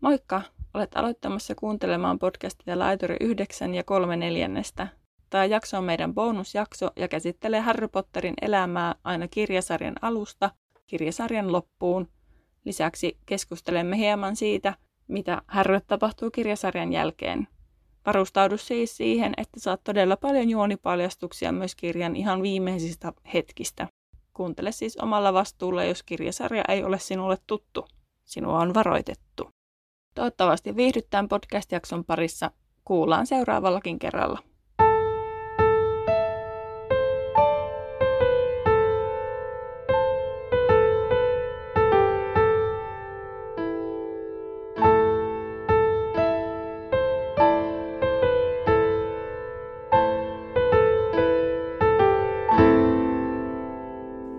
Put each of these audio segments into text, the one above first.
Moikka! Olet aloittamassa kuuntelemaan podcastia Laituri 9 ja 3 neljännestä. Tämä jakso on meidän bonusjakso ja käsittelee Harry Potterin elämää aina kirjasarjan alusta kirjasarjan loppuun. Lisäksi keskustelemme hieman siitä, mitä Harry tapahtuu kirjasarjan jälkeen. Varustaudu siis siihen, että saat todella paljon juonipaljastuksia myös kirjan ihan viimeisistä hetkistä. Kuuntele siis omalla vastuulla, jos kirjasarja ei ole sinulle tuttu. Sinua on varoitettu. Toivottavasti viihdyttään podcast-jakson parissa. Kuullaan seuraavallakin kerralla.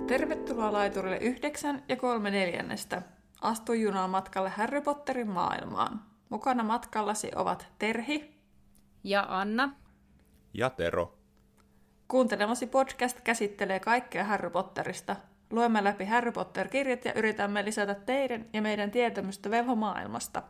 Tervetuloa laiturille 9 ja 3 neljännestä. Astu junaan matkalle Harry Potterin maailmaan. Mukana matkallasi ovat Terhi ja Anna ja Tero. Kuuntelemasi podcast käsittelee kaikkea Harry Potterista. Luemme läpi Harry Potter-kirjat ja yritämme lisätä teidän ja meidän tietämystä Vevo-maailmasta.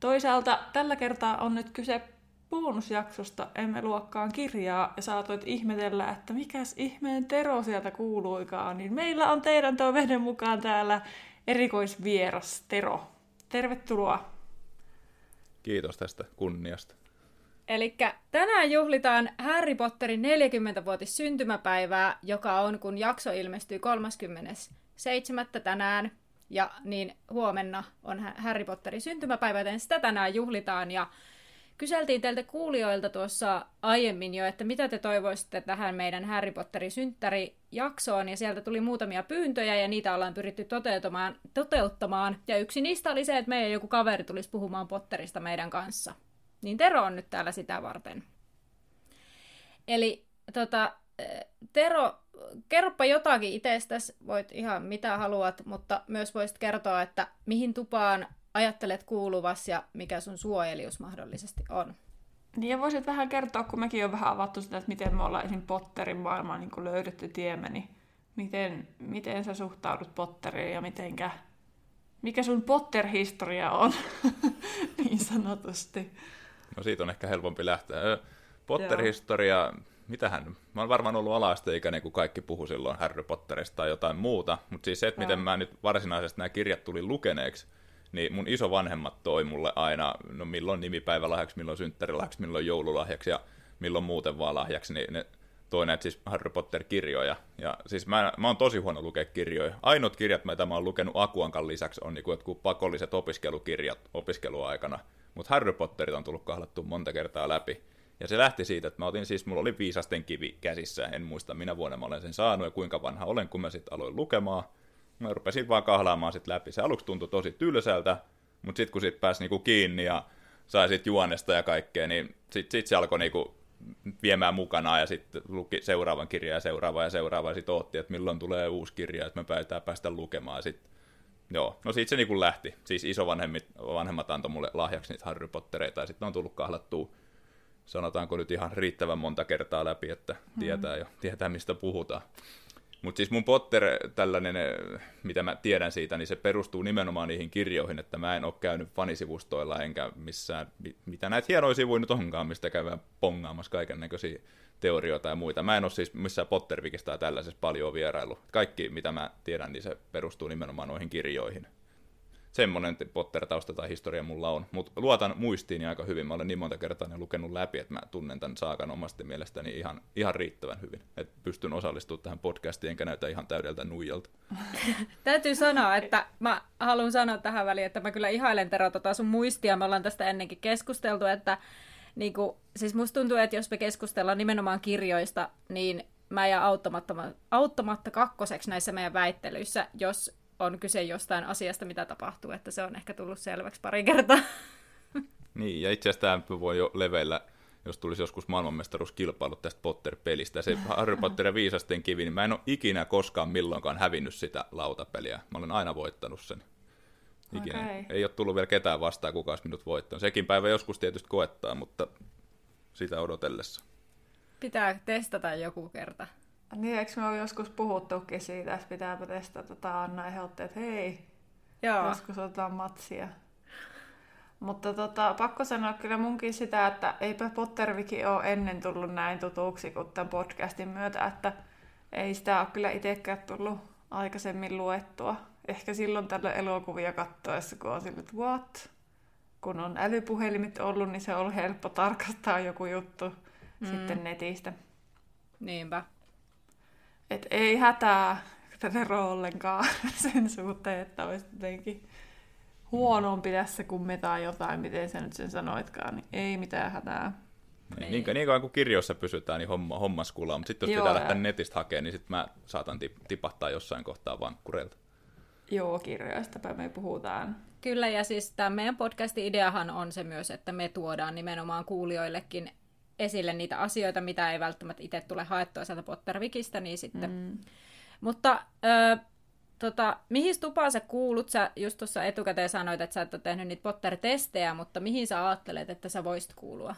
Toisaalta tällä kertaa on nyt kyse bonusjaksosta Emme luokkaan kirjaa ja saatoit ihmetellä, että mikäs ihmeen Tero sieltä kuuluikaan, niin meillä on teidän toiveiden mukaan täällä erikoisvieras Tero. Tervetuloa. Kiitos tästä kunniasta. Eli tänään juhlitaan Harry Potterin 40-vuotis syntymäpäivää, joka on kun jakso ilmestyy 37. tänään. Ja niin huomenna on Harry Potterin syntymäpäivä, joten sitä tänään juhlitaan. Ja Kyseltiin teiltä kuulijoilta tuossa aiemmin jo, että mitä te toivoisitte tähän meidän Harry Potterin synttärijaksoon, ja sieltä tuli muutamia pyyntöjä, ja niitä ollaan pyritty toteuttamaan, toteuttamaan. Ja yksi niistä oli se, että meidän joku kaveri tulisi puhumaan Potterista meidän kanssa. Niin Tero on nyt täällä sitä varten. Eli tota, Tero, kerropa jotakin itsestäsi, voit ihan mitä haluat, mutta myös voisit kertoa, että mihin tupaan ajattelet kuuluvas ja mikä sun suojelius mahdollisesti on. Niin ja voisit vähän kertoa, kun mekin on vähän avattu sitä, että miten me ollaan esim. Potterin maailmaan niin löydetty tiemme, niin miten, miten sä suhtaudut Potteriin ja mitenkä, mikä sun Potter-historia on, niin sanotusti. No siitä on ehkä helpompi lähteä. Potter-historia, mitähän, mä oon varmaan ollut alasteikäinen, kun kaikki puhu silloin Harry Potterista tai jotain muuta, mutta siis se, että miten mä nyt varsinaisesti nämä kirjat tuli lukeneeksi, niin mun isovanhemmat toi mulle aina, no milloin nimipäivälahjaksi, milloin synttärilahjaksi, milloin joululahjaksi ja milloin muuten vaan lahjaksi, niin ne toi näitä siis Harry Potter-kirjoja. Ja siis mä, mä oon tosi huono lukea kirjoja. Ainut kirjat, mitä mä oon lukenut Akuankan lisäksi, on niinku jotkut pakolliset opiskelukirjat opiskeluaikana. Mutta Harry Potterit on tullut kahlattu monta kertaa läpi. Ja se lähti siitä, että mä otin siis, mulla oli viisasten kivi käsissä, en muista minä vuonna mä olen sen saanut ja kuinka vanha olen, kun mä sitten aloin lukemaan. Mä rupesin vaan kahlaamaan sit läpi. Se aluksi tuntui tosi tylsältä, mutta sitten kun sit pääsi niinku kiinni ja sai sit juonesta ja kaikkea, niin sitten sit se alkoi niinku viemään mukana ja sitten luki seuraavan kirjan ja seuraavan ja seuraavan ja sitten otti, että milloin tulee uusi kirja, että me päästään päästä lukemaan. Sit, joo, no siitä se niinku lähti. Siis isovanhemmat vanhemmat antoi mulle lahjaksi niitä Harry Pottereita ja sitten on tullut kahlattua sanotaanko nyt ihan riittävän monta kertaa läpi, että tietää jo, tietää mistä puhutaan. Mutta siis mun Potter, tällainen, eh, mitä mä tiedän siitä, niin se perustuu nimenomaan niihin kirjoihin, että mä en ole käynyt fanisivustoilla enkä missään, mitä näitä hienoja sivuja nyt onkaan, mistä käydään pongaamassa kaiken näköisiä teorioita ja muita. Mä en ole siis missään Pottervikistä tai tällaisessa paljon vierailu. Kaikki, mitä mä tiedän, niin se perustuu nimenomaan noihin kirjoihin semmoinen Potter-tausta tai historia mulla on. Mutta luotan muistiin aika hyvin. Mä olen niin monta kertaa ne lukenut läpi, että mä tunnen tämän saakan omasta mielestäni ihan, ihan riittävän hyvin. Että pystyn osallistumaan tähän podcastiin, enkä näytä ihan täydeltä nuijalta. Täytyy sanoa, että mä haluan sanoa tähän väliin, että mä kyllä ihailen Tero tota sun muistia. Me ollaan tästä ennenkin keskusteltu, että niin kuin, siis musta tuntuu, että jos me keskustellaan nimenomaan kirjoista, niin mä jää auttamatta, auttamatta kakkoseksi näissä meidän väittelyissä, jos on kyse jostain asiasta, mitä tapahtuu, että se on ehkä tullut selväksi pari kertaa. Niin, ja itse asiassa tämä voi jo leveillä, jos tulisi joskus maailmanmestaruuskilpailu tästä Potter-pelistä. Se Harry Potter ja viisasten kivi, niin mä en ole ikinä koskaan milloinkaan hävinnyt sitä lautapeliä. Mä olen aina voittanut sen. Ikinä. Okay. Ei ole tullut vielä ketään vastaan, kuka olisi minut voittanut. Sekin päivä joskus tietysti koettaa, mutta sitä odotellessa. Pitää testata joku kerta. Niin, eikö me ole joskus puhuttukin siitä, että pitääpä testata tota Anna ja he että hei, Joo. joskus otetaan matsia. Mutta tota, pakko sanoa kyllä munkin sitä, että eipä Potterviki ole ennen tullut näin tutuksi kuin tämän podcastin myötä, että ei sitä ole kyllä itsekään tullut aikaisemmin luettua. Ehkä silloin tällä elokuvia kattoessa, kun on sille, että what? Kun on älypuhelimet ollut, niin se on ollut helppo tarkastaa joku juttu mm. sitten netistä. Niinpä. Et ei hätää Tero ollenkaan sen suhteen, että olisi jotenkin huonompi tässä kuin me tai jotain, miten sä nyt sen sanoitkaan, niin ei mitään hätää. Niin, niin, niin kauan kuin kirjoissa pysytään, niin homma, homma skulaa, mutta sitten jos Joo, pitää lähteä netistä hakemaan, niin sitten mä saatan tipahtaa jossain kohtaa vankkureilta. Joo, kirjoista me puhutaan. Kyllä, ja siis tämä meidän podcastin ideahan on se myös, että me tuodaan nimenomaan kuulijoillekin esille niitä asioita, mitä ei välttämättä itse tule haettua sieltä Pottervikistä, niin sitten... Mm. Mutta ö, tota, mihin tupaan sä kuulut? Sä just tuossa etukäteen sanoit, että sä et ole tehnyt niitä Potter-testejä, mutta mihin sä ajattelet, että sä voisit kuulua?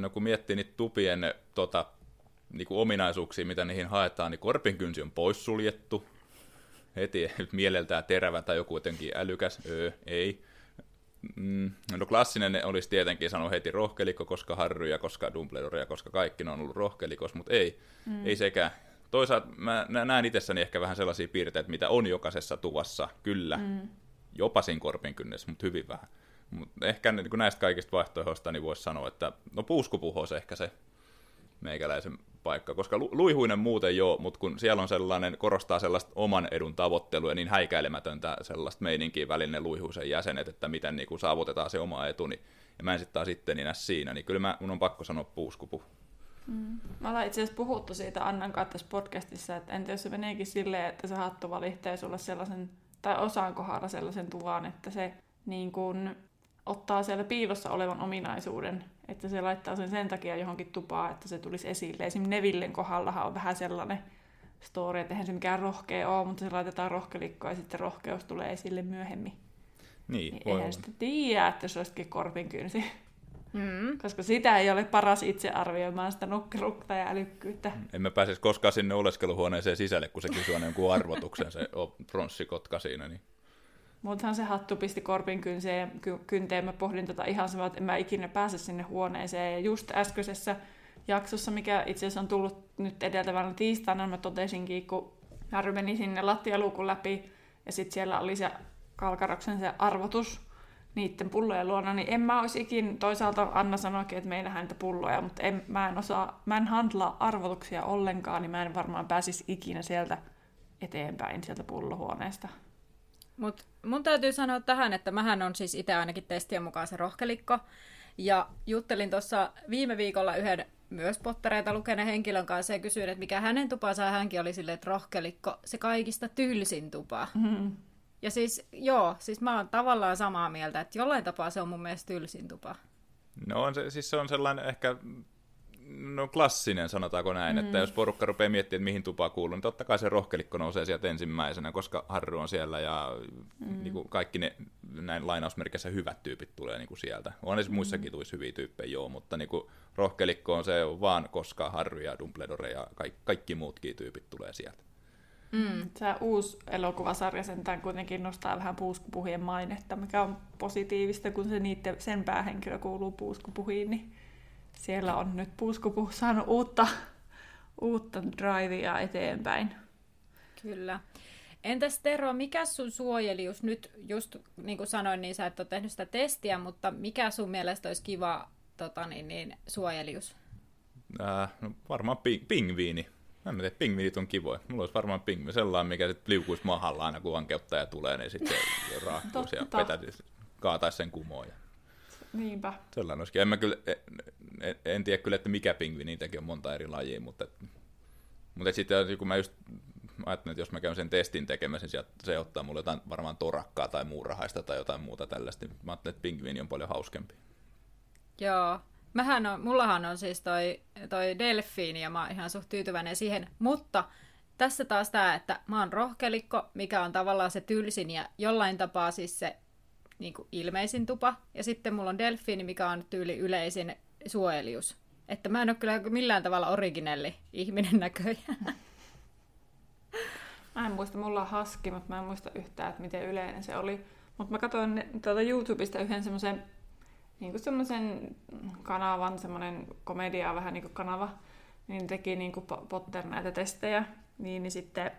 No kun miettii niitä tupien tota, niin kuin ominaisuuksia, mitä niihin haetaan, niin korpinkynsi on poissuljettu. Heti mieleltään terävä tai joku jotenkin älykäs, öö, ei. Mm, no klassinen olisi tietenkin sanonut heti rohkelikko, koska Harry ja koska Dumbledore ja koska kaikki ne on ollut rohkelikos, mutta ei, mm. ei sekään. Toisaalta mä näen itsessäni ehkä vähän sellaisia piirteitä, mitä on jokaisessa tuvassa, kyllä, mm. jopa siinä korpin kynnessä, mutta hyvin vähän. Mutta ehkä niin näistä kaikista vaihtoehdoista niin voisi sanoa, että no puuskupuhos ehkä se meikäläisen paikka, koska luihuinen muuten joo, mutta kun siellä on sellainen, korostaa sellaista oman edun tavoittelua ja niin häikäilemätöntä sellaista meininkiä välinen luihuisen jäsenet, että miten niin kuin saavutetaan se oma etu, niin, ja mä en sitten taas sitten niin siinä, niin kyllä mä, mun on pakko sanoa puuskupu. Mm. Mä ollaan itse asiassa puhuttu siitä Annan kanssa tässä podcastissa, että entä jos se meneekin silleen, että se hattu valitsee sulle sellaisen, tai osaan kohdalla sellaisen tuvan, että se niin kuin, ottaa siellä piilossa olevan ominaisuuden, että se laittaa sen sen takia johonkin tupaan, että se tulisi esille. Esimerkiksi Nevillen kohdallahan on vähän sellainen story, että eihän se mikään rohkea ole, mutta se laitetaan rohkelikko ja sitten rohkeus tulee esille myöhemmin. Niin, niin eihän sitten tiedä, että se olisikin korpinkynsi. Mm. Koska sitä ei ole paras itse arvioimaan sitä nukkelukta ja älykkyyttä. En mä pääsisi koskaan sinne oleskeluhuoneeseen sisälle, kun se kysyy aina jonkun arvotuksen, se pronssikotka siinä. Niin. Muuthan se hattu pisti korpin kynseen, ky- kynteen. Mä pohdin tota ihan samaa, että en mä ikinä pääse sinne huoneeseen. Ja just äskeisessä jaksossa, mikä itse asiassa on tullut nyt edeltävänä tiistaina, mä totesinkin, kun Harry meni sinne lattialuukun läpi, ja sitten siellä oli se Kalkaroksen se arvotus niiden pullojen luona, niin en mä olisi ikin, toisaalta Anna sanoikin, että meillähän niitä pulloja, mutta en, mä en osaa, mä en handlaa arvotuksia ollenkaan, niin mä en varmaan pääsisi ikinä sieltä eteenpäin sieltä pullohuoneesta. Mut mun täytyy sanoa tähän, että mähän on siis itse ainakin testien mukaan se rohkelikko. Ja juttelin tuossa viime viikolla yhden myös pottereita lukeneen henkilön kanssa ja kysyin, että mikä hänen tupansa hänkin oli silleen, että rohkelikko, se kaikista tylsin tupa. Mm-hmm. Ja siis, joo, siis mä oon tavallaan samaa mieltä, että jollain tapaa se on mun mielestä tylsin tupa. No on se, siis se on sellainen ehkä no klassinen, sanotaanko näin, mm. että jos porukka rupeaa miettimään, että mihin tupa kuuluu, niin totta kai se rohkelikko nousee sieltä ensimmäisenä, koska Harry on siellä ja mm. niin kuin kaikki ne näin lainausmerkissä hyvät tyypit tulee niin kuin sieltä. On edes mm. muissakin tulisi hyviä tyyppejä, joo, mutta niin kuin rohkelikko on se vaan, koska Harry ja Dumbledore ja kaikki, kaikki muutkin tyypit tulee sieltä. Mm. Se uusi elokuvasarja sentään kuitenkin nostaa vähän puuskupuhien mainetta, mikä on positiivista, kun se niiden, sen päähenkilö kuuluu puuskupuhiin, niin siellä on nyt puuskupu saanut uutta, uutta drivea eteenpäin. Kyllä. Entäs Tero, mikä sun suojelius, nyt just niin kuin sanoin, niin sä et ole tehnyt sitä testiä, mutta mikä sun mielestä olisi kiva tota, niin, niin, suojelius? Äh, no varmaan ping- pingviini. Mä en tiedä, pingviinit on kivoja. Mulla olisi varmaan pingviini, sellainen, mikä sitten liukuisi mahalla aina, kun ankeuttaja tulee, niin sitten raakkuisi ja petäisi, kaataisi sen kumoon. Niinpä. Sellainen olisikin. En, mä kyllä, en, en tiedä kyllä, että mikä pingvi, niitäkin on monta eri lajia, mutta, mutta sitten kun mä just ajattelin, että jos mä käyn sen testin tekemässä, niin se ottaa mulle jotain varmaan torakkaa tai muurahaista tai jotain muuta tällaista, niin mä ajattelin, että pingviini on paljon hauskempi. Joo, Mähän on, mullahan on siis toi, toi delfiini ja mä oon ihan suht tyytyväinen siihen, mutta tässä taas tämä, että mä oon rohkelikko, mikä on tavallaan se tylsin ja jollain tapaa siis se niin kuin ilmeisin tupa. Ja sitten mulla on delfiini, mikä on tyyli yleisin suojelius. Että mä en ole kyllä millään tavalla originelli ihminen näköjään. Mä en muista, mulla on haski, mutta mä en muista yhtään, että miten yleinen se oli. Mutta mä katsoin tuolta YouTubesta yhden semmoisen niin semmoisen kanavan, semmoinen komedia vähän niin kuin kanava, niin teki niin kuin Potter näitä testejä, niin, niin sitten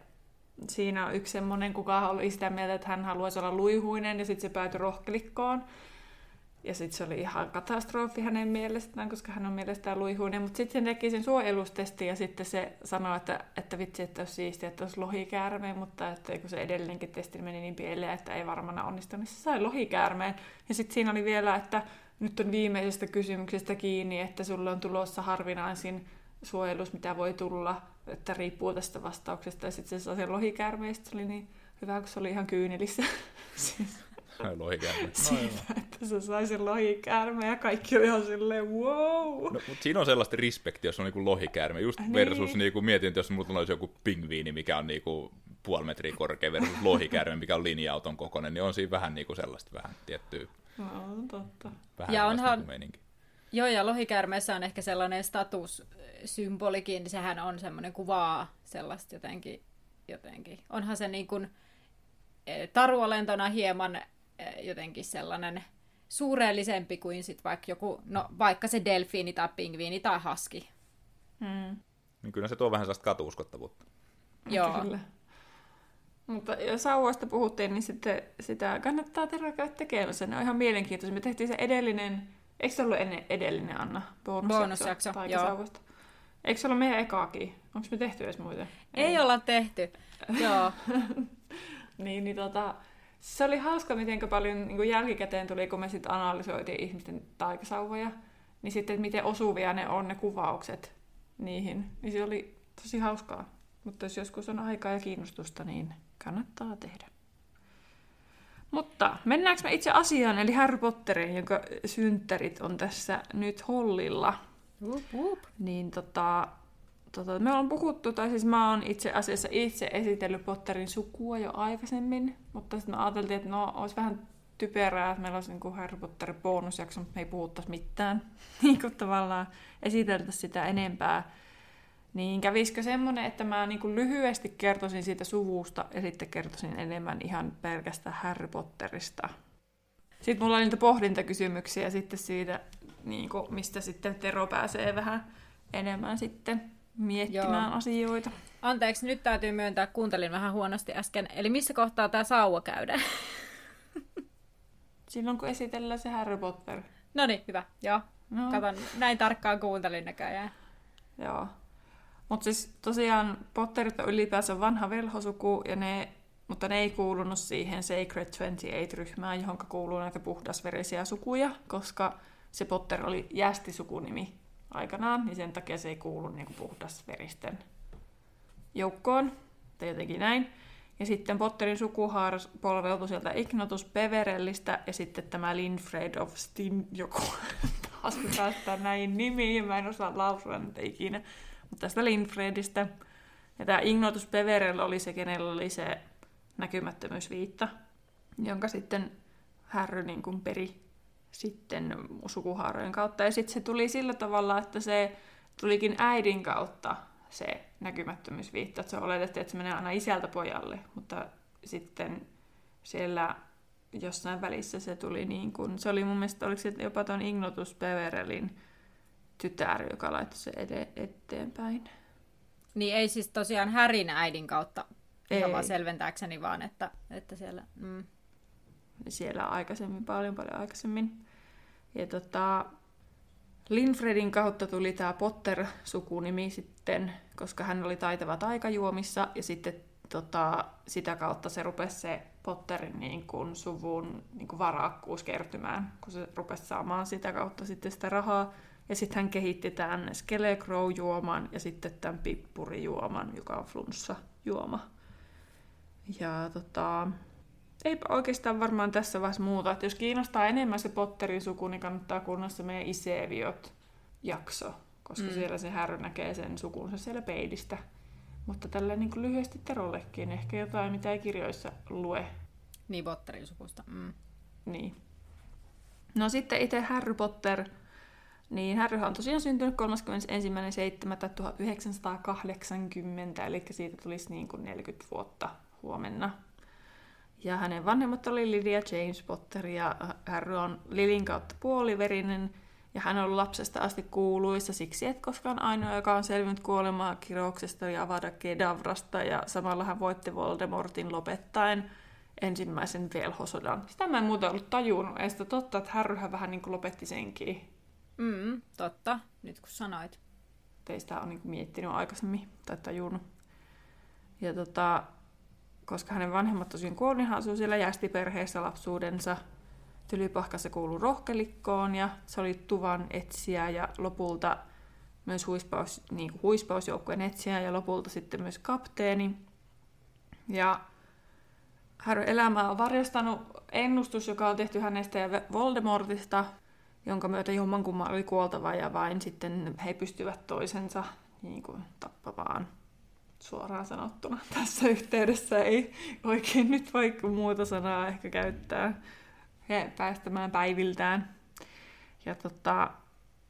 siinä on yksi semmoinen, kuka oli sitä mieltä, että hän haluaisi olla luihuinen, ja sitten se päätyi rohkelikkoon. Ja sitten se oli ihan katastrofi hänen mielestään, koska hän on mielestään luihuinen. Mutta sitten se teki sen suojelustesti ja sitten se sanoi, että, että vitsi, että olisi siistiä, että olisi lohikäärme, mutta että kun se edellinenkin testi meni niin pieleen, että ei varmana onnistu, niin se sai lohikäärmeen. Ja sitten siinä oli vielä, että nyt on viimeisestä kysymyksestä kiinni, että sulle on tulossa harvinaisin suojelus, mitä voi tulla, että riippuu tästä vastauksesta. Ja sitten se saa sen lohikäärmeistä, se oli niin hyvä, kun se oli ihan kyynelissä. lohikäärme. Siitä, no, että se sai sen lohikäärme ja kaikki oli ihan silleen wow. No, mutta siinä on sellaista respektiä, jos on niinku lohikäärme. Just niin. versus niinku, mietin, että jos mulla olisi joku pingviini, mikä on niinku puoli metriä korkea versus lohikäärme, mikä on linja-auton kokoinen, niin on siinä vähän niinku sellaista vähän tiettyä. No, totta. Vähän ja onhan, meininki. Joo, ja lohikäärmeessä on ehkä sellainen statussymbolikin, niin sehän on semmoinen kuvaa sellaista jotenkin, jotenkin. Onhan se niin kuin eh, taruolentona hieman Eh, jotenkin sellainen suureellisempi kuin sit vaikka joku, no vaikka se delfiini tai pingviini tai haski. Hmm. Niin kyllä se tuo vähän sellaista katuuskottavuutta. Joo. Kyllä. Mutta jos sauvoista puhuttiin, niin sitten sitä kannattaa käydä tekemässä. Ne on ihan mielenkiintoisia. Me tehtiin se edellinen, eikö se ollut ennen edellinen Anna? Bonusjakso, Bonusjakso joo. Eikö se ollut meidän ekaakin? Onko me tehty edes muita? Ei, Ei olla tehty, joo. niin, niin tota, se oli hauska, miten paljon niin kuin jälkikäteen tuli, kun me sitten analysoitiin ihmisten taikasauvoja, niin sitten, että miten osuvia ne on ne kuvaukset niihin. Niin se oli tosi hauskaa. Mutta jos joskus on aikaa ja kiinnostusta, niin kannattaa tehdä. Mutta mennäänkö me itse asiaan, eli Harry Potteriin, jonka synttärit on tässä nyt hollilla. Woop, woop. Niin tota, tota, me ollaan puhuttu, tai siis mä oon itse asiassa itse esitellyt Potterin sukua jo aikaisemmin, mutta sitten me ajateltiin, että no, olisi vähän typerää, että meillä olisi niin kuin Harry Potter bonusjakso, mutta me ei puhuttaisi mitään, niin kuin tavallaan esiteltäisi sitä enempää. Niin kävisikö semmoinen, että mä niin kuin lyhyesti kertoisin siitä suvusta ja sitten kertoisin enemmän ihan pelkästään Harry Potterista. Sitten mulla oli niitä pohdintakysymyksiä sitten siitä, niin kuin, mistä sitten Tero pääsee vähän enemmän sitten miettimään Joo. asioita. Anteeksi, nyt täytyy myöntää, kuuntelin vähän huonosti äsken. Eli missä kohtaa tämä sauva käydään? Silloin, kun esitellään se Harry Potter. No niin, hyvä. Joo. No. Katon, näin tarkkaan kuuntelin näköjään. Joo. Mutta siis tosiaan Potterit on ylipäänsä vanha velhosuku, ja ne, mutta ne ei kuulunut siihen Sacred 28-ryhmään, johon kuuluu näitä puhdasverisiä sukuja, koska se Potter oli jästisukunimi aikanaan, niin sen takia se ei kuulu niin kuin puhdasveristen joukkoon, tai jotenkin näin. Ja sitten Potterin sukuhaara polveutui sieltä Ignotus Peverellistä, ja sitten tämä Linfred of Stin, joku taas päästään näin nimiin, mä en osaa lausua nyt ikinä, mutta tästä Linfredistä. Ja tämä Ignotus Peverell oli se, kenellä oli se näkymättömyysviitta, jonka sitten Harry niin kuin peri sitten sukuhaarojen kautta. Ja sitten se tuli sillä tavalla, että se tulikin äidin kautta se näkymättömyysviitta. Että se oletettiin, että se menee aina isältä pojalle, mutta sitten siellä jossain välissä se tuli niin kuin, se oli mun mielestä, oliko se jopa tuon Ignotus Peverelin tytär, joka laittoi se ed- eteenpäin. Niin ei siis tosiaan Härin äidin kautta, ei. vaan selventääkseni vaan, että, että siellä... Mm siellä aikaisemmin, paljon paljon aikaisemmin. Ja tota, Linfredin kautta tuli tämä Potter-sukunimi sitten, koska hän oli taitava taikajuomissa, ja sitten tota, sitä kautta se rupesi se Potterin niin kuin, suvun niin kuin varakkuus kertymään, kun se rupesi saamaan sitä kautta sitten sitä rahaa. Ja sitten hän kehitti tämän Skelecrow-juoman ja sitten tämän Pippuri-juoman, joka on flunssa-juoma. Ja tota, eipä oikeastaan varmaan tässä vaiheessa muuta. Että jos kiinnostaa enemmän se Potterin suku, niin kannattaa kuunnella meidän Iseviot jakso, koska mm. siellä se härry näkee sen sukunsa siellä peilistä. Mutta tällä niin lyhyesti Terollekin ehkä jotain, mitä ei kirjoissa lue. Niin, Potterin sukusta. Mm. Niin. No sitten itse Harry Potter, niin Harry on tosiaan syntynyt 31.7.1980, eli siitä tulisi niin kuin 40 vuotta huomenna Ja hänen vanhemmat oli Lydia James Potter ja Harry on Lilin kautta puoliverinen ja hän on ollut lapsesta asti kuuluissa siksi, että koskaan ainoa, joka on selvinnyt kuolemaa kirouksesta ja avada Kedavrasta ja samalla hän voitti Voldemortin lopettaen ensimmäisen velhosodan. Sitä mä en muuta ollut tajunnut. Ja sitä totta, että Harryhän vähän niin kuin lopetti senkin. Mm, totta, nyt kun sanoit. Teistä on niin kuin miettinyt aikaisemmin tai tajunnut. Ja tota, koska hänen vanhemmat tosiaan kuoli, niin hän asui siellä jästiperheessä lapsuudensa. Tylypahkassa kuului rohkelikkoon ja se oli tuvan etsiä ja lopulta myös huispaus, niin kuin huispausjoukkueen etsiä ja lopulta sitten myös kapteeni. Ja Harry elämää on varjostanut ennustus, joka on tehty hänestä ja Voldemortista, jonka myötä jommankumman oli kuoltava ja vain sitten he pystyvät toisensa niin kuin, tappamaan suoraan sanottuna. Tässä yhteydessä ei oikein nyt vaikka muuta sanaa ehkä käyttää he päästämään päiviltään. Ja, tota,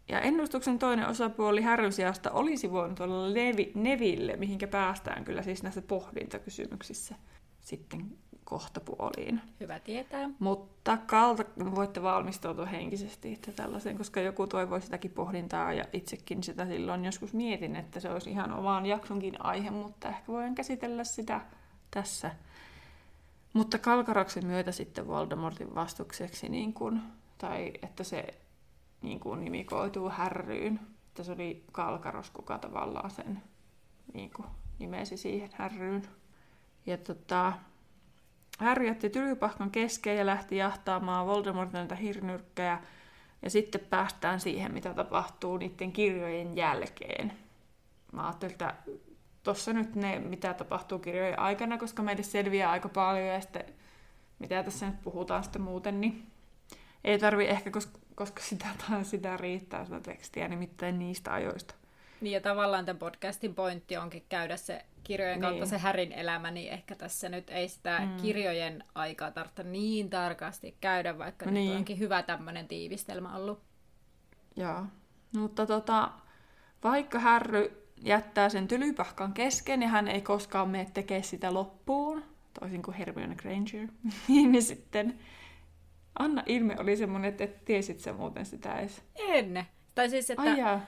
ja ennustuksen toinen osapuoli Härrysiasta olisi voinut olla Levi, Neville, mihinkä päästään kyllä siis näissä pohdintakysymyksissä sitten kohtapuoliin. Hyvä tietää. Mutta kalta voitte valmistautua henkisesti että tällaiseen, koska joku toivoi sitäkin pohdintaa ja itsekin sitä silloin joskus mietin, että se olisi ihan omaan jaksonkin aihe, mutta ehkä voin käsitellä sitä tässä. Mutta Kalkaroksen myötä sitten Voldemortin vastukseksi, niin kuin, tai että se niin kuin nimikoituu härryyn, että se oli Kalkaros, kuka tavallaan sen niin kuin, nimesi siihen härryyn. Ja tota, Harry jätti tylypahkan kesken ja lähti jahtaamaan Voldemortilta hirnyrkkejä. Ja sitten päästään siihen, mitä tapahtuu niiden kirjojen jälkeen. Mä ajattelin, että tuossa nyt ne, mitä tapahtuu kirjojen aikana, koska meille selviää aika paljon ja sitten mitä tässä nyt puhutaan sitten muuten, niin ei tarvi ehkä, koska, koska sitä sitä riittää sitä tekstiä, nimittäin niistä ajoista. Niin ja tavallaan tämän podcastin pointti onkin käydä se kirjojen kautta niin. se Härin elämä, niin ehkä tässä nyt ei sitä mm. kirjojen aikaa tarvitse niin tarkasti käydä, vaikka niin. nyt onkin hyvä tämmöinen tiivistelmä ollut. Joo, mutta tota, vaikka Härry jättää sen tylypahkan kesken ja hän ei koskaan mene tekemään sitä loppuun, toisin kuin Hermione Granger, niin sitten Anna Ilme oli semmoinen, että et tiesit sä muuten sitä edes. En. Tai siis, että Ai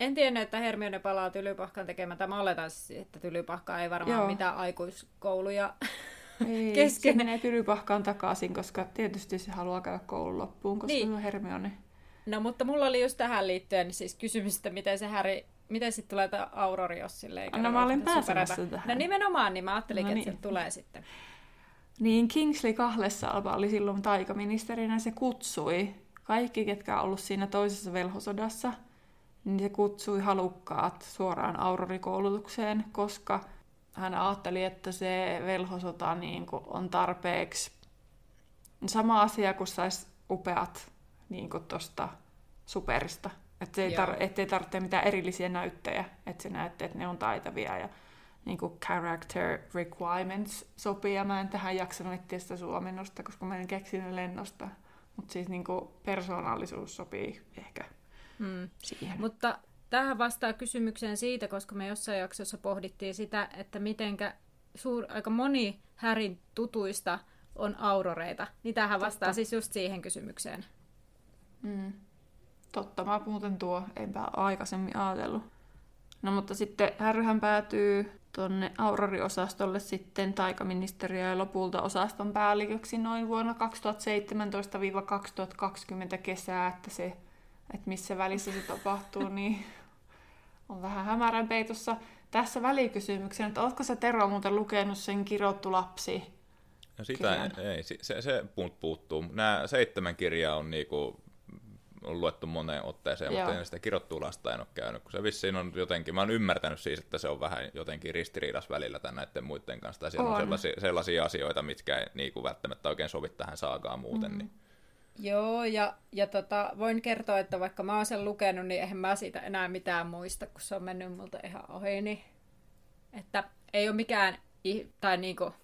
en tiennyt, että Hermione palaa Tylypahkan tekemään. Mä oletan, että Tylypahka ei varmaan Joo. mitään aikuiskouluja ei, kesken. Se menee Tylypahkaan takaisin, koska tietysti se haluaa käydä koulun loppuun, koska niin. se on Hermione. No mutta mulla oli just tähän liittyen siis kysymys, että miten se Häri, miten sitten tulee tämä Aurori, jos sille ei No mä olin pääsemässä tähän. No nimenomaan, niin mä ajattelin, no, niin. että se tulee sitten. Niin Kingsley Kahlesalva oli silloin taikaministerinä, se kutsui kaikki, ketkä on ollut siinä toisessa velhosodassa – niin se kutsui halukkaat suoraan aurorikoulutukseen, koska hän ajatteli, että se velhosota niin kuin on tarpeeksi sama asia kuin saisi upeat niin tuosta superista. Että ei tar- ettei tarvitse mitään erillisiä näyttejä, että se näette, että ne on taitavia ja niin kuin character requirements sopii. Ja mä en tähän jaksanut etsiä sitä suomennosta, koska mä en keksinyt lennosta. Mutta siis niin kuin persoonallisuus sopii ehkä mm. siihen. Mutta tähän vastaa kysymykseen siitä, koska me jossain jaksossa pohdittiin sitä, että mitenkä suur, aika moni Härin tutuista on auroreita. Niin tähän vastaa Totta. siis just siihen kysymykseen. Mm. Totta, mä muuten tuo, enpä aikaisemmin ajatellut. No mutta sitten Härryhän päätyy tuonne Aurori-osastolle sitten taikaministeriö ja lopulta osaston päälliköksi noin vuonna 2017-2020 kesää, että se että missä välissä se tapahtuu, niin on vähän hämärän peitossa. Tässä välikysymyksen, että oletko sä Tero muuten lukenut sen kirjoittu lapsi? No sitä ei, se, se, se puuttuu. Nämä seitsemän kirjaa on niinku on luettu moneen otteeseen, Joo. mutta en sitä kirjoittua lasta en ole käynyt, kun se vissiin on jotenkin, mä oon ymmärtänyt siis, että se on vähän jotenkin ristiriidas välillä tämän näiden muiden kanssa, tai siellä on, on sellaisia, sellaisia asioita, mitkä ei niin kuin välttämättä oikein sovi tähän saagaan muuten, mm-hmm. niin Joo, ja, ja tota, voin kertoa, että vaikka mä oon sen lukenut, niin eihän mä siitä enää mitään muista, kun se on mennyt multa ihan ohi. Niin, että ei ole mikään, tai niinku,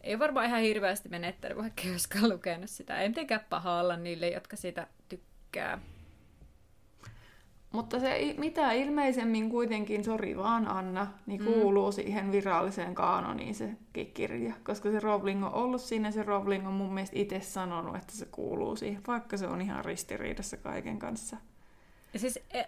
ei varmaan ihan hirveästi menettänyt, vaikka ei olisikaan lukenut sitä. Ei mitenkään paha olla niille, jotka sitä tykkää. Mutta se mitä ilmeisemmin kuitenkin, sori vaan Anna, niin mm. kuuluu mm. siihen viralliseen kaanoniin se kirja. Koska se Rowling on ollut siinä, se Rowling on mun mielestä itse sanonut, että se kuuluu siihen, vaikka se on ihan ristiriidassa kaiken kanssa. Ja siis e,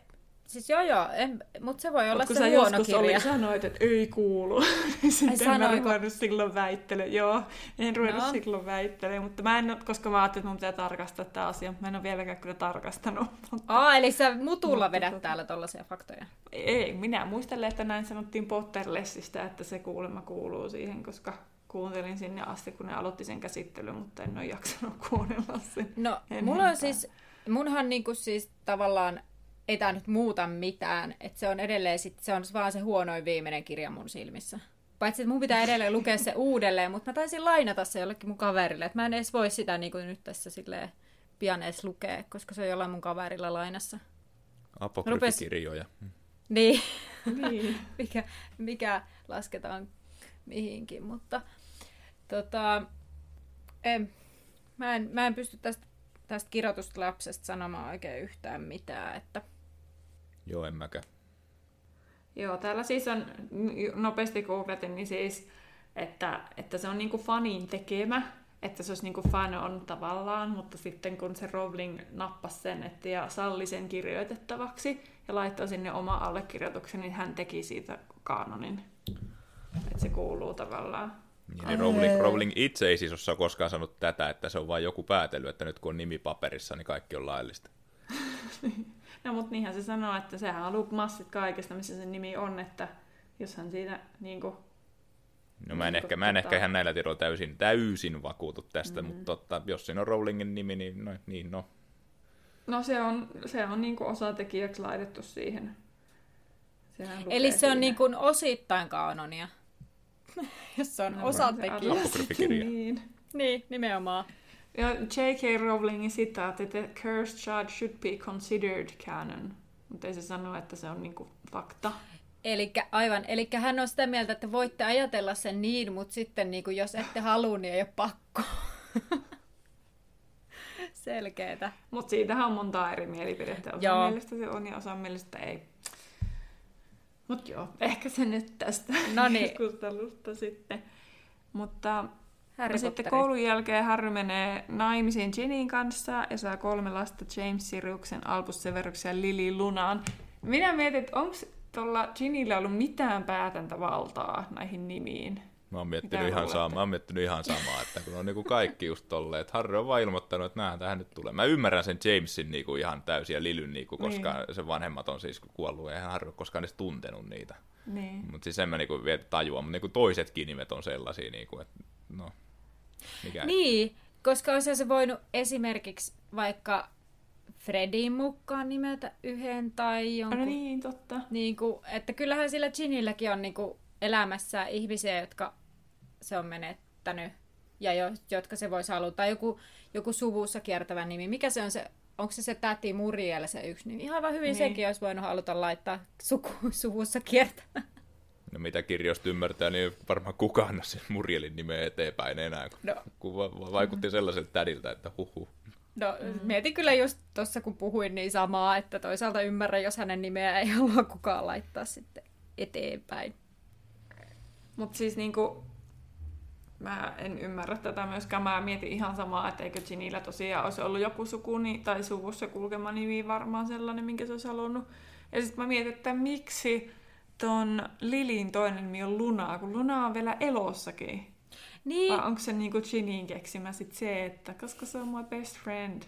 Siis joo joo, en, mutta se voi olla Mut se huono kirja. Oli, sanoit, että ei kuulu, niin sitten Ai, en ruvennut silloin väittele. Joo, en ruvennut no. silloin väittele, mutta mä en, koska mä ajattelin, että mun pitää tarkastaa tämä asia. Mä en ole vieläkään kyllä tarkastanut. Mutta... Aa, eli sä mutulla mutta, vedät tota... täällä tollaisia faktoja? Ei, minä muistelen, että näin sanottiin Potterlessistä, että se kuulemma kuuluu siihen, koska kuuntelin sinne asti, kun ne aloitti sen käsittelyn, mutta en ole jaksanut kuunnella sen. No, mulla on siis, munhan niinku siis tavallaan ei tämä nyt muuta mitään. Että se on edelleen sit, se on vaan se huonoin viimeinen kirja mun silmissä. Paitsi, että mun pitää edelleen lukea se uudelleen, mutta mä taisin lainata se jollekin mun kaverille. Että mä en edes voi sitä niin kuin nyt tässä silleen pian edes lukea, koska se on jollain mun kaverilla lainassa. Apokryfikirjoja. Rupes... Niin. niin. mikä, mikä lasketaan mihinkin, mutta tota, en, mä, en, mä en pysty tästä, tästä kirjoitusta lapsesta sanomaan oikein yhtään mitään, että Joo, en mäkään. Joo, täällä siis on, nopeasti googletin, niin siis, että, että se on niinku fanin tekemä, että se olisi niinku fan on tavallaan, mutta sitten kun se Rowling nappasi sen että ja salli sen kirjoitettavaksi ja laittoi sinne oma allekirjoituksen, niin hän teki siitä kanonin. Että se kuuluu tavallaan. Niin, niin Rowling, Rowling itse ei siis ole koskaan sanonut tätä, että se on vain joku päätely, että nyt kun on nimi paperissa, niin kaikki on laillista. No mutta niinhän se sanoo, että sehän on massit kaikesta, missä sen nimi on, että jos hän siinä niin kuin, No mä en, niin ehkä, mä en tota... ehkä ihan näillä tiedoilla täysin, täysin vakuutu tästä, mm-hmm. mutta totta, jos siinä on Rowlingin nimi, niin no. Niin, no. no se on, se on niin kuin osatekijäksi laitettu siihen. Eli se on niin kuin osittain kaanonia, jos se on no, osatekijä. niin. niin, nimenomaan. Ja J.K. Rowlingin sitaatti, että Cursed Child should be considered canon. Mutta ei se sano, että se on niinku fakta. Eli aivan, eli hän on sitä mieltä, että voitte ajatella sen niin, mutta sitten niinku, jos ette halua, niin ei ole pakko. Selkeetä. Mutta siitähän on monta eri mielipidettä. Osa joo. mielestä se on ja osa mielestä ei. Mutta joo, ehkä se nyt tästä no niin. keskustelusta sitten. Mutta Harry sitten koulun jälkeen Harry menee naimisiin Ginin kanssa ja saa kolme lasta James Siriuksen, Albus Severuksen ja Lily Lunaan. Minä mietin, että onko tuolla Ginillä ollut mitään päätäntävaltaa näihin nimiin? Mä oon miettinyt, ihan, sama, mä oon miettinyt ihan samaa, että kun on niinku kaikki just tolleen, että Harry on vaan ilmoittanut, että näin tähän nyt tulee. Mä ymmärrän sen Jamesin niinku ihan täysin ja Lilyn, niinku, koska niin. sen vanhemmat on siis kuollut ja Harry on koskaan edes tuntenut niitä. Niin. Mutta siis en mä niinku vielä tajua, mutta niinku toisetkin nimet on sellaisia, niinku, että no, mikä niin, koska olisi se voinut esimerkiksi vaikka Fredin mukaan nimetä yhden tai jonkun. No niin, totta. Niin kuin, että kyllähän sillä Ginilläkin on niin kuin elämässä ihmisiä, jotka se on menettänyt ja jo, jotka se voisi haluta. Tai joku, joku suvussa kiertävä nimi. Mikä se on se, onko se se täti Muriel se yksi nimi? Ihan hyvin niin. sekin olisi voinut haluta laittaa suku, suvussa kiertävä. No mitä kirjoista ymmärtää, niin varmaan kukaan sen Murielin nimeä eteenpäin enää, no. kun vaikutti sellaiselta tädiltä, että huhu. No mm. mietin kyllä just tuossa kun puhuin niin samaa, että toisaalta ymmärrän, jos hänen nimeä ei halua kukaan laittaa sitten eteenpäin. Mutta siis niinku, mä en ymmärrä tätä myöskään. Mä mietin ihan samaa, että eikö Ginillä tosiaan olisi ollut joku sukuni tai suvussa kulkema nimi varmaan sellainen, minkä se olisi halunnut. Ja sitten mä mietin, että miksi ton Lilin toinen nimi on Luna, kun Luna on vielä elossakin. Niin. Vai onko se niinku Ginin keksimä sit se, että koska se on my best friend.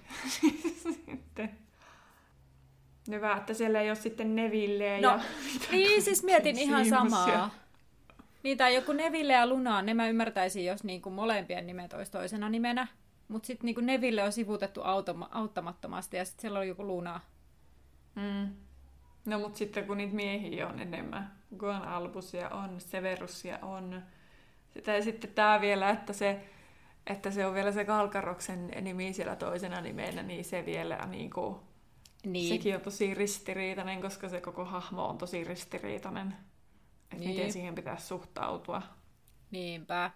sitten. Hyvä, että siellä ei ole sitten Neville no, ja... Niin, siis mietin ihan samaa. Ja... Niin, tai joku Neville ja Luna, ne mä ymmärtäisin, jos niinku molempien nimet olisi toisena nimenä. Mutta sitten niinku Neville on sivutettu automa- auttamattomasti ja sitten siellä on joku Luna. Mm. No mutta sitten kun niitä miehiä on enemmän, kun on Albusia, on Severusia, on... Sitä, ja sitten tämä vielä, että se, että se on vielä se Kalkaroksen nimi siellä toisena nimenä, niin se vielä niin kuin, niin. sekin on tosi ristiriitainen, koska se koko hahmo on tosi ristiriitainen. Että niin. miten siihen pitäisi suhtautua. Niinpä.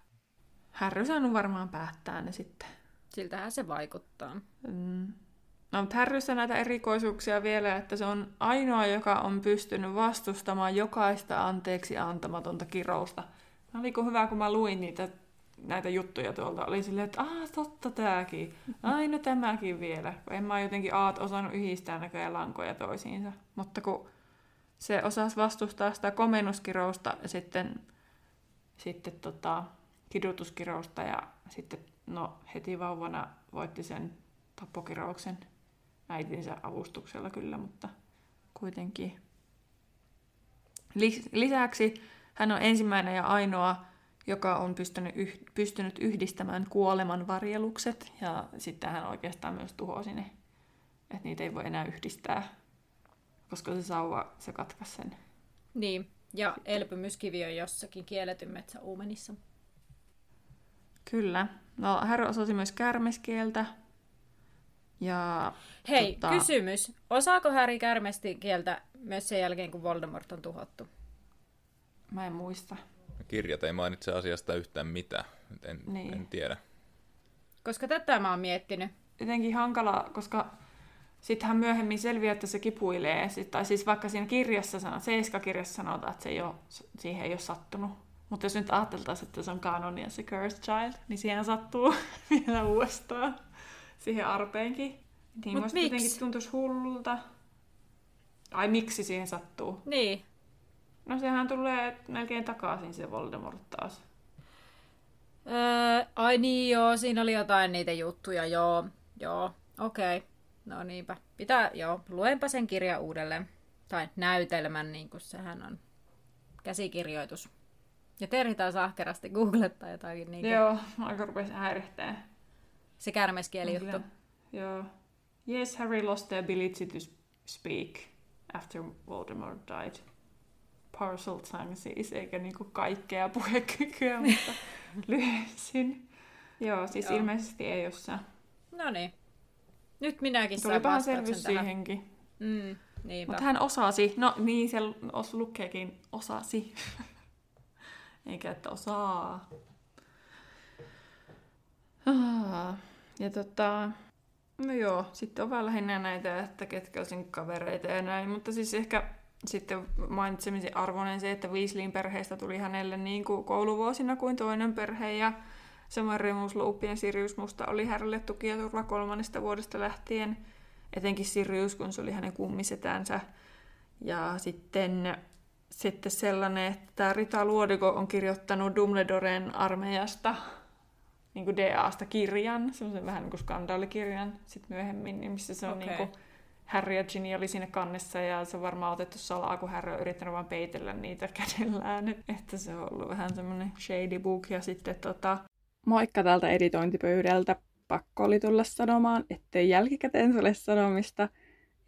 Härry saanut varmaan päättää ne sitten. Siltähän se vaikuttaa. Mm. No, mutta Härryssä näitä erikoisuuksia vielä, että se on ainoa, joka on pystynyt vastustamaan jokaista anteeksi antamatonta kirousta. Mä oli hyvä, kun mä luin niitä näitä juttuja tuolta. Oli silleen, että aah, totta tääkin. Ai no tämäkin vielä. En mä jotenkin aat osannut yhdistää näköjään lankoja toisiinsa. Mutta kun se osasi vastustaa sitä komennuskirousta ja sitten, sitten tota, kidutuskirousta ja sitten no, heti vauvana voitti sen tappokirouksen äitinsä avustuksella kyllä, mutta kuitenkin. Lisäksi hän on ensimmäinen ja ainoa, joka on pystynyt, yh, pystynyt yhdistämään kuoleman varjelukset, ja sitten hän oikeastaan myös tuhosi ne, että niitä ei voi enää yhdistää, koska se sauva, se katkaisi sen. Niin, ja elpymyskivi on jossakin kielletyn metsäuumenissa. Kyllä. No, Harry osasi myös kärmeskieltä, ja, Hei, tota... kysymys. Osaako Harry kärmesti kieltä myös sen jälkeen, kun Voldemort on tuhottu? Mä en muista. Kirjat ei mainitse asiasta yhtään mitään. En, niin. en tiedä. Koska tätä mä oon miettinyt. Jotenkin hankala, koska sittenhän myöhemmin selviää, että se kipuilee. Tai siis vaikka siinä kirjassa, Seiska-kirjassa sanotaan, että se ei ole, siihen ei ole sattunut. Mutta jos nyt ajateltaisiin, että se on kanonia se Cursed Child, niin siihen sattuu vielä uudestaan siihen arpeenkin. Niin Mut miksi? jotenkin tuntuisi hullulta. Ai miksi siihen sattuu? Niin. No sehän tulee melkein takaisin se Voldemort taas. Öö, ai niin joo, siinä oli jotain niitä juttuja, joo. Joo, okei. Okay. No niinpä. Pitää, joo, luenpa sen kirja uudelleen. Tai näytelmän, niin kuin sehän on. Käsikirjoitus. Ja Terhi taas ahkerasti googlettaa jotakin. Niin kuin... Joo, aika rupesi häirittää. Se kärmeskieli juttu. Joo. Yes, Harry lost the ability to speak after Voldemort died. Partial tongue siis, eikä niinku kaikkea puhekykyä, mutta lyhensin. Joo, siis Joo. ilmeisesti ei ole No niin. Nyt minäkin Tuli vähän selvyys siihenkin. Mm, Mutta hän osasi. No niin, se os lukeekin osasi. Eikä että osaa. Ja tota, no joo, sitten on vähän lähinnä näitä, että ketkä on kavereita ja näin, mutta siis ehkä sitten mainitsemisen arvoinen se, että Weasleyin perheestä tuli hänelle niin kuin kouluvuosina kuin toinen perhe ja samoin Remus Lupin ja Sirius Musta oli hänelle tuki ja turva kolmannesta vuodesta lähtien, etenkin Sirius, kun se oli hänen kummisetänsä. Ja sitten, sitten sellainen, että Rita Luodiko on kirjoittanut Dumbledoren armeijasta niin kuin DAsta kirjan, semmoisen vähän niin kuin skandaalikirjan sitten myöhemmin, niin missä se on okay. niin kuin, Harry ja Ginny oli siinä kannessa ja se on varmaan otettu salaa, kun Harry on yrittänyt vaan peitellä niitä kädellään. Että se on ollut vähän semmoinen shady book. Ja sitten tota... Moikka täältä editointipöydältä. Pakko oli tulla sanomaan, ettei jälkikäteen ole sanomista,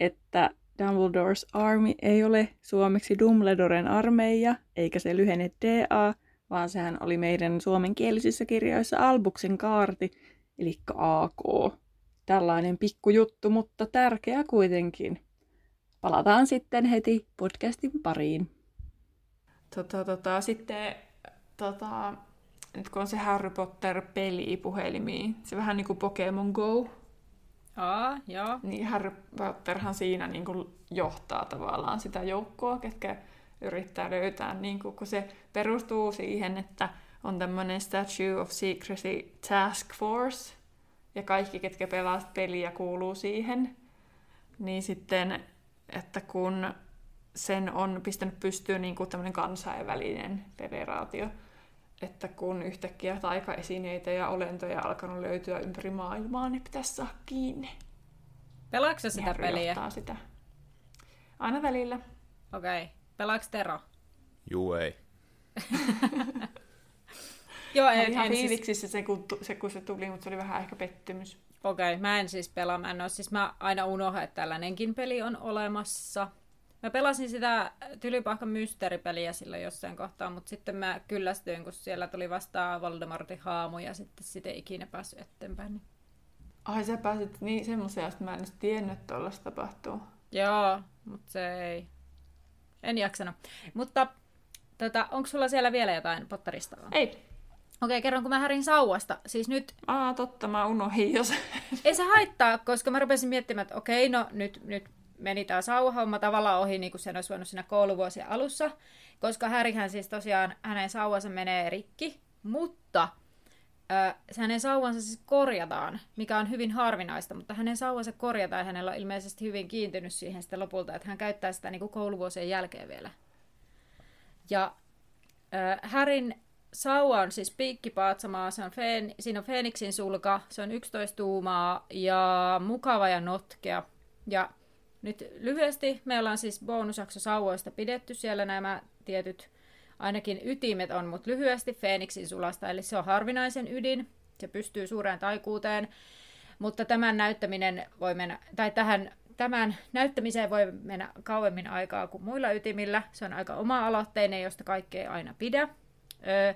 että Dumbledore's Army ei ole suomeksi Dumbledoren armeija, eikä se lyhene DA, vaan sehän oli meidän suomenkielisissä kirjoissa Albuksen kaarti, eli AK. Tällainen pikkujuttu, mutta tärkeä kuitenkin. Palataan sitten heti podcastin pariin. Tota, tota, sitten tota, nyt kun on se Harry Potter-peli puhelimiin, se vähän niin kuin Pokemon Go. Aa, joo. Niin Harry Potterhan siinä niin kuin johtaa tavallaan sitä joukkoa, ketkä yrittää löytää, niin kuin, kun se perustuu siihen, että on tämmöinen Statue of Secrecy Task Force, ja kaikki, ketkä pelaavat peliä, kuuluu siihen. Niin sitten, että kun sen on pistänyt pystyyn niin kuin tämmöinen kansainvälinen federaatio, että kun yhtäkkiä taikaesineitä ja olentoja alkanut löytyä ympäri maailmaa, niin pitäisi saada kiinni. Pelaatko sitä peliä? sitä. Aina välillä. Okei. Okay. Pelaaks Tero? Juu, ei. Joo, ei, ihan siis- fiiliksissä siis... se, kun, se, kun se tuli, mutta se oli vähän ehkä pettymys. Okei, okay, mä en siis pelaa. Mä, en ole, siis mä aina unohdan, että tällainenkin peli on olemassa. Mä pelasin sitä Tylypahkan mysteeripeliä silloin jossain kohtaa, mutta sitten mä kyllästyin, kun siellä tuli vastaan Voldemortin haamu ja sitten sitä ei ikinä päässyt eteenpäin. Niin... Ai sä pääsit niin semmoisia, että mä en edes tiennyt, että tapahtuu. Joo, mutta se ei, en jaksanut. Mutta tota, onko sulla siellä vielä jotain Potterista? Ei. Okei, kerronko mä Härin sauvasta? Siis nyt Aa, totta, mä unohdin jos. ei se haittaa, koska mä rupesin miettimään, että okei, no nyt, nyt meni tämä sauvahomma tavallaan ohi, niin kuin sen olisi voinut siinä kouluvuosien alussa, koska Härihän siis tosiaan, hänen sauvansa menee rikki, mutta ö, hänen sauvansa siis korjataan, mikä on hyvin harvinaista, mutta hänen sauvansa korjataan ja hänellä on ilmeisesti hyvin kiintynyt siihen sitten lopulta, että hän käyttää sitä niin kuin kouluvuosien jälkeen vielä. Ja ö, Härin sauva on siis piikkipaatsama, se on feen, siinä on Feeniksin sulka, se on 11 tuumaa ja mukava ja notkea. Ja nyt lyhyesti me ollaan siis bonusjakso sauvoista pidetty siellä nämä tietyt ainakin ytimet on, mutta lyhyesti Feeniksin sulasta, eli se on harvinaisen ydin, se pystyy suureen taikuuteen, mutta tämän näyttäminen voi mennä, tai tähän, tämän näyttämiseen voi mennä kauemmin aikaa kuin muilla ytimillä. Se on aika oma-aloitteinen, josta kaikki ei aina pidä. Öö,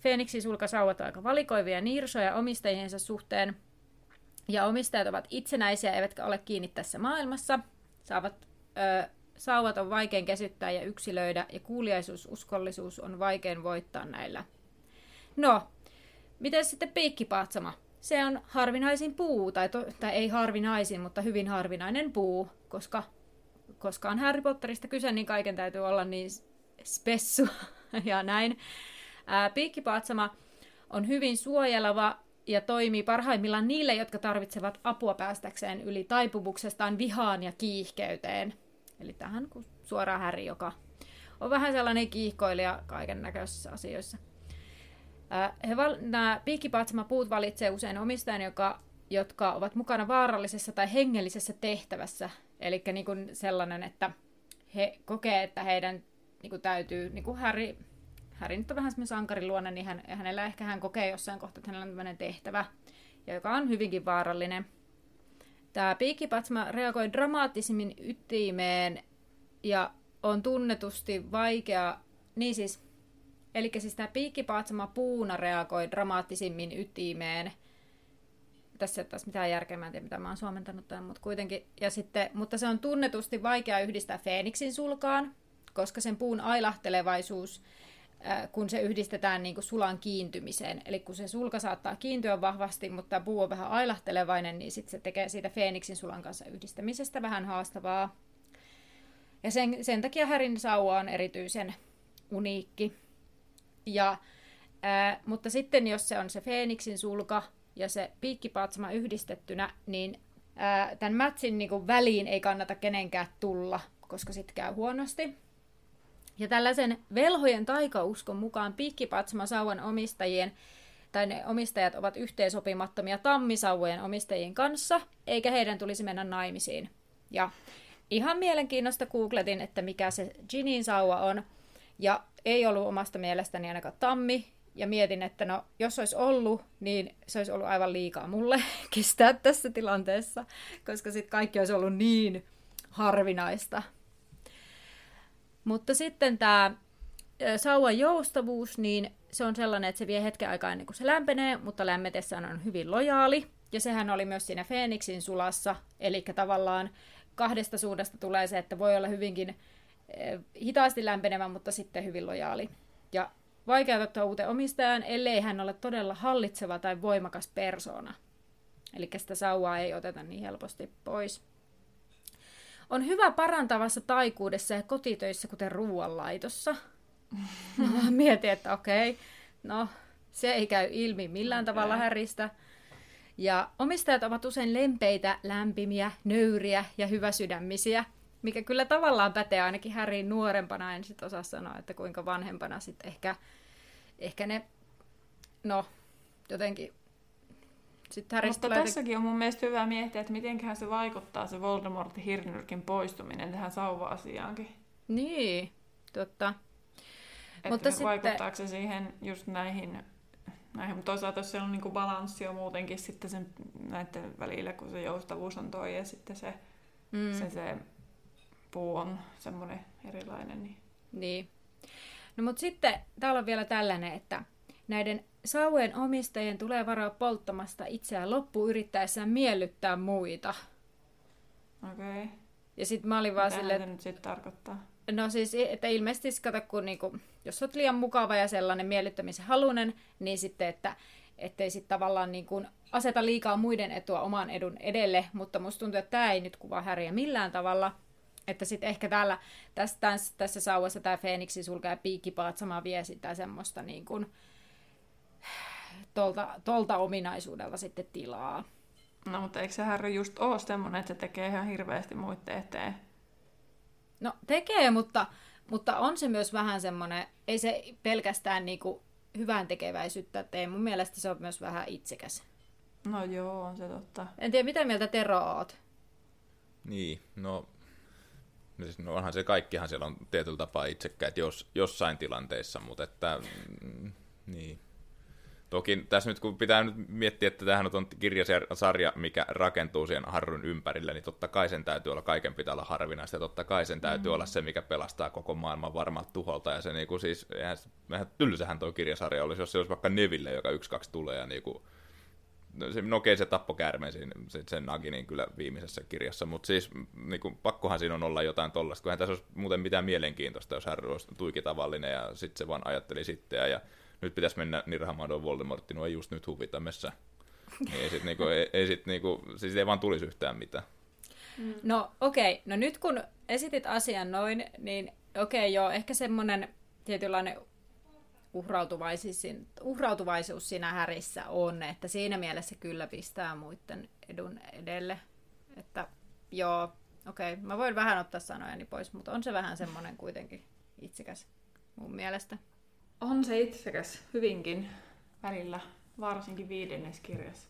Feeniksin sulkasauvat ovat aika valikoivia niirsoja omistajiensa suhteen, ja omistajat ovat itsenäisiä eivätkä ole kiinni tässä maailmassa. Saavat, ö, sauvat on vaikein käsittää ja yksilöidä, ja kuuliaisuus, uskollisuus on vaikein voittaa näillä. No, miten sitten piikkipaatsama? Se on harvinaisin puu, tai, to, tai ei harvinaisin, mutta hyvin harvinainen puu, koska, koska on Harry Potterista kyse, niin kaiken täytyy olla niin spessu ja näin. Ää, piikkipaatsama on hyvin suojeleva ja toimii parhaimmillaan niille, jotka tarvitsevat apua päästäkseen yli taipumuksestaan vihaan ja kiihkeyteen. Eli tähän suoraan Häri, joka on vähän sellainen kiihkoilija kaiken näköisissä asioissa. he val- nämä piikkipaatsama-puut valitsee usein omistajan, joka, jotka ovat mukana vaarallisessa tai hengellisessä tehtävässä. Eli niin sellainen, että he kokee, että heidän niin kuin täytyy, niin kuin Harry Häri nyt on vähän semmoinen sankariluonne, niin hän, hänellä ehkä hän kokee jossain kohtaa, että hänellä on tämmöinen tehtävä, joka on hyvinkin vaarallinen. Tämä piikkipatsma reagoi dramaattisimmin ytimeen ja on tunnetusti vaikea, niin siis, eli siis tämä piikkipatsma puuna reagoi dramaattisimmin ytimeen. Tässä ei ole taas mitään järkeä, mä en tiedä mitä mä oon suomentanut tämän, mutta kuitenkin. Ja sitten, mutta se on tunnetusti vaikea yhdistää Feeniksin sulkaan, koska sen puun ailahtelevaisuus kun se yhdistetään niin kuin sulan kiintymiseen. Eli kun se sulka saattaa kiintyä vahvasti, mutta puu on vähän ailahtelevainen, niin sitten se tekee siitä Feeniksin sulan kanssa yhdistämisestä vähän haastavaa. Ja sen, sen takia Härin sauva on erityisen uniikki. Ja, ää, mutta sitten jos se on se Feeniksin sulka ja se piikkipaatsama yhdistettynä, niin ää, tämän mätsin niin kuin väliin ei kannata kenenkään tulla, koska sitten käy huonosti. Ja tällaisen velhojen taikauskon mukaan piikkipatsama sauvan omistajien tai ne omistajat ovat yhteensopimattomia tammisauvojen omistajien kanssa, eikä heidän tulisi mennä naimisiin. Ja ihan mielenkiinnosta googletin, että mikä se Ginin sauva on, ja ei ollut omasta mielestäni ainakaan tammi, ja mietin, että no, jos olisi ollut, niin se olisi ollut aivan liikaa mulle kestää tässä tilanteessa, koska sitten kaikki olisi ollut niin harvinaista. Mutta sitten tämä sauvan joustavuus, niin se on sellainen, että se vie hetken aikaa ennen kuin se lämpenee, mutta lämmetessään on hyvin lojaali. Ja sehän oli myös siinä Feeniksin sulassa, eli tavallaan kahdesta suunnasta tulee se, että voi olla hyvinkin hitaasti lämpenevä, mutta sitten hyvin lojaali. Ja vaikea ottaa uuteen omistajan, ellei hän ole todella hallitseva tai voimakas persona. Eli sitä sauvaa ei oteta niin helposti pois on hyvä parantavassa taikuudessa ja kotitöissä, kuten ruoanlaitossa. Mietin, että okei, no se ei käy ilmi millään okay. tavalla häristä. Ja omistajat ovat usein lempeitä, lämpimiä, nöyriä ja hyväsydämisiä, mikä kyllä tavallaan pätee ainakin Häriin nuorempana. En sit osaa sanoa, että kuinka vanhempana sitten ehkä, ehkä ne, no, jotenkin sitten Harry Mutta tässäkin on mun mielestä hyvä miettiä, että mitenköhän se vaikuttaa se Voldemortin hirnyrkin poistuminen tähän sauva-asiaankin. Niin, totta. Että Mutta sitten... vaikuttaako se siihen just näihin, näihin. mutta toisaalta jos siellä on niinku balanssi on muutenkin sitten sen näiden välillä, kun se joustavuus on toi ja sitten se, mm. se, se puu on semmoinen erilainen. Niin. niin. No mutta sitten täällä on vielä tällainen, että näiden Sauvojen omistajien tulee varoa polttamasta itseään loppuun yrittäessään miellyttää muita. Okei. Okay. Ja sit mä olin vaan silleen... se nyt sitten tarkoittaa? No siis, että ilmeisesti siis kato, kun niinku, jos olet liian mukava ja sellainen miellyttämisen halunen, niin sitten, että ettei sitten tavallaan niin kuin aseta liikaa muiden etua oman edun edelle, mutta musta tuntuu, että tämä ei nyt kuvaa Häriä millään tavalla. Että sitten ehkä täällä, tässä, tässä, tässä sauvassa tämä Feeniksi sulkee piikkipaat sama vie sitä semmoista niin kuin, tolta, tolta ominaisuudelta sitten tilaa. No, mutta eikö se Harry just ole semmoinen, että se tekee ihan hirveästi muiden eteen? No tekee, mutta, mutta on se myös vähän semmoinen, ei se pelkästään niinku hyvän tekeväisyyttä tee. Mun mielestä se on myös vähän itsekäs. No joo, on se totta. En tiedä, mitä mieltä Tero oot? Niin, no, siis, no onhan se kaikkihan siellä on tietyllä tapaa itsekkäät jos, jossain tilanteissa, mutta että, mm, niin, Toki tässä nyt kun pitää nyt miettiä, että tämähän on kirjasarja, mikä rakentuu siihen Harryn ympärille, niin totta kai sen täytyy olla, kaiken pitää olla harvinaista, ja totta kai sen täytyy mm-hmm. olla se, mikä pelastaa koko maailman varmalta tuholta, ja se niinku siis, eihän, eihän tylsähän tuo kirjasarja olisi, jos se olisi vaikka Neville, joka yksi kaksi tulee, ja niinku, no, se, no okei, se tappo käärmeen siinä, sen Naginin kyllä viimeisessä kirjassa, mutta siis niinku, pakkohan siinä on olla jotain tollasta, kun tässä olisi muuten mitään mielenkiintoista, jos Harry olisi tuiki tavallinen, ja sitten se vaan ajatteli sitten, ja nyt pitäisi mennä nirhaamaan Voldemortti, no ei just nyt huvita messä. Niin ei sit niinku, ei, ei sit niinku, siis ei vaan tulisi yhtään mitään. Mm. No okei, okay. no nyt kun esitit asian noin, niin okei okay, joo, ehkä semmoinen tietynlainen uhrautuvaisuus, uhrautuvaisuus siinä härissä on, että siinä mielessä kyllä pistää muiden edun edelle. Että joo, okei, okay. mä voin vähän ottaa sanojani pois, mutta on se vähän semmoinen kuitenkin itsekäs mun mielestä. On se itsekäs hyvinkin välillä, varsinkin viidennes kirjassa.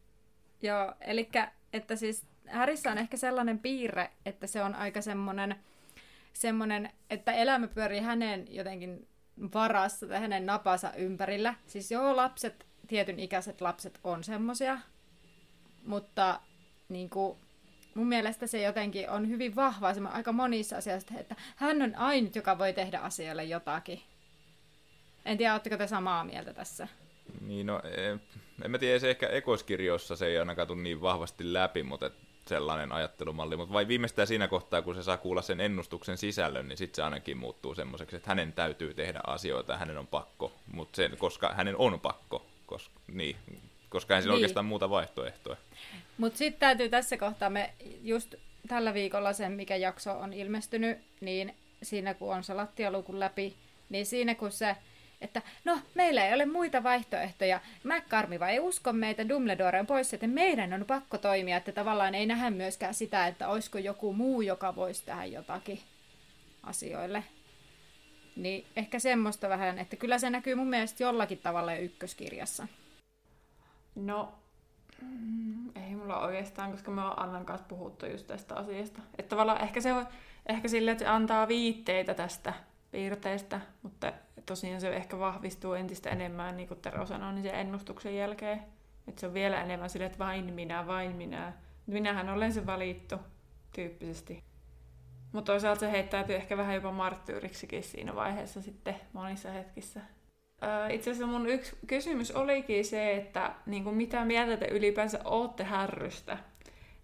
Joo, eli että siis Härissä on ehkä sellainen piirre, että se on aika semmoinen, semmoinen että elämä pyörii hänen jotenkin varassa tai hänen napansa ympärillä. Siis joo, lapset, tietyn ikäiset lapset on semmosia, mutta niin kuin, mun mielestä se jotenkin on hyvin vahvaa aika monissa asioissa, että hän on ainut, joka voi tehdä asioille jotakin. En tiedä, oletteko te samaa mieltä tässä? Niin, no, en mä tiedä, se ehkä ekoiskirjoissa se ei ainakaan tule niin vahvasti läpi, mutta sellainen ajattelumalli, mutta vai viimeistään siinä kohtaa, kun se saa kuulla sen ennustuksen sisällön, niin sitten se ainakin muuttuu semmoiseksi, että hänen täytyy tehdä asioita ja hänen on pakko, mutta sen, koska hänen on pakko, koska, niin, koska ei niin. oikeastaan muuta vaihtoehtoa. Mutta sitten täytyy tässä kohtaa, me just tällä viikolla sen, mikä jakso on ilmestynyt, niin siinä kun on se lattialukun läpi, niin siinä kun se että no, meillä ei ole muita vaihtoehtoja. McCarmiva ei usko meitä, Dumbledore on pois, että meidän on pakko toimia, että tavallaan ei nähdä myöskään sitä, että olisiko joku muu, joka voisi tehdä jotakin asioille. Niin ehkä semmoista vähän, että kyllä se näkyy mun mielestä jollakin tavalla jo ykköskirjassa. No, mm, ei mulla oikeastaan, koska me ollaan Annan kanssa puhuttu just tästä asiasta. Että tavallaan ehkä se on, ehkä sille, että se antaa viitteitä tästä piirteistä, mutta tosiaan se ehkä vahvistuu entistä enemmän, niin kuin Tero sanoi, niin sen ennustuksen jälkeen. Että se on vielä enemmän sille, että vain minä, vain minä. Minähän olen se valittu, tyyppisesti. Mutta toisaalta se heittäytyy ehkä vähän jopa marttyyriksikin siinä vaiheessa sitten monissa hetkissä. Itse asiassa mun yksi kysymys olikin se, että niin kuin mitä mieltä te ylipäänsä ootte härrystä.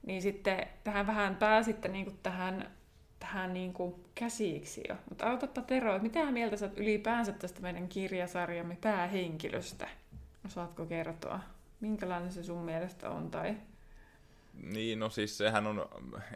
Niin sitten tähän vähän pääsitte niin kuin tähän tähän niin kuin käsiksi jo. Mutta autapa Tero, että mitä mieltä sä ylipäänsä tästä meidän kirjasarjamme päähenkilöstä? Osaatko kertoa, minkälainen se sun mielestä on? Tai... Niin, no siis sehän on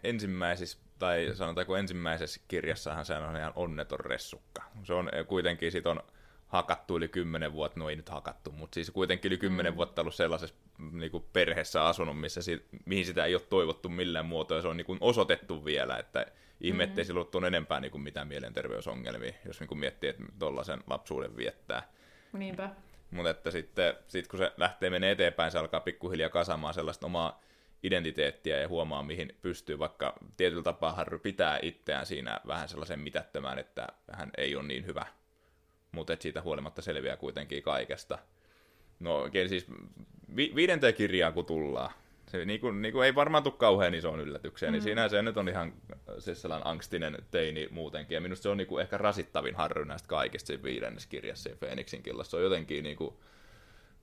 ensimmäisissä, tai sanotaanko ensimmäisessä kirjassahan se on ihan onneton ressukka. Se on kuitenkin, sit on hakattu yli kymmenen vuotta, no ei nyt hakattu, mutta siis kuitenkin yli kymmenen mm. vuotta ollut sellaisessa niin kuin perheessä asunut, missä mihin sitä ei ole toivottu millään muotoa, ja se on niin kuin osoitettu vielä, että ihme, ettei mm-hmm. sillä ole enempää niin kuin mitään mielenterveysongelmia, jos niin kuin miettii, että tuollaisen lapsuuden viettää. Niinpä. Mutta että sitten sit kun se lähtee menee eteenpäin, se alkaa pikkuhiljaa kasaamaan sellaista omaa identiteettiä ja huomaa, mihin pystyy, vaikka tietyllä tapaa Harry pitää itseään siinä vähän sellaisen mitättömään, että hän ei ole niin hyvä, mutta siitä huolimatta selviää kuitenkin kaikesta. No oikein siis vi- viidenteen kirjaan kun tullaan, niin kuin, niin kuin ei varmaan tule kauhean isoon yllätykseen, niin mm. niin siinä se nyt on ihan siis sellainen angstinen teini muutenkin. Ja minusta se on niin kuin ehkä rasittavin harry näistä kaikista siinä viidennes kirjassa Phoenixin killassa. Se on jotenkin niin kuin,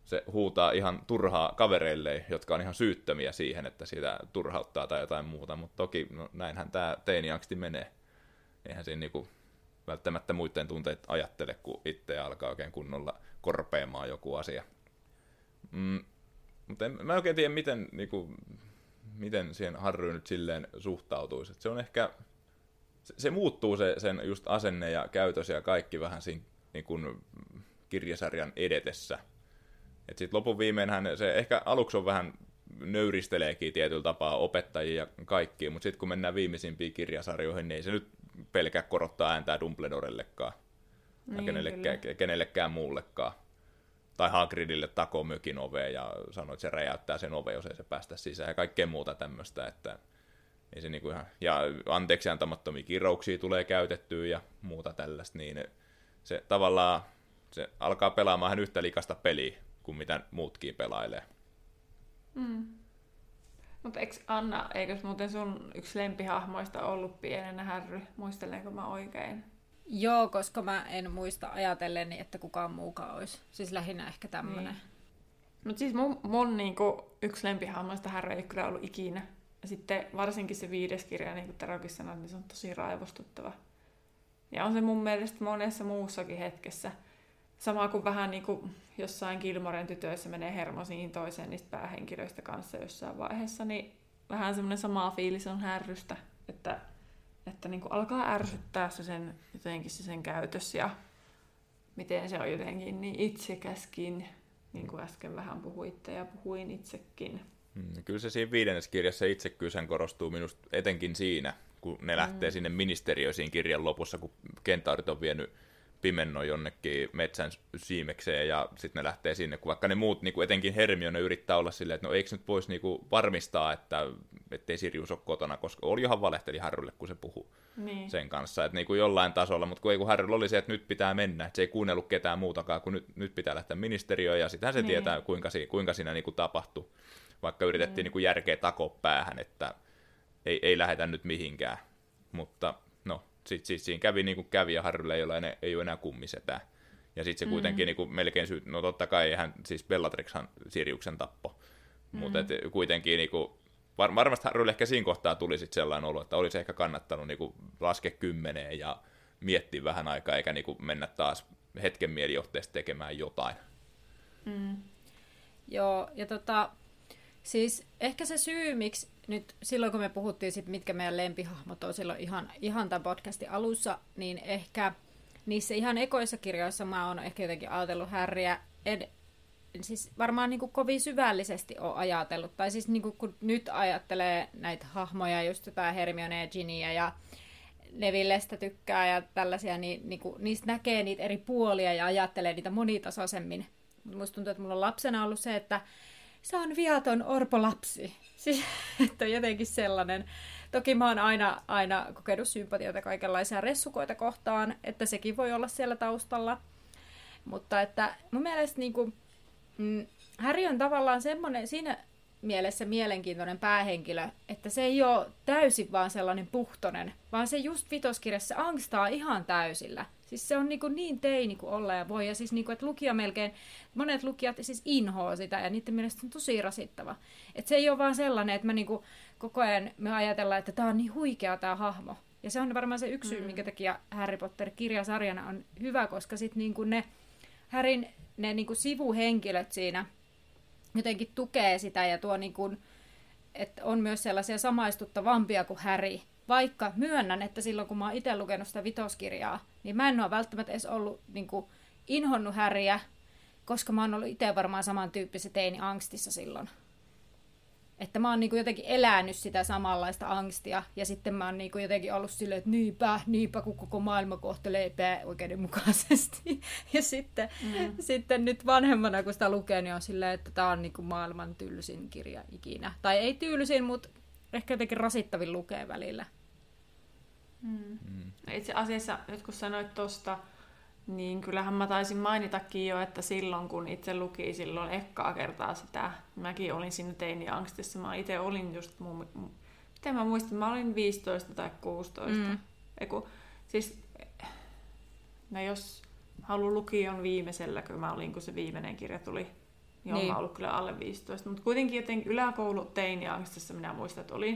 se huutaa ihan turhaa kavereille, jotka on ihan syyttömiä siihen, että sitä turhauttaa tai jotain muuta. Mutta toki no, näinhän tämä teiniangsti menee. Eihän siinä niinku, välttämättä muiden tunteet ajattele, kun itse alkaa oikein kunnolla korpeamaan joku asia. Mm, mutta en, mä en oikein tiedä, miten, niin kuin, miten siihen Harry nyt silleen suhtautuisi. Et se on ehkä, se, se muuttuu se, sen just asenne ja käytös ja kaikki vähän siinä niin kuin, kirjasarjan edetessä. Et sit lopun viimeinhän se ehkä aluksi on vähän nöyristeleekin tietyllä tapaa opettajia ja kaikkia, mutta sitten kun mennään viimeisimpiin kirjasarjoihin, niin ei se nyt pelkää korottaa ääntää Dumbledorellekaan. Niin, tai kenellekään, kenellekään muullekaan. Tai Hagridille takoo mökin oveen ja sanoo, että se räjäyttää sen ove, jos ei se päästä sisään ja kaikkea muuta tämmöistä. Että ei se niinku ihan, ja anteeksi antamattomia kirouksia tulee käytettyä ja muuta tällaista, niin se tavallaan se alkaa pelaamaan yhtä likasta peliä kuin mitä muutkin pelailee. Mm. Mutta eikö Anna, eikö muuten sun yksi lempihahmoista ollut pienenä härry? Muistelenko mä oikein? Joo, koska mä en muista ajatelleni, että kukaan muukaan olisi. Siis lähinnä ehkä tämmönen. Niin. Mutta siis mun, mun niinku, yksi lempihahmoista härry ei kyllä ollut ikinä. Ja sitten varsinkin se viides kirja, niin kuin Terokin sanoi, niin se on tosi raivostuttava. Ja on se mun mielestä monessa muussakin hetkessä. Sama kuin vähän niin kuin jossain Kilmoren tytöissä menee hermosiin toiseen niistä päähenkilöistä kanssa jossain vaiheessa, niin vähän semmoinen sama fiilis on härrystä, että, että niin kuin alkaa ärsyttää se sen, jotenkin se sen käytös ja miten se on jotenkin niin itsekäskin, niin kuin äsken vähän puhuitte ja puhuin itsekin. Hmm, kyllä se siinä viidennessä kirjassa itsekkyyshän korostuu minusta etenkin siinä, kun ne lähtee mm. sinne ministeriöisiin kirjan lopussa, kun kentaurit on vienyt pimenno jonnekin metsän siimekseen ja sitten ne lähtee sinne, kun vaikka ne muut, niin kuin etenkin Hermione yrittää olla silleen, että no eikö nyt voisi niin kuin varmistaa, että ettei Sirius ole kotona, koska oli johon valehteli Harrylle, kun se puhui niin. sen kanssa, että niin kuin jollain tasolla, mutta kun ei kun Harrylla oli se, että nyt pitää mennä, että se ei kuunnellut ketään muutakaan, kun nyt, nyt pitää lähteä ministeriöön ja sitähän se niin. tietää, kuinka, kuinka siinä niin kuin tapahtui, vaikka yritettiin niin. niin kuin järkeä takoa päähän, että ei, ei lähetä nyt mihinkään, mutta sitten sit siinä kävi niin kuin kävi, ja Harrylle ei ole enää, ei ole enää kummisetää. Ja sitten se mm. kuitenkin niin kuin melkein syy, no totta kai hän, siis Bellatrixhan Siriuksen tappo, mm. mutta kuitenkin niin kuin, var, varmasti Harrylle ehkä siinä kohtaa tuli sitten sellainen olo, että olisi ehkä kannattanut niin kuin laske kymmeneen ja miettiä vähän aikaa, eikä niin kuin mennä taas hetken mielijohteesta tekemään jotain. Mm. Joo, ja tota, siis ehkä se syy, miksi nyt silloin kun me puhuttiin sit, mitkä meidän lempihahmot on silloin ihan, ihan tämän podcastin alussa, niin ehkä niissä ihan ekoissa kirjoissa mä oon ehkä jotenkin ajatellut Harryä, ed, siis varmaan niin kuin kovin syvällisesti on ajatellut, tai siis niin kuin, kun nyt ajattelee näitä hahmoja, just jotain Hermione ja Ginia ja Nevillestä tykkää ja tällaisia, niin, niin kuin, niistä näkee niitä eri puolia ja ajattelee niitä monitasoisemmin. Musta tuntuu, että mulla on lapsena ollut se, että se on viaton orpolapsi. Siis, että on jotenkin sellainen. Toki mä oon aina, aina kokenut sympatioita kaikenlaisia ressukoita kohtaan, että sekin voi olla siellä taustalla. Mutta että mun mielestä niin kuin, mm, Harry on tavallaan semmoinen siinä mielessä mielenkiintoinen päähenkilö, että se ei ole täysin vaan sellainen puhtonen, vaan se just vitoskirjassa angstaa ihan täysillä. Siis se on niin, kuin niin teini kuin olla ja voi. Ja siis niin kuin, että lukija melkein, monet lukijat siis inhoa sitä ja niiden mielestä on tosi rasittava. Että se ei ole vaan sellainen, että me niin kuin koko ajan me ajatellaan, että tämä on niin huikea tämä hahmo. Ja se on varmaan se yksi syy, mm. minkä takia Harry Potter-kirjasarjana on hyvä, koska sitten niin kuin ne Harryn ne niin kuin sivuhenkilöt siinä jotenkin tukee sitä ja tuo niin kuin, että on myös sellaisia samaistuttavampia kuin Harry. Vaikka myönnän, että silloin kun mä oon itse lukenut sitä vitoskirjaa, niin mä en ole välttämättä edes ollut niin kuin, inhonnut Harryä, koska mä oon ollut itse varmaan samantyyppisessä teini angstissa silloin. Että mä oon niinku jotenkin elänyt sitä samanlaista angstia, ja sitten mä oon niinku jotenkin ollut silleen, että niinpä, niinpä, kun koko maailma kohtelee epäoikeudenmukaisesti. Ja sitten, mm. sitten nyt vanhemmana, kun sitä lukee, niin on silleen, että tää on niinku maailman tylsin kirja ikinä. Tai ei tylsin, mutta ehkä jotenkin rasittavin lukee välillä. Mm. Mm. Itse asiassa, nyt kun sanoit tuosta, niin kyllähän mä taisin mainitakin jo, että silloin kun itse luki silloin ekkaa kertaa sitä, mäkin olin siinä teini-angstissa. Mä itse olin just, mun, miten mä muistin, mä olin 15 tai 16. Mm. Eiku, siis, no jos haluan lukion viimeisellä, kun mä olin, kun se viimeinen kirja tuli, niin, niin. mä ollut kyllä alle 15. Mutta kuitenkin jotenkin yläkoulu teini-angstissa minä muistan, että olin.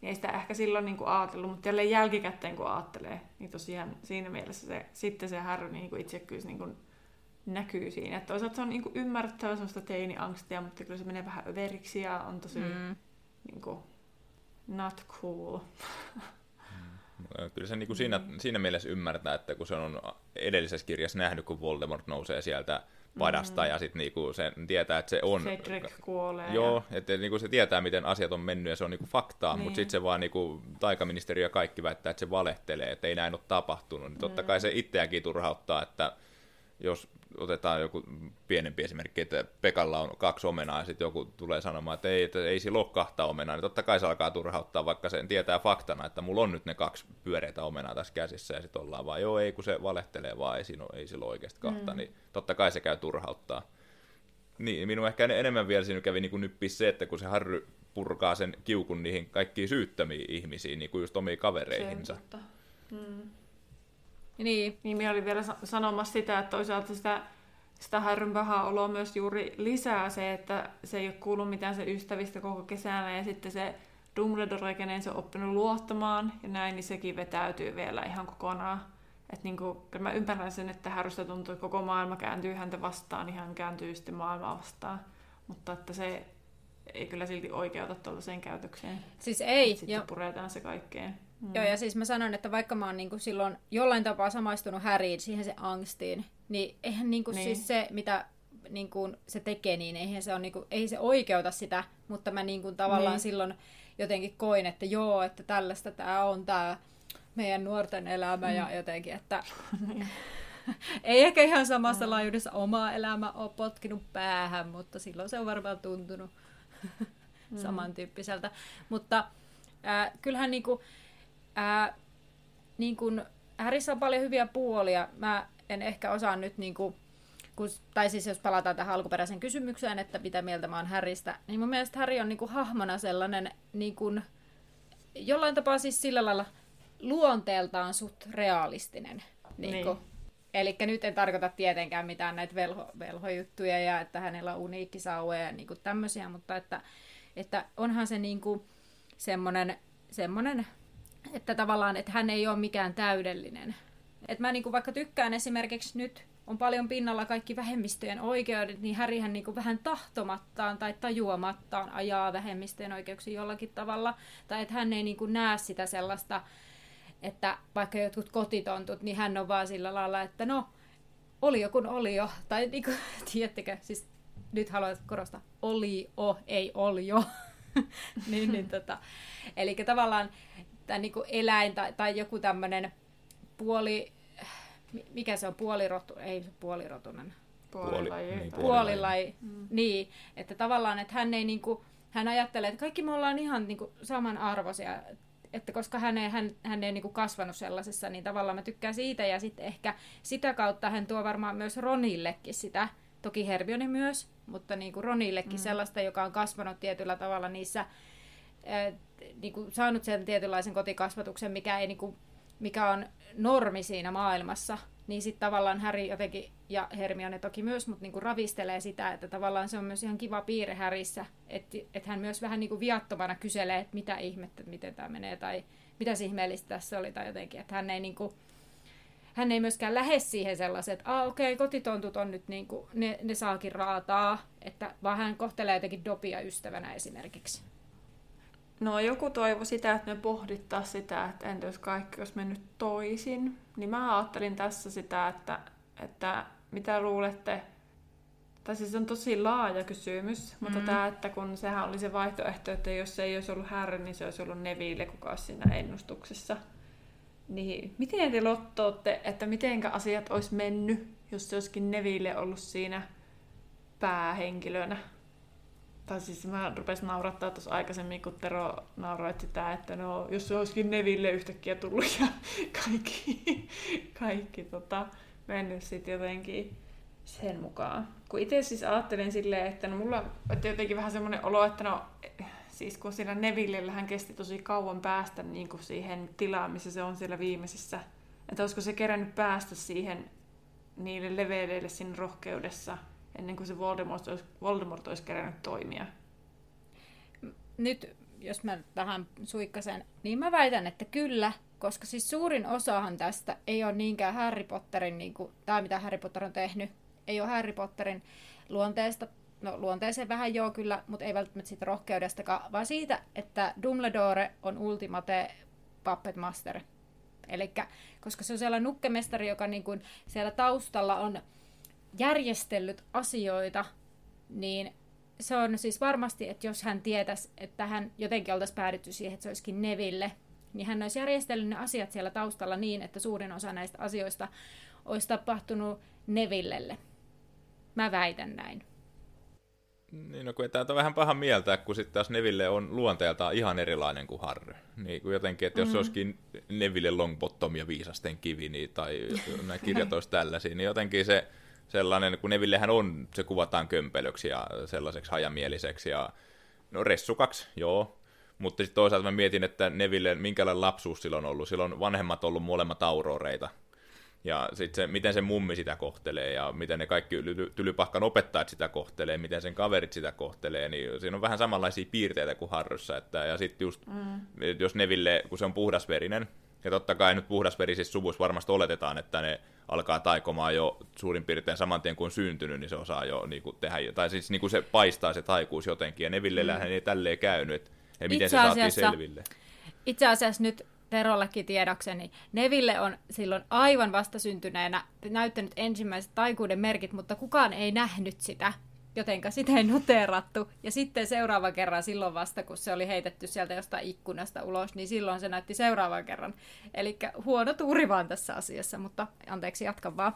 niin ei sitä ehkä silloin niin kuin ajatellut, mutta jälleen jälkikäteen kun ajattelee, niin tosiaan siinä mielessä se, sitten se Harry niin kuin itsekkyys niin kuin näkyy siinä. Että toisaalta se on niin kuin ymmärrettävä sellaista teiniangstia, mutta kyllä se menee vähän överiksi ja on tosi mm. niin kuin, not cool. Kyllä se niin kuin siinä, mm. siinä mielessä ymmärtää, että kun se on edellisessä kirjassa nähnyt, kun Voldemort nousee sieltä padasta mm. ja sitten niinku se tietää, että se on... Cedric kuolee. Joo, ja... että niinku se tietää, miten asiat on mennyt ja se on niinku faktaa, niin. mutta sitten se vaan niinku, taikaministeri ja kaikki väittää, että se valehtelee, että ei näin ole tapahtunut. Niin totta mm. kai se itseäkin turhauttaa, että jos otetaan joku pienempi esimerkki, että Pekalla on kaksi omenaa ja sitten joku tulee sanomaan, että ei, että ei sillä ole kahta omenaa, niin totta kai se alkaa turhauttaa, vaikka sen tietää faktana, että mulla on nyt ne kaksi pyöreitä omenaa tässä käsissä ja sitten ollaan vaan, joo ei kun se valehtelee vaan, ei, siinä ole, ei sillä ole oikeasti kahta, mm. niin totta kai se käy turhauttaa. Niin, minun ehkä enemmän vielä siinä kävi niin nyppi se, että kun se Harry purkaa sen kiukun niihin kaikkiin syyttömiin ihmisiin, niin kuin just omiin kavereihinsa. Se mm. Niin. Niin minä olin vielä sanomassa sitä, että toisaalta sitä, sitä Harryn pahaa oloa myös juuri lisää se, että se ei ole kuullut mitään se ystävistä koko kesänä ja sitten se Dumbledore, kenen se on oppinut luottamaan ja näin, niin sekin vetäytyy vielä ihan kokonaan. Että niinku, mä ymmärrän sen, että Harrystä tuntuu, että koko maailma kääntyy häntä vastaan, niin hän kääntyy sitten maailmaa vastaan. Mutta että se ei kyllä silti oikeuta tuollaiseen käytökseen. Siis ei. Sitten ja... puretaan se kaikkeen. Mm. Joo, ja siis mä sanon, että vaikka mä oon niinku silloin jollain tapaa samaistunut Harryin, siihen se angstiin, niin eihän niinku niin. siis se, mitä niinku se tekee, niin eihän se, on niinku, ei se oikeuta sitä, mutta mä niinku tavallaan niin. silloin jotenkin koin, että joo, että tällaista tämä on tämä meidän nuorten elämä mm. ja jotenkin, että ei ehkä ihan samassa mm. laajuudessa omaa elämä ole potkinut päähän, mutta silloin se on varmaan tuntunut mm. samantyyppiseltä. Mutta äh, kyllähän niinku, Ää, niin kun, Härissä on paljon hyviä puolia. Mä en ehkä osaa nyt, niin kun, kun, tai siis jos palataan tähän alkuperäiseen kysymykseen, että mitä mieltä mä oon Häristä, niin mun mielestä Häri on niin kun, hahmona sellainen niin kun, jollain tapaa siis sillä lailla luonteeltaan suht realistinen. Niin niin. Eli nyt en tarkoita tietenkään mitään näitä velho, velhojuttuja ja että hänellä on uniikki sauve ja niin tämmöisiä, mutta että, että onhan se niin semmoinen, semmoinen että tavallaan, että hän ei ole mikään täydellinen. Että mä niinku vaikka tykkään esimerkiksi nyt, on paljon pinnalla kaikki vähemmistöjen oikeudet, niin Härihän niinku vähän tahtomattaan tai tajuamattaan ajaa vähemmistöjen oikeuksia jollakin tavalla. Tai että hän ei niinku näe sitä sellaista, että vaikka jotkut kotitontut, niin hän on vaan sillä lailla, että no, oli jo kun oli jo. Tai niinku, tiedättekö, siis nyt haluan korostaa, oli o, ei oli jo. niin, niin tota. Eli tavallaan tai niin kuin eläin tai, tai joku tämmöinen puoli, mikä se on, puolirotu, ei se puolirotunen. Puolilaji. Niin, puolilaji. Mm. Niin, että tavallaan, että hän ei niin kuin, hän ajattelee, että kaikki me ollaan ihan niin kuin samanarvoisia, että koska hän ei, hän, hän ei niin kuin kasvanut sellaisessa, niin tavallaan mä tykkään siitä ja sitten ehkä sitä kautta hän tuo varmaan myös Ronillekin sitä, toki Hermione myös, mutta niin kuin Ronillekin mm. sellaista, joka on kasvanut tietyllä tavalla niissä niin kuin, saanut sen tietynlaisen kotikasvatuksen, mikä, ei, niin kuin, mikä on normi siinä maailmassa, niin sitten tavallaan Harry jotenkin, ja Hermione toki myös, mutta niin kuin ravistelee sitä, että tavallaan se on myös ihan kiva piirre Härissä, että, että hän myös vähän niin kuin viattomana kyselee, että mitä ihmettä, miten tämä menee, tai mitä ihmeellistä tässä oli, tai jotenkin, että hän ei niin kuin, hän ei myöskään lähde siihen sellaisen, että ah, okei, okay, kotitontut on nyt niin kuin, ne, ne saakin raataa, että vaan hän kohtelee jotenkin Dopia ystävänä esimerkiksi. No joku toivo sitä, että me pohdittaa sitä, että entä jos kaikki olisi mennyt toisin. Niin mä ajattelin tässä sitä, että, että mitä luulette, tai siis on tosi laaja kysymys, mutta tämä, että kun sehän oli se vaihtoehto, että jos se ei olisi ollut Harry, niin se olisi ollut Neville, kuka olisi siinä ennustuksessa. Niin miten te lottootte, että mitenkä asiat olisi mennyt, jos se olisikin Neville ollut siinä päähenkilönä? Tai siis mä rupesin naurattaa tuossa aikaisemmin, kun Tero nauroit sitä, että no, jos se olisikin Neville yhtäkkiä tullut ja kaikki, kaikki tota, mennyt sitten jotenkin sen mukaan. Kun itse siis ajattelin silleen, että no mulla on jotenkin vähän semmoinen olo, että no siis kun siinä Nevillellähän kesti tosi kauan päästä niin kuin siihen tilaan, missä se on siellä viimeisessä. Että olisiko se kerännyt päästä siihen niille leveleille siinä rohkeudessa – ennen kuin se Voldemort olisi, Voldemort olisi kerännyt toimia. Nyt jos mä vähän suikkasen, niin mä väitän, että kyllä, koska siis suurin osahan tästä ei ole niinkään Harry Potterin, niin kuin, tai mitä Harry Potter on tehnyt, ei ole Harry Potterin luonteesta, no luonteeseen vähän joo kyllä, mutta ei välttämättä siitä rohkeudestakaan, vaan siitä, että Dumbledore on ultimate puppet master. Elikkä, koska se on siellä nukkemestari, joka niin kuin siellä taustalla on järjestellyt asioita, niin se on siis varmasti, että jos hän tietäisi, että hän jotenkin oltaisiin päädytty siihen, että se olisikin Neville, niin hän olisi järjestellyt ne asiat siellä taustalla niin, että suurin osa näistä asioista olisi tapahtunut Nevillelle. Mä väitän näin. Niin, no kun tämä on vähän paha mieltä, kun sitten taas Neville on luonteeltaan ihan erilainen kuin Harry. Niin kuin jotenkin, että jos mm. olisikin Neville Longbottom ja Viisasten kivi, niin, tai nämä kirjat olisi tällaisia, niin jotenkin se sellainen, kun Nevillehän on, se kuvataan kömpelöksi ja sellaiseksi hajamieliseksi ja no ressukaksi, joo, mutta sitten toisaalta mä mietin, että Neville, minkälainen lapsuus sillä on ollut. Sillä on vanhemmat ollut molemmat auroreita. Ja sitten se, miten se mummi sitä kohtelee ja miten ne kaikki tylypahkan opettajat sitä kohtelee, miten sen kaverit sitä kohtelee, niin siinä on vähän samanlaisia piirteitä kuin Harryssa. Että, ja sitten just, mm. jos Neville, kun se on puhdasverinen, ja totta kai nyt puhdasverisissä suvuissa varmasti oletetaan, että ne alkaa taikomaan jo suurin piirtein saman tien kuin syntynyt, niin se osaa jo niin kuin, tehdä, tai siis niin kuin se paistaa se taikuus jotenkin, ja Nevillellähän mm. ei tälleen käynyt, että ja miten itse se saatiin selville. Itse asiassa nyt Terollekin tiedokseni, Neville on silloin aivan vastasyntyneenä näyttänyt ensimmäiset taikuuden merkit, mutta kukaan ei nähnyt sitä, jotenka sitä ei noteerattu. Ja sitten seuraava kerran silloin vasta, kun se oli heitetty sieltä jostain ikkunasta ulos, niin silloin se näytti seuraavan kerran. Eli huono tuuri vaan tässä asiassa, mutta anteeksi, jatka vaan.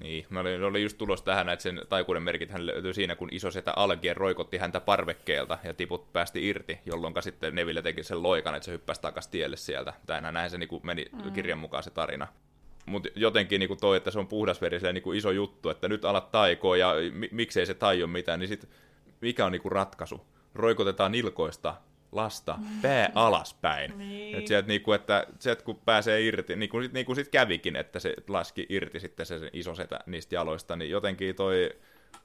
Niin, mä olin, olin just tulos tähän, että sen taikuuden merkit hän löytyi siinä, kun iso setä Algien roikotti häntä parvekkeelta ja tiput päästi irti, jolloin sitten Neville teki sen loikan, että se hyppäsi takaisin tielle sieltä. Tänään näin se niin meni mm. kirjan mukaan se tarina. Mutta jotenkin niin kuin toi, että se on puhdasverisellä niin kuin iso juttu, että nyt alat taikoa ja mi- miksei se taio mitään, niin sit mikä on niin kuin ratkaisu? Roikotetaan nilkoista lasta pää alaspäin. niin. Et sieltä, niin kuin, että sieltä kun pääsee irti, niin kuin, niin kuin sit kävikin, että se laski irti sitten se iso setä niistä jaloista, niin jotenkin toi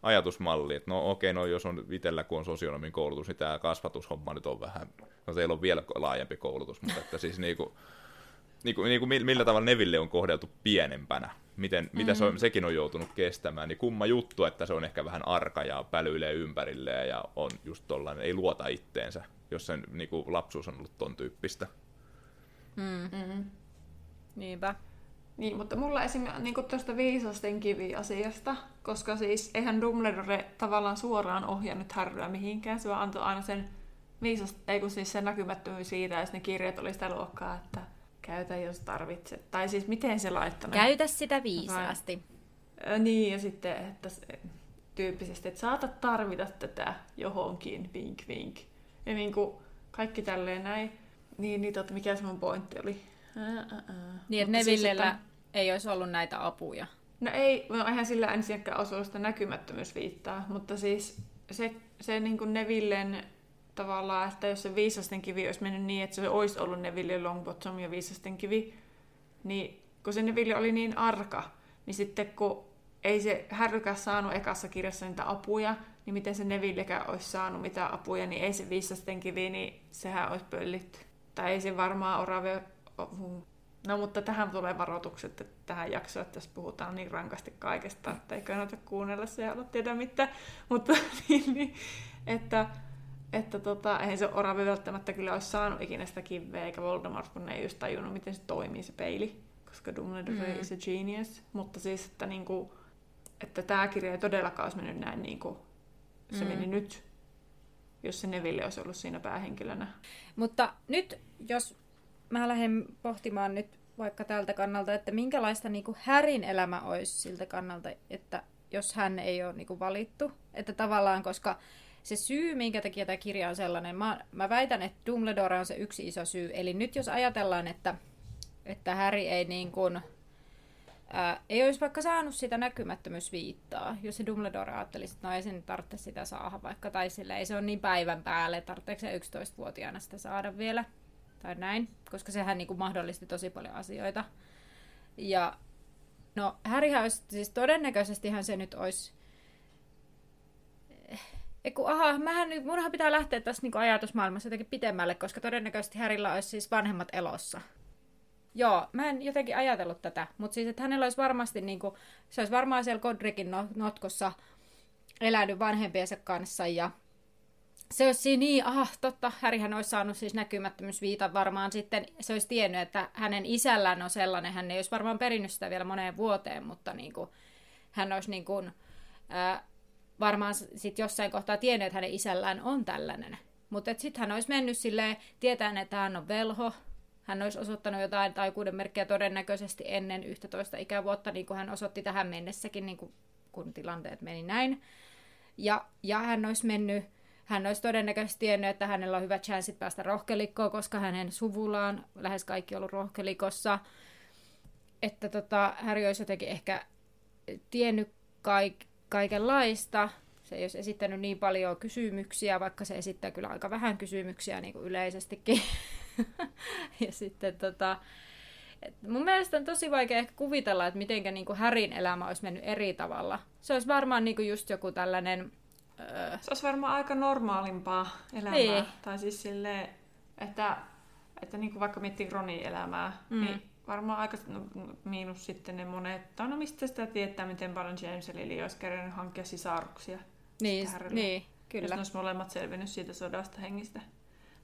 ajatusmalli, että no okei, no jos on itsellä kun on sosionomin koulutus, niin tämä kasvatushomma nyt on vähän, no teillä on vielä laajempi koulutus, mutta että siis niin kuin, niin kuin, niin kuin millä tavalla Neville on kohdeltu pienempänä, miten, mm-hmm. mitä se on, mm. sekin on joutunut kestämään, niin kumma juttu, että se on ehkä vähän arka ja pälyilee ympärilleen ja on just tollainen, ei luota itteensä jos sen niin kuin, lapsuus on ollut ton tyyppistä. Mm. Mm. Niinpä. Niin, mutta mulla esimerkiksi niin tuosta viisasten kivi-asiasta, koska siis eihän Dumbledore tavallaan suoraan ohjannut Harryä mihinkään, se vaan antoi aina sen viisast, ei kun siis se näkymättömyys siitä, jos ne kirjat oli sitä luokkaa, että käytä jos tarvitset. Tai siis miten se laittanut? Käytä sitä viisaasti. Vai, niin, ja sitten että tyyppisesti, että saatat tarvita tätä johonkin, vink vink. Ja niin kuin kaikki tälleen näin. Niin, niin totta, mikä se mun pointti oli? Ää, ää. Niin, että Nevillellä siis, että... ei olisi ollut näitä apuja. No ei, no eihän sillä ensinnäkään olisi ollut sitä näkymättömyysviittaa, mutta siis se, se niin kuin Nevillen tavallaan, että jos se viisasten kivi olisi mennyt niin, että se olisi ollut Neville Longbottom ja viisasten kivi, niin kun se Neville oli niin arka, niin sitten kun ei se Härrykäs saanut ekassa kirjassa niitä apuja, niin miten se Nevillekään olisi saanut mitä apuja, niin ei se viisasten kivi, niin sehän olisi pöllitty. Tai ei se varmaan orave... No mutta tähän tulee varoitukset, että tähän jaksoon, että tässä puhutaan niin rankasti kaikesta, että ei kannata kuunnella se ja olla tiedä. Mutta niin, niin, että, että tota, eihän se orave välttämättä kyllä olisi saanut ikinä sitä kiveä, eikä Voldemort, kun ne ei just tajunnut, miten se toimii se peili, koska Dumbledore mm. is a genius. Mutta siis, että, niinku, että tämä kirja ei todellakaan olisi mennyt näin niinku se mm. meni nyt, jos se Neville olisi ollut siinä päähenkilönä. Mutta nyt, jos mä lähden pohtimaan nyt vaikka tältä kannalta, että minkälaista niin kuin Härin elämä olisi siltä kannalta, että jos hän ei ole niin kuin valittu. Että tavallaan, koska se syy, minkä takia tämä kirja on sellainen, mä, mä väitän, että Dumbledore on se yksi iso syy. Eli nyt jos ajatellaan, että, että Harry ei niin kuin, ää, ei olisi vaikka saanut sitä näkymättömyysviittaa, jos se Dumbledore ajattelisi, että no ei sen tarvitse sitä saada vaikka, tai sille ei se ole niin päivän päälle, tarvitseeko se 11-vuotiaana sitä saada vielä, tai näin, koska sehän niin kuin mahdollisti tosi paljon asioita. Ja no Harryhän olisi, siis todennäköisestihän se nyt olisi, Eiku, aha, mähän, munhan pitää lähteä tässä niinku ajatusmaailmassa jotenkin pitemmälle, koska todennäköisesti Härillä olisi siis vanhemmat elossa. Joo, mä en jotenkin ajatellut tätä, mutta siis, että hänellä olisi varmasti, niinku, se olisi varmaan siellä Godricin no- notkossa elänyt vanhempiensa kanssa ja se olisi niin, ah, totta, Härihän olisi saanut siis näkymättömyysviitan varmaan sitten, se olisi tiennyt, että hänen isällään on sellainen, hän ei olisi varmaan perinnyt sitä vielä moneen vuoteen, mutta niin kuin, hän olisi niin kuin, ää, varmaan sitten jossain kohtaa tiennyt, että hänen isällään on tällainen. Mutta sitten hän olisi mennyt silleen, tietäen, että hän on velho, hän olisi osoittanut jotain taikuuden merkkejä todennäköisesti ennen 11 ikävuotta, niin kuin hän osoitti tähän mennessäkin, niin kuin, kun tilanteet meni näin. Ja, ja hän olisi mennyt, hän olisi todennäköisesti tiennyt, että hänellä on hyvät chanssit päästä rohkelikkoon, koska hänen suvullaan lähes kaikki ollut rohkelikossa. Että tota, Harry olisi jotenkin ehkä tiennyt kaik, kaikenlaista. Se ei olisi esittänyt niin paljon kysymyksiä, vaikka se esittää kyllä aika vähän kysymyksiä niin kuin yleisestikin. ja sitten tota, et mun mielestä on tosi vaikea ehkä kuvitella, että miten niin Härin elämä olisi mennyt eri tavalla. Se olisi varmaan niin kuin just joku tällainen... Öö, Se olisi varmaan aika normaalimpaa elämää. Niin. Tai siis silleen, että, että niin kuin vaikka miettii Ronin elämää, Mm. mm. niin varmaan aika no, miinus sitten ne monet, tai no mistä sitä tietää, miten paljon James ja Lily olisi kerännyt hankkia sisaruksia. niin, niin, Jos kyllä. ne olisi molemmat selvinnyt siitä sodasta hengistä.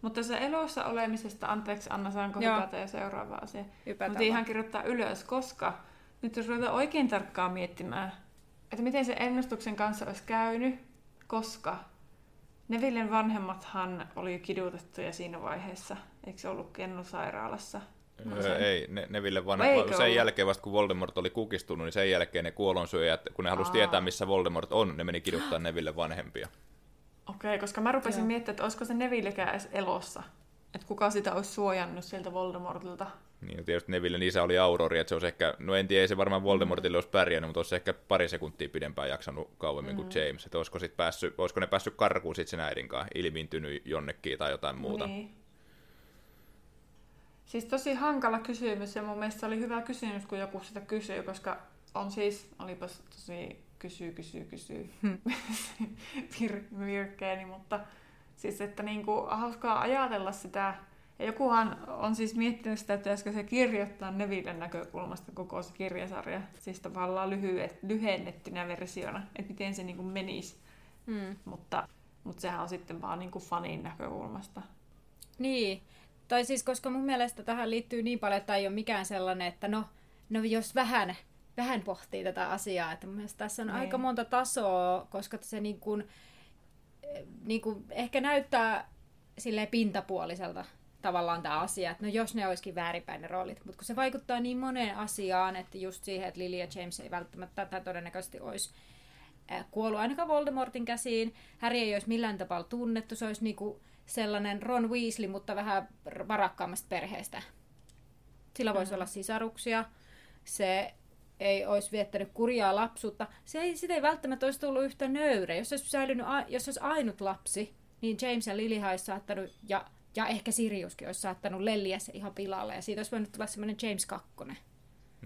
Mutta se elossa olemisesta, anteeksi Anna, saanko Joo. hypätä jo seuraava asia? Mutta ihan kirjoittaa ylös, koska nyt jos ruvetaan oikein tarkkaan miettimään, että miten se ennustuksen kanssa olisi käynyt, koska Nevillen vanhemmathan oli kidutettuja siinä vaiheessa, eikö se ollut kennusairaalassa? Öö, ei, ne, Neville vaan Eikö sen ollut? jälkeen vasta kun Voldemort oli kukistunut, niin sen jälkeen ne kuolonsyöjät, kun ne halusi Aa. tietää missä Voldemort on, ne meni kiduttaa Neville vanhempia. Okei, koska mä rupesin Joo. miettimään, että olisiko se Nevillekään edes elossa. Että kuka sitä olisi suojannut sieltä Voldemortilta. Niin ja tietysti Nevillen isä oli Aurori, että se olisi ehkä, no en tiedä, ei se varmaan Voldemortille olisi pärjännyt, mutta olisi ehkä pari sekuntia pidempään jaksanut kauemmin kuin James. Että olisiko, sit päässyt, olisiko ne päässyt karkuun sitten sen äidin kanssa, ilmiintynyt jonnekin tai jotain muuta. Niin. Siis tosi hankala kysymys ja mun mielestä se oli hyvä kysymys, kun joku sitä kysyy, koska on siis, olipas tosi kysyy, kysyy, kysyy vir- virkkeeni, mutta siis että niinku hauskaa ajatella sitä. Ja jokuhan on siis miettinyt sitä, että pitäisikö se kirjoittaa Nevillen näkökulmasta koko se kirjasarja, siis tavallaan lyhyet, lyhennettynä versiona, että miten se niinku menisi. Mm. Mutta, mutta sehän on sitten vaan niinku fanin näkökulmasta. Niin, tai siis koska mun mielestä tähän liittyy niin paljon, että ei ole mikään sellainen, että no, no jos vähän, vähän pohtii tätä asiaa, että mun mielestä tässä on Niin. aika monta tasoa, koska se niin kuin, niin kuin ehkä näyttää silleen pintapuoliselta tavallaan tämä asia, että no jos ne olisikin väärinpäin ne roolit, mutta kun se vaikuttaa niin moneen asiaan, että just siihen, että Lily ja James ei välttämättä tai todennäköisesti olisi äh, kuollut ainakaan Voldemortin käsiin. Harry ei olisi millään tapaa tunnettu, se olisi niinku sellainen Ron Weasley, mutta vähän varakkaammasta perheestä. Sillä voisi olla sisaruksia. Se ei olisi viettänyt kurjaa lapsuutta. Se ei, sitä ei välttämättä olisi tullut yhtä nöyrä. Jos olisi, säilynyt, jos olisi ainut lapsi, niin James ja Lily olisi saattanut, ja, ja ehkä Siriuskin olisi saattanut lelliä se ihan pilalle. Ja siitä olisi voinut tulla semmoinen James 2.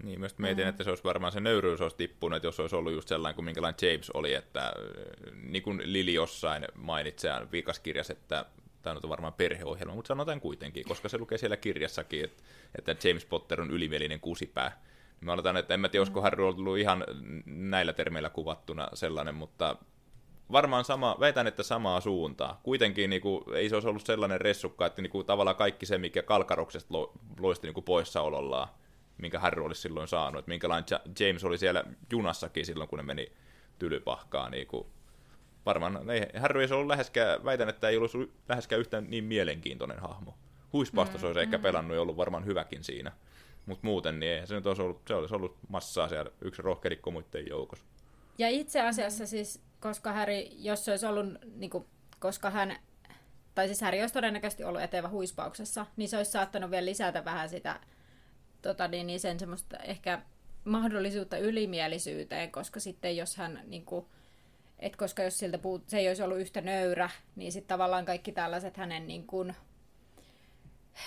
Niin, myös mietin, että se olisi varmaan se nöyryys olisi tippunut, että jos olisi ollut just sellainen kuin minkälainen James oli, että äh, niin kuin Lili jossain mainitsi viikaskirjassa, että tämä nyt on varmaan perheohjelma, mutta sanotaan kuitenkin, koska se lukee siellä kirjassakin, että, että James Potter on ylimielinen kusipää. Mä aloitan, että en mä tiedä, olisiko Harry ollut ihan näillä termeillä kuvattuna sellainen, mutta varmaan sama, väitän, että samaa suuntaa. Kuitenkin niin kuin, ei se olisi ollut sellainen ressukka, että niin kuin, tavallaan kaikki se, mikä kalkaruksesta lo, loisti niin kuin poissaolollaan, minkä Harry olisi silloin saanut. Että minkälainen Ja- James oli siellä junassakin silloin, kun ne meni tylypahkaan. Niin kuin, varmaan ei, Harry ei ollut läheskään, väitän, että ei olisi läheskään yhtään niin mielenkiintoinen hahmo. Huispasta se olisi ehkä pelannut ja ollut varmaan hyväkin siinä. Mutta muuten niin ei, se nyt olisi ollut, se olisi ollut massaa siellä yksi rohkerikko muiden joukossa. Ja itse asiassa siis, koska Harry, jos se olisi ollut, niin kuin, koska hän, tai siis Harry olisi todennäköisesti ollut etevä huispauksessa, niin se olisi saattanut vielä lisätä vähän sitä, tota, niin, niin sen semmoista ehkä mahdollisuutta ylimielisyyteen, koska sitten jos hän, niin kuin, et koska jos siltä puut, se ei olisi ollut yhtä nöyrä, niin sitten tavallaan kaikki tällaiset hänen niin kuin,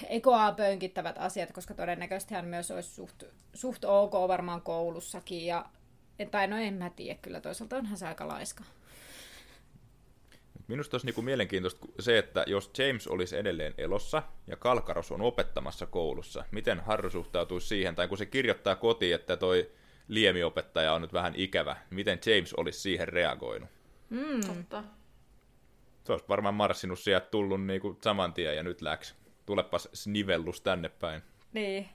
ekoa pönkittävät asiat, koska todennäköisesti hän myös olisi suht, suht ok varmaan koulussakin ja tai no en mä tiedä, kyllä toisaalta onhan se aika laiska. minusta olisi niinku mielenkiintoista se, että jos James olisi edelleen elossa ja Kalkaros on opettamassa koulussa, miten Harry suhtautuisi siihen, tai kun se kirjoittaa kotiin, että toi liemiopettaja on nyt vähän ikävä, miten James olisi siihen reagoinut? Mm. Totta. Se olisi varmaan marssinut sieltä tullut niinku saman tien ja nyt läks. Tulepas snivellus tänne päin. Niin.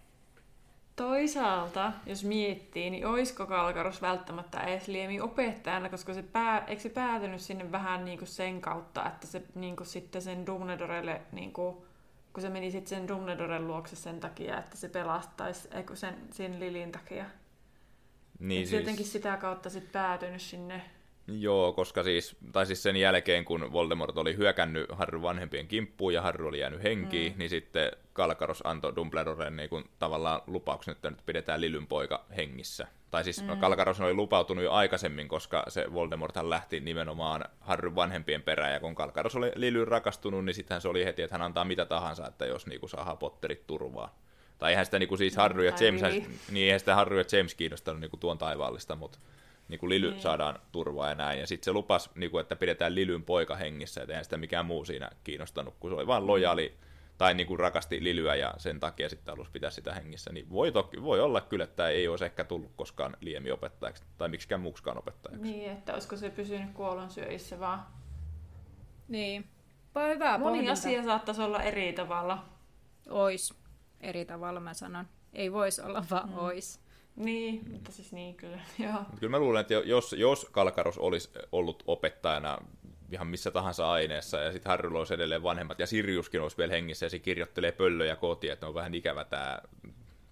Toisaalta, jos miettii, niin oisko Kalkaros välttämättä edes liemi opettajana, koska se pää, eikö se päätynyt sinne vähän niin kuin sen kautta, että se niin kuin sitten sen Dumbledorelle, niin kuin, kun se meni sitten sen Dumbledoren luokse sen takia, että se pelastaisi, eikö sen, sen Lilin takia. Niin Niin siis, jotenkin sitä kautta sitten päätynyt sinne. Joo, koska siis, tai siis sen jälkeen, kun Voldemort oli hyökännyt Harryn vanhempien kimppuun ja Harry oli jäänyt henkiin, mm. niin sitten Kalkaros antoi Dumbledoreen niin kuin, tavallaan lupauksen, että nyt pidetään Lilyn poika hengissä. Tai siis mm. Kalkaros oli lupautunut jo aikaisemmin, koska se Voldemorthan lähti nimenomaan Harryn vanhempien perään, ja kun Kalkaros oli Lilyn rakastunut, niin sittenhän se oli heti, että hän antaa mitä tahansa, että jos niin kuin, saadaan Potterit turvaan. Tai eihän sitä niin kuin, siis Harry ja James, Lily. niin eihän sitä Harry ja James kiinnostanut niin kuin, tuon taivaallista, mutta niin kuin Lily Niin. saadaan turvaa ja näin. Ja sitten se lupas, niin kuin, että pidetään Lilyn poika hengissä, että eihän sitä mikään muu siinä kiinnostanut, kun se oli vaan lojaali tai niin kuin rakasti Lilyä ja sen takia sitten halusi pitää sitä hengissä. Niin voi, toki, voi olla kyllä, että ei olisi ehkä tullut koskaan liemiopettajaksi tai miksikään muuksikaan opettajaksi. Niin, että olisiko se pysynyt kuollonsyöjissä vaan. Niin. Vaan hyvä Moni pohdinta. asia saattaisi olla eri tavalla. Ois. Eri tavalla mä sanon. Ei voisi olla, vaan mm. ois. Niin, mutta siis niin kyllä, joo. Mut Kyllä mä luulen, että jos, jos Kalkaros olisi ollut opettajana ihan missä tahansa aineessa, ja sitten Harrylla olisi edelleen vanhemmat, ja Siriuskin olisi vielä hengissä, ja se kirjoittelee pöllöjä kotiin, että on vähän ikävä tämä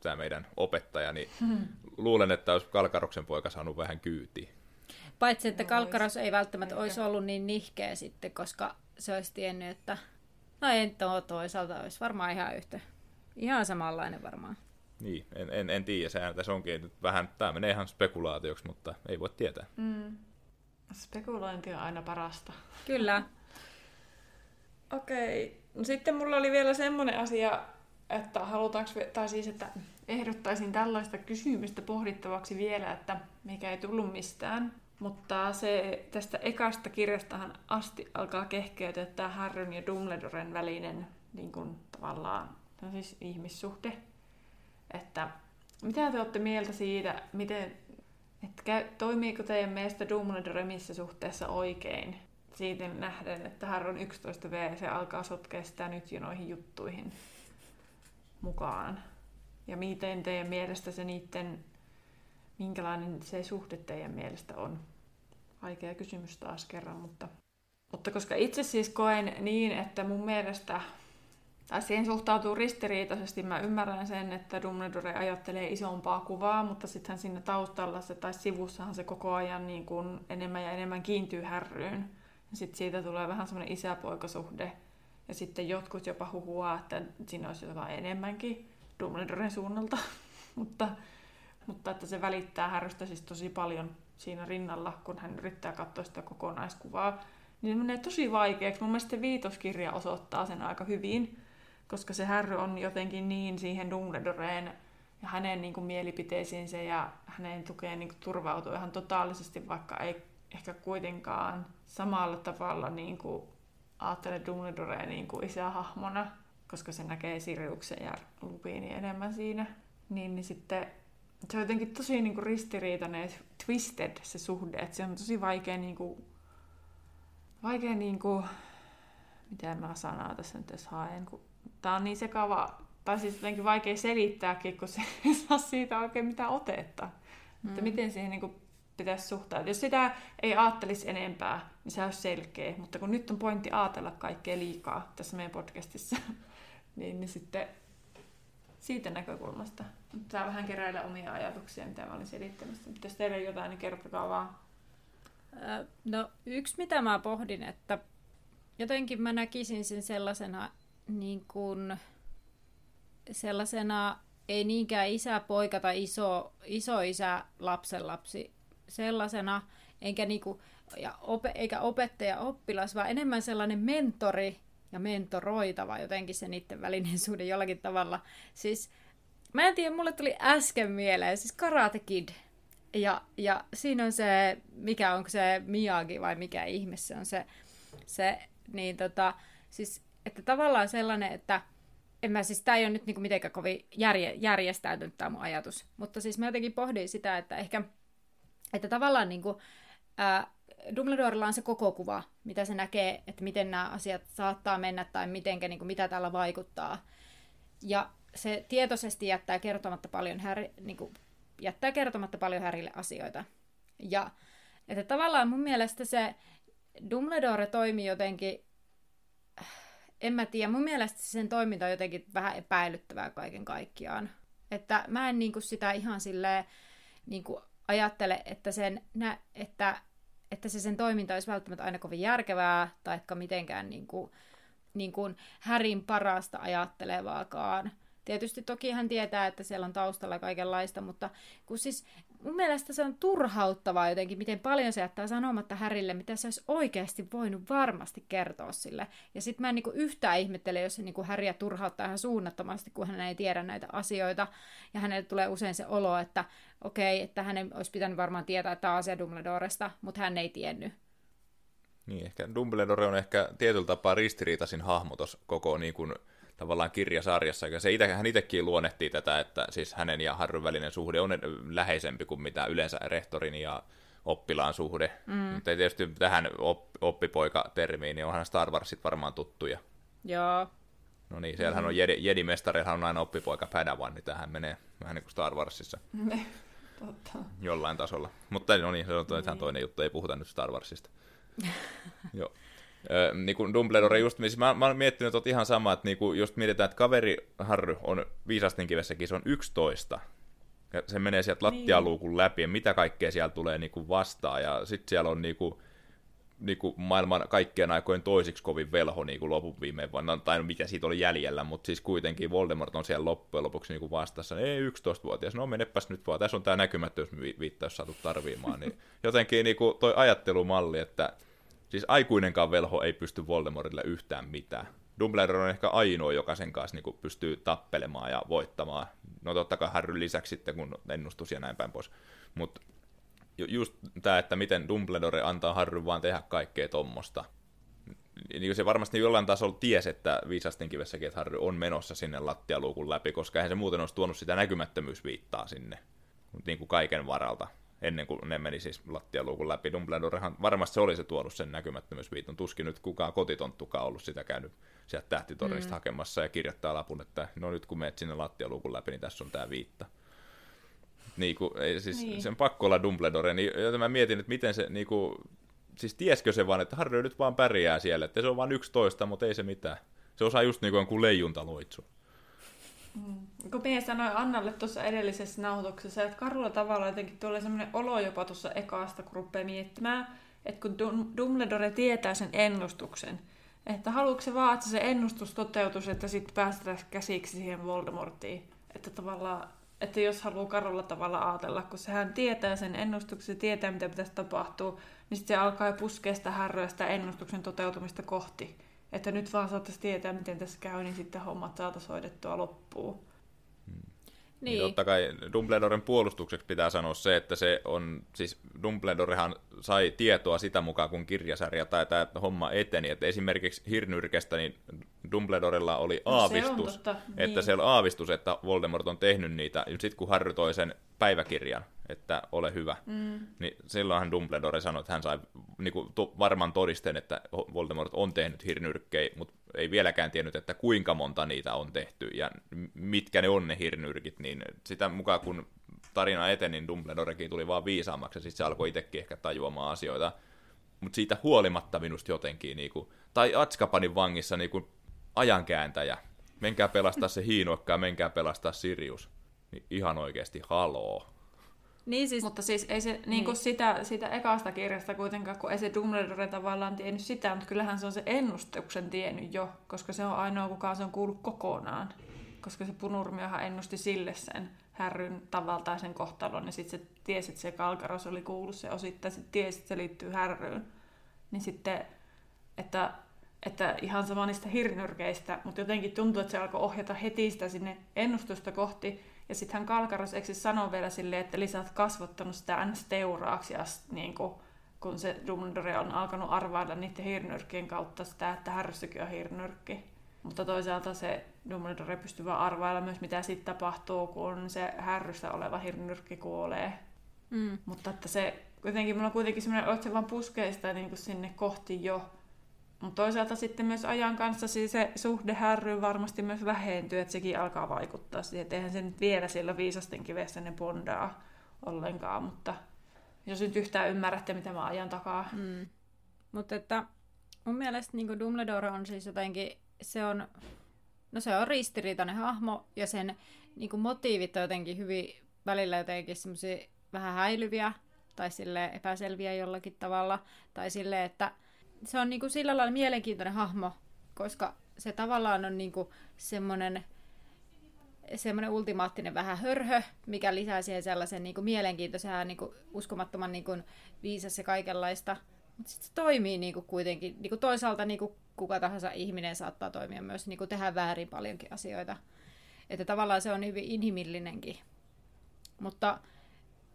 tämä meidän opettaja, niin luulen, että olisi Kalkaroksen poika saanut vähän kyytiä. Paitsi, että Vois. Kalkkaros ei välttämättä olisi ollut niin nihkeä sitten, koska se olisi tiennyt, että no ei to, toisaalta olisi varmaan ihan yhtä. Ihan samanlainen varmaan. Niin, en, en, en tiedä, sehän tässä onkin nyt vähän, tämä menee ihan spekulaatioksi, mutta ei voi tietää. Mm. Spekulointi on aina parasta. Kyllä. Okei. No sitten mulla oli vielä semmoinen asia, että halutaanko, tai siis, että ehdottaisin tällaista kysymystä pohdittavaksi vielä, että mikä ei tullut mistään. Mutta se tästä ekasta kirjastahan asti alkaa kehkeytyä tämä Harryn ja Dumbledoren välinen niin kuin, tavallaan no siis ihmissuhde. Että mitä te olette mieltä siitä, miten, että käy, toimiiko teidän mielestä Dumbledore missä suhteessa oikein? Siitä nähden, että Harry on 11V ja se alkaa sotkea sitä nyt jo noihin juttuihin mukaan. Ja miten teidän mielestä se niiden, minkälainen se suhde teidän mielestä on? Vaikea kysymys taas kerran, mutta, mutta koska itse siis koen niin, että mun mielestä tai siihen suhtautuu ristiriitaisesti. Mä ymmärrän sen, että Dumbledore ajattelee isompaa kuvaa, mutta sittenhän siinä taustalla se, tai sivussahan se koko ajan niin kuin enemmän ja enemmän kiintyy härryyn. Ja sitten siitä tulee vähän semmoinen isäpoikasuhde. Ja sitten jotkut jopa huhuaa, että siinä olisi jotain enemmänkin Dumbledoren suunnalta. mutta, mutta että se välittää härrystä siis tosi paljon siinä rinnalla, kun hän yrittää katsoa sitä kokonaiskuvaa. Niin se menee tosi vaikeaksi. Mun mielestä viitoskirja osoittaa sen aika hyvin koska se Harry on jotenkin niin siihen Dumbledoreen ja hänen niin kuin, mielipiteisiinsä ja hänen tukeen niin kuin, turvautuu ihan totaalisesti, vaikka ei ehkä kuitenkaan samalla tavalla niin kuin, ajattele Dumbledorea niin isähahmona, koska se näkee Siriuksen ja Lupini enemmän siinä. Niin, niin sitten se on jotenkin tosi niin kuin, ristiriitainen twisted se suhde, että se on tosi vaikea niin kuin, vaikea niin kuin, miten mä sanaa tässä nyt edes haen, kun tää on niin sekava, tai siis jotenkin vaikea selittääkin, kun se ei saa siitä oikein mitään otetta. Mm. Että miten siihen niin kuin pitäisi suhtautua. Jos sitä ei ajattelisi enempää, niin se olisi selkeä. Mutta kun nyt on pointti ajatella kaikkea liikaa tässä meidän podcastissa, niin, niin sitten siitä näkökulmasta. Tää vähän keräillä omia ajatuksia, mitä mä olin selittämässä. Mutta jos teillä on jotain, niin kertokaa vaan. No yksi mitä mä pohdin, että jotenkin mä näkisin sen sellaisena niin kuin, sellaisena ei niinkään isä, poika tai iso, iso isä, lapsen lapsi, sellaisena, enkä niinku, ja ope, eikä opettaja oppilas, vaan enemmän sellainen mentori ja mentoroitava jotenkin se niiden välinen suhde jollakin tavalla. Siis mä en tiedä, mulle tuli äsken mieleen, siis Karate Kid. Ja, ja siinä on se, mikä onko se Miyagi vai mikä ihme se on se se, niin tota, siis, että tavallaan sellainen, että en mä siis, tämä ei ole nyt niinku mitenkään kovin järje, järjestäytynyt tämä mun ajatus, mutta siis mä jotenkin pohdin sitä, että ehkä, että tavallaan niinku, ää, Dumbledorella on se koko kuva, mitä se näkee, että miten nämä asiat saattaa mennä tai mitenkä, kuin, mitä täällä vaikuttaa. Ja se tietoisesti jättää kertomatta paljon, niin kuin, jättää kertomatta paljon Härille asioita. Ja että tavallaan mun mielestä se Dumbledore toimii jotenkin, en mä tiedä, mun mielestä sen toiminta on jotenkin vähän epäilyttävää kaiken kaikkiaan. Että mä en niin kuin sitä ihan silleen niin kuin ajattele, että, sen, että että se sen toiminta olisi välttämättä aina kovin järkevää, tai mitenkään niin kuin, niin kuin Härin parasta ajattelevaakaan. Tietysti toki hän tietää, että siellä on taustalla kaikenlaista, mutta kun siis mun mielestä se on turhauttavaa jotenkin, miten paljon se jättää sanomatta Härille, mitä se olisi oikeasti voinut varmasti kertoa sille. Ja sitten mä en niin yhtään ihmettele, jos se niin Häriä turhauttaa ihan suunnattomasti, kun hän ei tiedä näitä asioita. Ja hänelle tulee usein se olo, että okei, okay, että hänen olisi pitänyt varmaan tietää tämä asia Dumbledoresta, mutta hän ei tiennyt. Niin, ehkä Dumbledore on ehkä tietyllä tapaa ristiriitaisin hahmo koko niin kuin, tavallaan kirjasarjassa. Ja se ite, hän itsekin luonnehtii tätä, että siis hänen ja Harryn välinen suhde on läheisempi kuin mitä yleensä rehtorin ja oppilaan suhde. Mm. Mutta tietysti tähän op, oppipoika-termiin, niin onhan Star Warsit varmaan tuttuja. Joo. No niin, siellähän mm. on Jedi, Jedi-mestareilla on aina oppipoika Padawan, niin tähän menee vähän niin kuin Star Warsissa. Ne, totta. Jollain tasolla. Mutta no niin, se on niin. toinen juttu, ei puhuta nyt Star Warsista. Joo niin kuin Dumbledore just, siis mä, mä oon miettinyt, että ihan sama, että niin kuin just mietitään, että kaveri Harry on viisasten kivessäkin, se on 11. Ja se menee sieltä niin. lattialuukun läpi, ja mitä kaikkea siellä tulee niin kuin vastaan, ja sitten siellä on niin kuin, niin kuin maailman kaikkien aikojen toisiksi kovin velho niin kuin lopun viime vuonna, tai no, mitä siitä oli jäljellä, mutta siis kuitenkin Voldemort on siellä loppujen lopuksi niin kuin vastassa, ei 11-vuotias, no menepäs nyt vaan, tässä on tämä näkymättömyysviittaus saatu tarviimaan, niin jotenkin niin kuin toi ajattelumalli, että Siis aikuinenkaan velho ei pysty Voldemortille yhtään mitään. Dumbledore on ehkä ainoa, joka sen kanssa niin pystyy tappelemaan ja voittamaan. No totta kai Harry lisäksi sitten, kun ennustus ja näin päin pois. Mutta just tämä, että miten Dumbledore antaa Harry vaan tehdä kaikkea tuommoista. Niin se varmasti jollain tasolla tiesi, että viisasten kivessäkin, että Harry on menossa sinne lattialuukun läpi, koska eihän se muuten olisi tuonut sitä näkymättömyysviittaa sinne. Niin kuin kaiken varalta ennen kuin ne meni siis lattialuukun läpi. Dumbledorehan varmasti se olisi tuonut sen näkymättömyysviiton. Tuskin nyt kukaan kotitonttukaan ollut sitä käynyt sieltä tähtitornista mm. hakemassa ja kirjoittaa lapun, että no nyt kun menet sinne lattialuukun läpi, niin tässä on tämä viitta. Niin kuin, ei, siis niin. sen pakko olla Dumbledore, niin joten mä mietin, että miten se, niin kuin, siis tieskö se vaan, että Harry nyt vaan pärjää siellä, että se on vain 11, mutta ei se mitään. Se osaa just niin kuin leijuntaloitsu. Mm. Kun minä sanoin Annalle tuossa edellisessä nauhoituksessa, että karulla tavalla jotenkin tulee sellainen olo jopa tuossa ekaasta, kun rupeaa miettimään, että kun Dumbledore tietää sen ennustuksen, että haluatko se vaan, että se ennustus toteutus, että sitten päästään käsiksi siihen Voldemortiin. Että tavallaan, että jos haluaa karulla tavalla ajatella, kun sehän tietää sen ennustuksen, se tietää mitä pitäisi tapahtua, niin sitten se alkaa puskea sitä härryä sitä ennustuksen toteutumista kohti että nyt vaan saattaisi tietää, miten tässä käy, niin sitten hommat saataisiin hoidettua loppuun. Hmm. Niin. niin. Totta kai Dumbledoren puolustukseksi pitää sanoa se, että se on, siis Dumbledorehan sai tietoa sitä mukaan, kun kirjasarja tai tämä homma eteni, että esimerkiksi Hirnyrkestä niin Dumbledorella oli aavistus, no, että niin. se oli aavistus, että Voldemort on tehnyt niitä, sitten kun Harry toi sen päiväkirjan, että ole hyvä. Mm. Niin silloinhan Dumbledore sanoi, että hän sai niin kuin, to, varman todisteen, että Voldemort on tehnyt hirnyrkkejä, mutta ei vieläkään tiennyt, että kuinka monta niitä on tehty ja mitkä ne on ne hirnyrkit. Niin sitä mukaan kun tarina eteni, niin Dumbledorekin tuli vaan viisaammaksi ja sitten se alkoi itsekin ehkä tajuamaan asioita. Mutta siitä huolimatta minusta jotenkin, niin kuin, tai Atskapanin vangissa niin kuin ajankääntäjä. Menkää pelastaa se hiinokka menkää pelastaa Sirius. Niin ihan oikeasti haloo. Niin siis, mutta siis ei se niin. Niin kuin sitä, sitä ekasta kirjasta kuitenkaan, kun ei se Dumbledore tavallaan tiennyt sitä, mutta kyllähän se on se ennustuksen tiennyt jo, koska se on ainoa, kuka se on kuullut kokonaan. Koska se punurmiohan ennusti sille sen härryn tavaltaisen kohtalon, ja sitten se tiesi, että se Kalkaros oli kuullut se osittain, sitten tiesi, että se liittyy härryyn. Niin sitten, että, että ihan sama niistä hirnyrkeistä, mutta jotenkin tuntuu, että se alkoi ohjata heti sitä sinne ennustusta kohti, ja sitten hän Kalkaros eikö sanoi vielä silleen, että lisät kasvottanut sitä ns. teuraaksi ja niin kuin kun se Dumbledore on alkanut arvailla niiden hirnyrkkien kautta sitä, että härsykin on hirnyrkki. Mutta toisaalta se Dumbledore pystyy vaan arvailla myös, mitä sitten tapahtuu, kun se härryssä oleva hirnyrkki kuolee. Mm. Mutta että se kuitenkin, mulla on kuitenkin semmoinen, että se vaan puskee sitä niin kuin sinne kohti jo. Mutta toisaalta sitten myös ajan kanssa siis se suhde härryyn varmasti myös vähentyy, että sekin alkaa vaikuttaa siihen. Eihän se nyt vielä siellä viisasten kivessä ne bondaa ollenkaan, mutta jos nyt yhtään ymmärrätte, mitä mä ajan takaa. Mm. Mutta että mun mielestä niin Dumbledore on siis jotenkin, se on, no se on ristiriitainen hahmo ja sen niin motiivit on jotenkin hyvin välillä jotenkin semmoisia vähän häilyviä tai sille epäselviä jollakin tavalla. Tai sille, että se on niinku sillä lailla mielenkiintoinen hahmo, koska se tavallaan on niinku semmoinen semmoinen ultimaattinen vähän hörhö, mikä lisää siihen sellaisen niinku mielenkiintoisen ja niinku uskomattoman niinku viisas ja kaikenlaista. Mutta sitten se toimii niinku kuitenkin, niinku toisaalta niinku kuka tahansa ihminen saattaa toimia myös niinku tehdä väärin paljonkin asioita. Että tavallaan se on hyvin inhimillinenkin. Mutta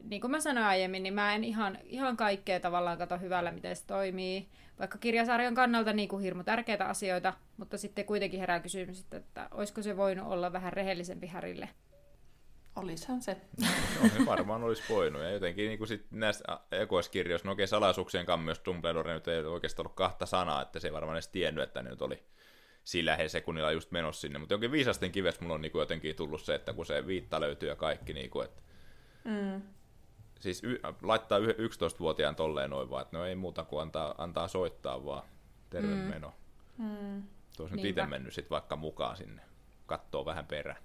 niin kuin mä sanoin aiemmin, niin mä en ihan, ihan kaikkea tavallaan kato hyvällä, miten se toimii. Vaikka kirjasarjan kannalta niin kuin hirmu tärkeitä asioita, mutta sitten kuitenkin herää kysymys, että, että olisiko se voinut olla vähän rehellisempi Härille. Olishan se. No, se varmaan olisi voinut. Ja jotenkin niin kuin sit näissä ekoiskirjoissa, no okei, salaisuuksien myös Dumbledore nyt ei oikeastaan ollut kahta sanaa, että se ei varmaan edes tiennyt, että ne nyt oli sillä he sekunnilla just menossa sinne. Mutta jonkin viisasten kivessä mulla on niin kuin jotenkin tullut se, että kun se viitta löytyy ja kaikki, niin kuin, että mm siis y- laittaa 11-vuotiaan tolleen noin vaan, että no ei muuta kuin antaa, antaa soittaa vaan terve mm. meno. Mm. Tuossa nyt itse mennyt sit vaikka mukaan sinne, kattoo vähän perä.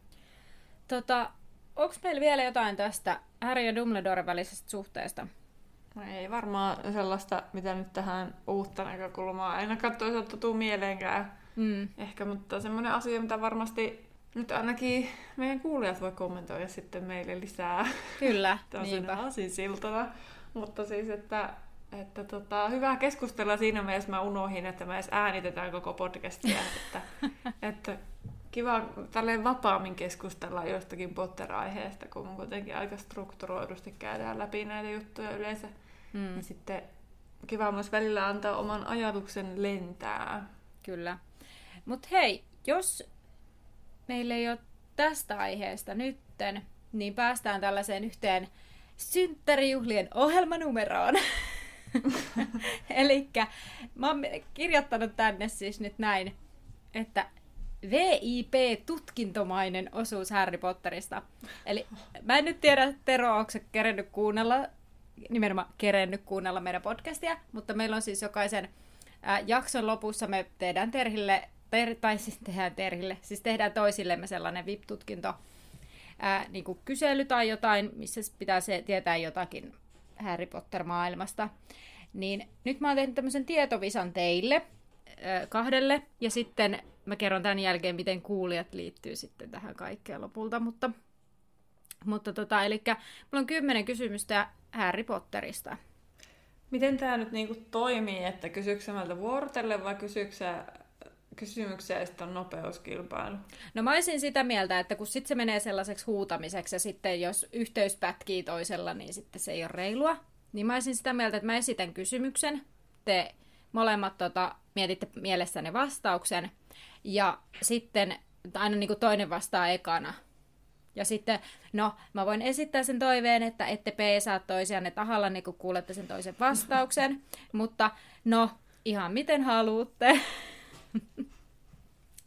Tota, onko meillä vielä jotain tästä Harry ja Dumbledore välisestä suhteesta? No ei varmaan sellaista, mitä nyt tähän uutta näkökulmaa ainakaan toisaalta tuu mieleenkään. Mm. Ehkä, mutta semmoinen asia, mitä varmasti nyt ainakin meidän kuulijat voi kommentoida sitten meille lisää. Kyllä, niinpä. siltana. Mutta siis, että, että tota, hyvää keskustelua siinä mielessä mä unohin, että me edes äänitetään koko podcastia. että, että kiva tälleen vapaammin keskustella jostakin Potter-aiheesta, kun kuitenkin aika strukturoidusti käydään läpi näitä juttuja yleensä. Mm. Niin sitten kiva myös välillä antaa oman ajatuksen lentää. Kyllä. Mutta hei, jos meillä ei ole tästä aiheesta nytten, niin päästään tällaiseen yhteen synttärijuhlien ohjelmanumeroon. Eli mä oon kirjoittanut tänne siis nyt näin, että VIP-tutkintomainen osuus Harry Potterista. Eli mä en nyt tiedä, Tero, onko se kerennyt kuunnella, nimenomaan kerennyt kuunnella meidän podcastia, mutta meillä on siis jokaisen jakson lopussa me tehdään Terhille ter, tai siis tehdään Terhille, siis tehdään toisillemme sellainen VIP-tutkinto, ää, niin kuin kysely tai jotain, missä pitää se tietää jotakin Harry Potter-maailmasta. Niin nyt mä oon tehnyt tämmöisen tietovisan teille ää, kahdelle, ja sitten mä kerron tämän jälkeen, miten kuulijat liittyy sitten tähän kaikkeen lopulta, mutta, mutta tota, eli mulla on kymmenen kysymystä Harry Potterista. Miten tämä nyt niinku toimii, että kysyykö vuorotelle vai kysyykö sitten on nopeuskilpailu? No mä olisin sitä mieltä, että kun sitten se menee sellaiseksi huutamiseksi ja sitten jos yhteys pätkii toisella, niin sitten se ei ole reilua. Niin mä olisin sitä mieltä, että mä esitän kysymyksen, te molemmat tota, mietitte mielessäne vastauksen ja sitten aina niin kuin toinen vastaa ekana. Ja sitten, no, mä voin esittää sen toiveen, että ette peesaa toisianne tahalla, niin kun kuulette sen toisen vastauksen. Mutta, no, ihan miten haluatte.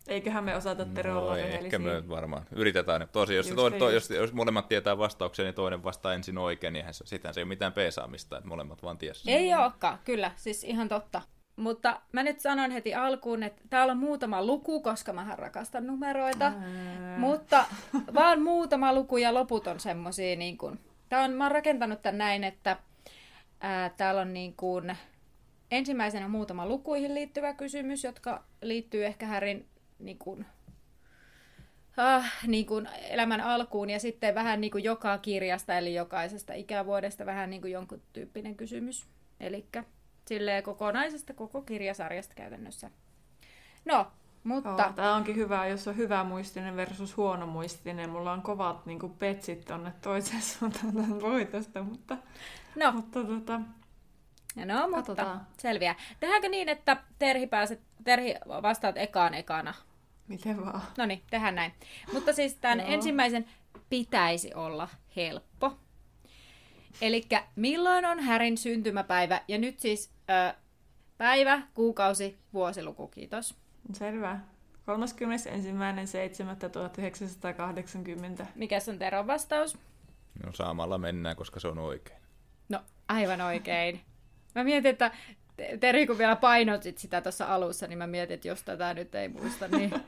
Eiköhän me osata Tero no, ehkä me varmaan yritetään. Tosi, jos, to, to, jos, jos, molemmat tietää vastauksen, niin toinen vastaa ensin oikein, niin sitten se ei ole mitään peesaamista, että molemmat vaan tiesi. Ei olekaan, kyllä, siis ihan totta. Mutta mä nyt sanon heti alkuun, että täällä on muutama luku, koska mä rakastan numeroita. Ää. Mutta vaan muutama luku ja loput on semmosia niin kuin... Tää on, mä oon rakentanut tän näin, että ää, täällä on niin kuin ensimmäisenä muutama lukuihin liittyvä kysymys, jotka liittyy ehkä Härin niin kuin, ah, niin kuin elämän alkuun ja sitten vähän niin kuin joka kirjasta eli jokaisesta ikävuodesta vähän niin kuin jonkun tyyppinen kysymys. Eli silleen kokonaisesta koko kirjasarjasta käytännössä. No, mutta... Oh, tämä onkin hyvä, jos on hyvä muistinen versus huono muistinen. Mulla on kovat niin kuin petsit tonne toiseen suuntaan voitosta, mutta... No, mutta tota, No, mutta Katsotaan. selviää. Tehdäänkö niin, että Terhi, pääset, Terhi vastaat ekaan ekana? Miten vaan. No niin, tehdään näin. Mutta siis tämän Joo. ensimmäisen pitäisi olla helppo. Eli milloin on Härin syntymäpäivä? Ja nyt siis ö, päivä, kuukausi, vuosiluku, kiitos. Selvä. 31.7.1980. Mikä on Teron vastaus? No samalla mennään, koska se on oikein. No, aivan oikein. Mä mietin, että Te- Terhi, kun vielä painotit sitä tuossa alussa, niin mä mietin, että jos tätä nyt ei muista, niin...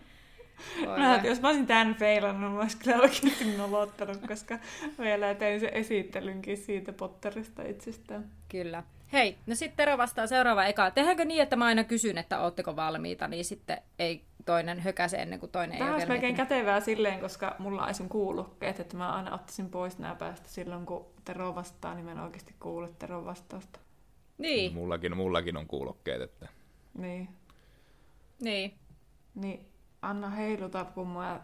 Mä, että jos mä olisin tämän feilannut, mä olisin kyllä oikeasti nolottanut, koska vielä tein sen esittelynkin siitä Potterista itsestään. Kyllä. Hei, no sitten Tero vastaa seuraava eka. Tehdäänkö niin, että mä aina kysyn, että ootteko valmiita, niin sitten ei toinen hökäse ennen kuin toinen Tämä ei ole melkein miettinyt. kätevää silleen, koska mulla olisi kuulokkeet, että mä aina ottaisin pois nämä päästä silloin, kun Tero vastaa, niin mä en oikeasti kuule Teron vastausta. Niin, Mullakin, mullakin on kuulokkeet, että Niin. niin. Niin anna heiluta kummaa ja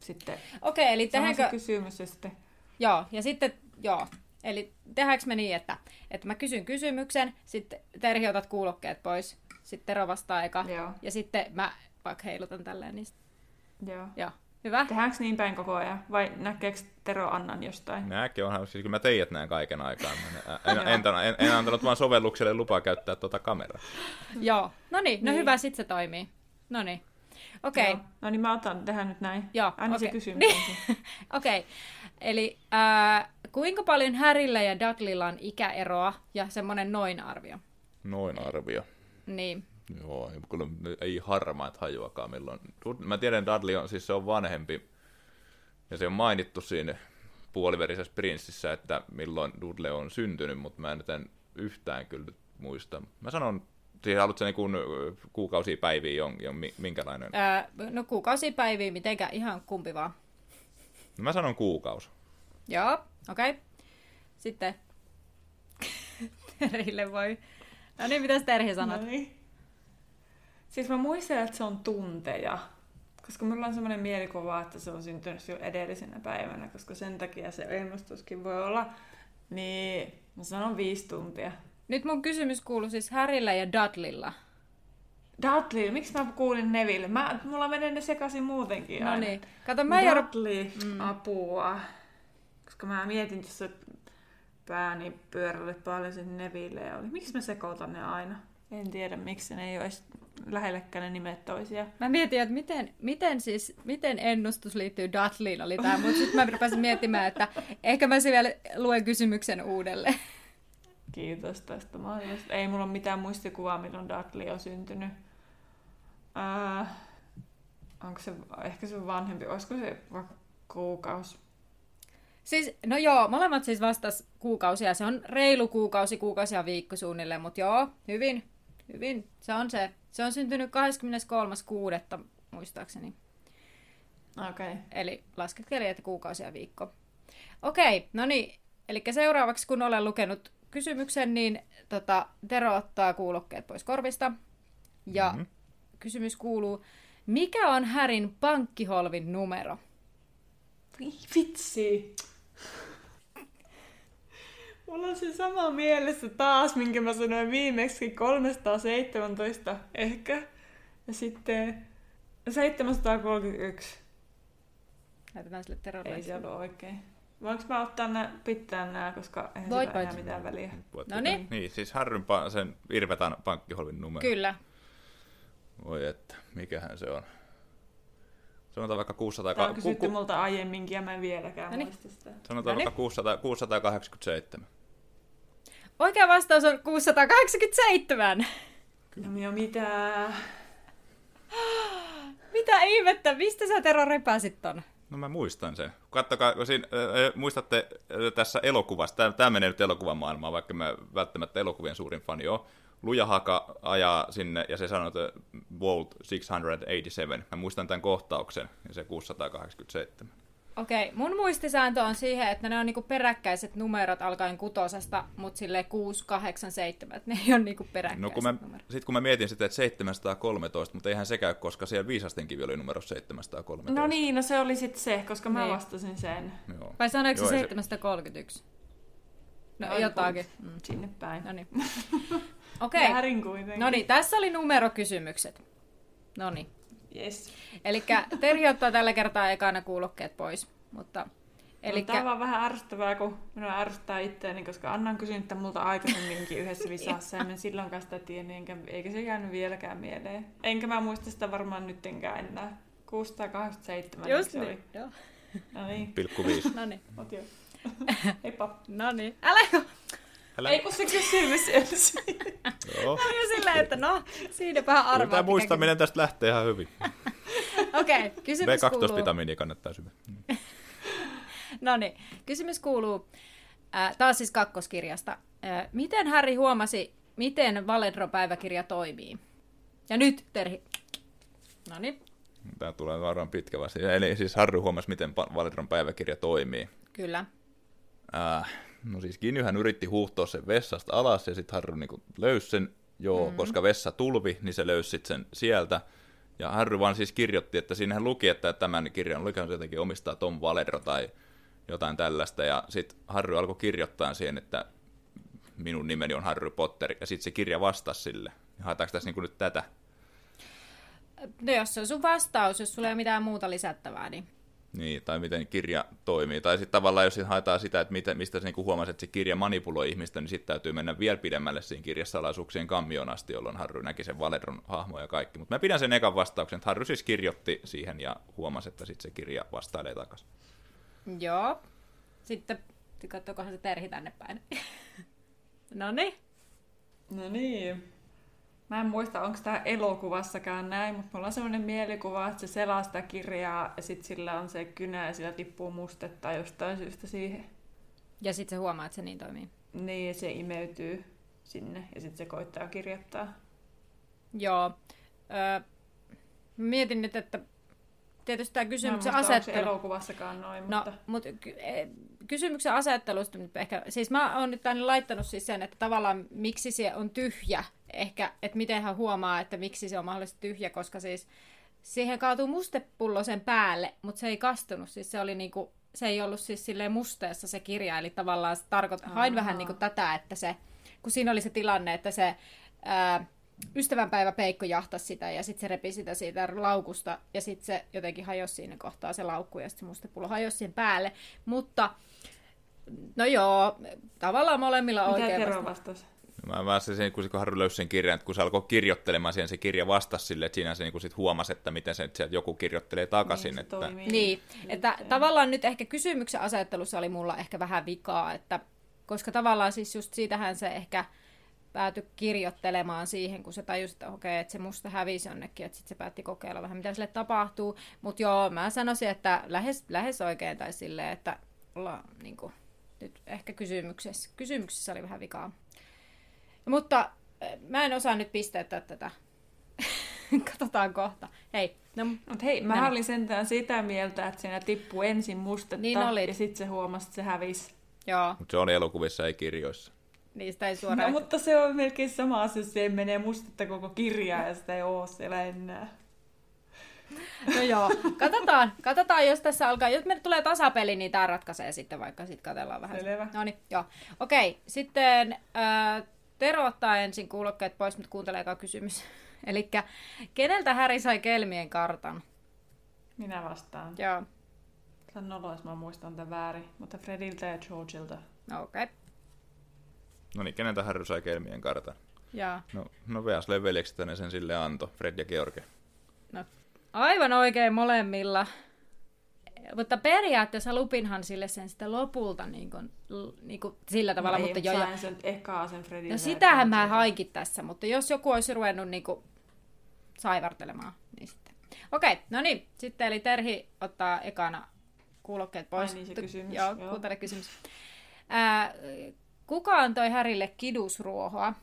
sitten Okei, eli sano se tehdäänkö... kysymys ja sitten... Joo, ja sitten, joo. Eli tehdäänkö me niin, että, että mä kysyn kysymyksen, sitten Terhi otat kuulokkeet pois, sitten Tero vastaa eka, Joo. ja sitten mä vaikka heilutan tälleen, niin Joo. joo. Hyvä? Tehdäänkö niin päin koko ajan? Vai näkeekö Tero Annan jostain? nämäkin onhan, siis kyllä mä teidät näen kaiken aikaa. En, en, en, en, antanut vaan sovellukselle lupaa käyttää tuota kameraa. Joo. No niin, no Niin. hyvä, sit se toimii. No niin. Okei. Joo. No niin mä otan tähän nyt näin. Joo, Aina se okei. kysymys Niin. Okei. Okay. Eli äh, kuinka paljon Härillä ja Dudleylla on ikäeroa ja semmoinen noin arvio? Noin arvio. Niin. Joo, ei- kyllä ei harmaat hajuakaan milloin. Mä tiedän, Dudley on, siis se on vanhempi, ja se on mainittu siinä puoliverisessä prinssissä, että milloin Dudley on syntynyt, mutta mä en nyt en yhtään kyllä muista. Mä sanon, siis haluatko niin kuin kuukausia päiviä on, on mi- minkälainen? Äh, no kuukausipäiviä, mitenkä ihan kumpi vaan. No mä sanon kuukausi. Joo, okei. Okay. Sitten Terhille voi... No niin, mitäs Terhi sanot? No niin. Siis mä muistelen, että se on tunteja. Koska mulla on semmoinen mielikuva, että se on syntynyt silloin edellisenä päivänä, koska sen takia se ennustuskin voi olla. Niin mä sanon viisi tuntia. Nyt mun kysymys kuuluu siis Härillä ja Dudleylla. Dudley, miksi mä kuulin Neville? Mä, mulla menee ne sekaisin muutenkin No niin. Kato, mä. Dudley, mm. apua. Koska mä mietin tuossa pääni pyörälle paljon sen Neville ja oli. Miksi mä sekoitan ne aina? En tiedä, miksi ne ei olisi lähellekään ne nimet toisia. Mä mietin, että miten, miten, siis, miten ennustus liittyy Dudleyin oli tämä, mutta sitten mä rupesin miettimään, että ehkä mä se vielä luen kysymyksen uudelleen. Kiitos tästä maailmasta. Ei mulla ole mitään muistikuvaa, milloin Dudley on syntynyt. Äh, onko se, ehkä se vanhempi, olisiko se kuukausi? Siis, no joo, molemmat siis vastas kuukausia. Se on reilu kuukausi, kuukausi ja viikko suunnilleen, mutta joo, hyvin, hyvin. Se on se. Se on syntynyt 23.6. muistaakseni. Okei. Okay. Eli laskeskeli, että kuukausi ja viikko. Okei, no niin. Eli seuraavaksi, kun olen lukenut kysymyksen, niin tota, Tero ottaa kuulokkeet pois korvista. Ja Mhm. mm-hmm. kysymys kuuluu, mikä on Härin pankkiholvin numero? Vitsi! On se sama mielessä taas, minkä mä sanoin viimeksi, 317 ehkä. Ja sitten 731. Laitetaan sille Terolle. Ei se ollut oikein. Voinko mä ottaa nää, pitää nää, koska eihän Voit, sillä enää voit. mitään väliä. Voit No niin. Niin, siis Harryn pa- sen Irvetan pankkiholvin numero. Kyllä. Voi että, mikähän se on. Sanotaan vaikka 600... Tämä on kysytty ku- multa aiemminkin ja mä en vieläkään Noniin. muista sitä. Sanotaan Noniin. vaikka 600, 687. Oikea vastaus on 687. No ja mitä? Mitä ihmettä? Mistä sä Tero repäsit ton? No mä muistan sen. Kattokaa, kun siinä, äh, muistatte äh, tässä elokuvassa, tämä, tämä menee nyt elokuvan maailmaan, vaikka mä välttämättä elokuvien suurin fani ole. Luja Haka ajaa sinne ja se sanoo, että Volt 687. Mä muistan tämän kohtauksen ja se 687. Okei, mun muistisääntö on siihen, että ne on niinku peräkkäiset numerot alkaen kutosesta, mutta sille 6, 8, 7, ne ei ole niinku peräkkäiset No kun mä, numerot. sit kun mä mietin sitä, että 713, mutta eihän se käy, koska siellä Viisasten kivi oli numero 713. No niin, no se oli sitten se, koska mä Niin. vastasin sen. Joo. Vai sanoiko Joo, se ei 731? No Jotkut jotakin. Mm. Sinne päin. No niin. Okei. Väärin kuitenkin. No niin, tässä oli numerokysymykset. No niin. Yes. Eli Terhi ottaa tällä kertaa ekana kuulokkeet pois. Mutta, Eli... elikkä, Tämä on vaan vähän ärsyttävää, kun minua ärsyttää itseäni, koska Anna on kysynyt tämän multa aikaisemminkin yhdessä visassa, ja en silloinkaan sitä tiennyt, enkä, eikä se jäänyt vieläkään mieleen. Enkä mä muista sitä varmaan nyttenkään enää. 687 just se niin. oli. Joo. No niin, Pilkku viisi. No niin. Heippa. No niin. Älä. Älä... Ei kun se kysymys ensin. Joo. Silleen, että no, siinäpähän. Kyllä tämä mikä muistaminen tästä lähtee ihan hyvin. Okei, okay, kysymys kuuluu. B12-vitamiinia kannattaa syödä. No niin, kysymys kuuluu, äh, taas siis kakkoskirjasta. Äh, miten Harry huomasi, miten Valedro-päiväkirja toimii? Ja nyt, Terhi. No niin, Tämä tulee varmaan pitkä vasta. Eli siis Harry huomasi, miten Valedron päiväkirja toimii. kyllä. Äh, no siis Ginnyhän yritti huuhtoa sen vessasta alas ja sitten Harry niinku löysi sen, joo, mm. koska vessa tulvi, niin se löysi sit sen sieltä. Ja Harry vaan siis kirjoitti, että siinähän luki, että tämän kirjan lukihan se jotenkin omistaa Tom Valedro tai jotain tällaista. Ja sitten Harry alkoi kirjoittaa siihen, että minun nimeni on Harry Potter. Ja sitten se kirja vastasi sille. Haetaanko tässä niinku nyt tätä? No jos se on sun vastaus, jos sulla ei ole mitään muuta lisättävää, niin Niin, tai miten kirja toimii. Tai sitten tavallaan, jos sit haetaan sitä, että miten, mistä se niinku huomasi, että se kirja manipuloi ihmistä, niin sitten täytyy mennä vielä pidemmälle siinä kirjasalaisuuksien kammioon asti, jolloin Harry näki sen Valedron hahmo ja kaikki. Mutta mä pidän sen ekan vastauksen, että Harry siis kirjoitti siihen ja huomasi, että sitten se kirja vastailee takaisin. joo. Sitten katsokohan se Terhi tänne päin. no niin. No niin. Mä en muista, onko tämä elokuvassakaan näin, mutta mulla on sellainen mielikuva, että se selaa sitä kirjaa ja sitten sillä on se kynä ja sillä tippuu mustetta jostain syystä siihen. Ja sitten se huomaa, että se niin toimii. Niin, ja se imeytyy sinne ja sitten se koittaa kirjoittaa. Joo. Öö, mietin nyt, että tietysti tämä Mä en kysymyksen se asettelu... elokuvassakaan noin, No, mutta... mutta ky- e- kysymyksen asettelusta nyt ehkä, siis mä oon nyt tänne laittanut siis sen, että tavallaan miksi se on tyhjä, ehkä, että miten hän huomaa, että miksi se on mahdollisesti tyhjä, koska siis siihen kaatuu mustepullo sen päälle, mutta se ei kastunut, siis se oli niinku, se ei ollut siis silleen musteessa se kirja, eli tavallaan se tarkoit, hain vähän niinku tätä, että se, kun siinä oli se tilanne, että se ää, ystävänpäivä Peikko jahtasi sitä ja sitten se repi sitä siitä laukusta ja sitten se jotenkin hajosi siinä kohtaa se laukku ja sitten se mustepullo hajosi siihen päälle. Mutta no joo, tavallaan molemmilla Mitä oikein Tero Mä vaan se, kun kun Harry löysi sen kirjan, että kun se alkoi kirjoittelemaan siihen, se kirja vastasi sille, että siinä se niin sit huomasi, että miten se, että joku kirjoittelee takaisin. Niin, se että... toimii. Niin, että tavallaan nyt ehkä kysymyksen asettelussa oli mulla ehkä vähän vikaa, että koska tavallaan siis just siitähän se ehkä päätyi kirjoittelemaan siihen, kun se tajusi, että okei, että se musta hävisi jonnekin, että sitten se päätti kokeilla vähän, mitä sille tapahtuu. Mutta joo, mä sanoisin, että lähes, lähes oikein tai silleen, että ollaan niin kuin, nyt ehkä kysymyksessä, kysymyksessä oli vähän vikaa. Mutta eh, mä en osaa nyt pisteyttää tätä. Katsotaan kohta. Hei, no, Mut hei, mä No niin. olin sentään sitä mieltä, että siinä tippuu ensin mustetta Niin olit. ja sitten se huomasi, että se hävisi. joo, Mutta se oli elokuvissa, ei kirjoissa. niistä ei No, suoraan... mutta se on melkein sama asia, jos siihen menee mustetta koko kirjaa ja sitä ei oo siellä enää. No joo, katsotaan, katsotaan, jos tässä alkaa, jos me tulee tasapeli, niin tämä ratkaisee sitten, vaikka sitten katsellaan vähän. Selvä. No niin, joo. Okei, sitten äh, Tero ottaa ensin kuulokkeet pois, mutta kuuntelee eka kysymys. Eli keneltä Häri sai kelmien kartan? Minä vastaan. Joo, on noloa, jos mä muistan tämän väärin, mutta Frediltä ja Georgeilta. no okei. Okay. No niin, keneltä Harry sai kelmien kartan? Ja, No, no Veasleen veljeksestä ne sen sille antoi, Fred ja George. no, aivan oikein molemmilla. Mutta periaatteessa Lupinhan sille sen sitten lopulta niin kuin, niin kuin sillä tavalla, Mä mutta ei, jo, sen ekaa sen Frediltä No ja sitähän mä haikin tässä, mutta jos joku olisi ruvennut niinku saivartelemaan, niin sitten. Okei, no niin. Sitten eli Terhi ottaa ekana kuulokkeet pois. Ai niin, se kysymys, Joo, joo. kuuntele kysymys. Ää, kuka antoi Härille kidusruohoa?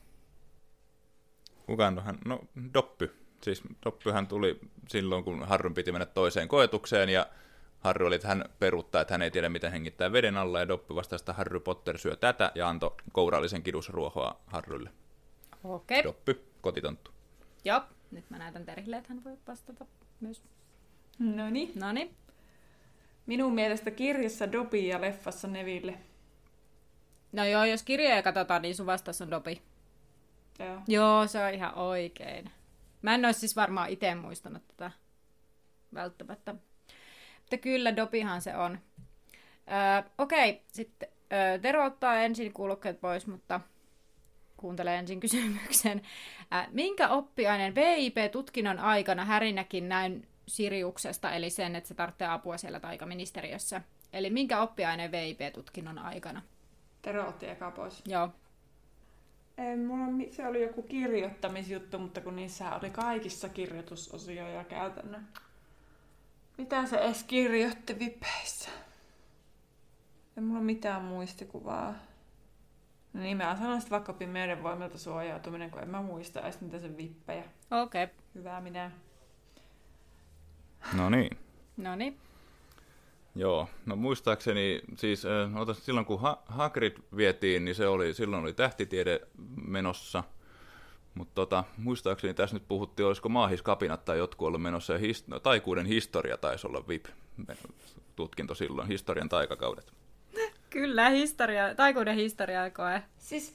Kuka antoi hän? No, Doppy. Siis Doppyhän tuli silloin, kun Harryn piti mennä toiseen koetukseen, ja Harry oli, että hän peruuttaa, että hän ei tiedä, miten hengittää veden alla, ja Doppy vastasi, että Harry Potter syö tätä, ja antoi kourallisen kidusruohoa Harrylle. Okei. Doppy, kotitonttu. Joo. Nyt mä näytän Terhille, että hän voi vastata myös. No niin. No niin. Minun mielestä kirjassa Dobby ja leffassa Neville. No joo, jos kirjoja katsotaan, niin sun vastaus on Dopi. Joo. Joo, se on ihan oikein. Mä en olisi siis varmaan itse muistanut tätä välttämättä. Mutta kyllä, Dopihan se on. Öö, Okei, sitten öö, Tero ottaa ensin kuulokkeet pois, mutta kuuntelee ensin kysymyksen. Ää, minkä oppiaineen VIP-tutkinnon aikana Häri näki näin Siriuksesta, eli sen, että se tarvitsee apua siellä taikaministeriössä? Eli minkä oppiaineen VIP-tutkinnon aikana? Tero otti eka pois. Joo. Ei, mulla, se oli joku kirjoittamisjuttu, mutta kun niissä oli kaikissa kirjoitusosioja ja käytännön. Mitä se edes kirjoitti vipeissä? Ei mulla mitään muistikuvaa. No niin, mä sanon sitten vaikka pimeyden voimilta suojautuminen, kun en mä muista edes mitä se vippejä. Okei. Okay. Hyvä minä. No niin. No niin. Joo, no muistaakseni, siis äh, otas, silloin kun ha- Hagrid vietiin, niin se oli, silloin oli tähtitiede menossa, mutta tota, muistaakseni tässä nyt puhuttiin, olisiko maahiskapinat tai jotkut ollut menossa, ja his- no, taikuuden historia taisi olla VIP-tutkinto silloin, historian taikakaudet. Kyllä, historia, taikuuden historiaa koe. Siis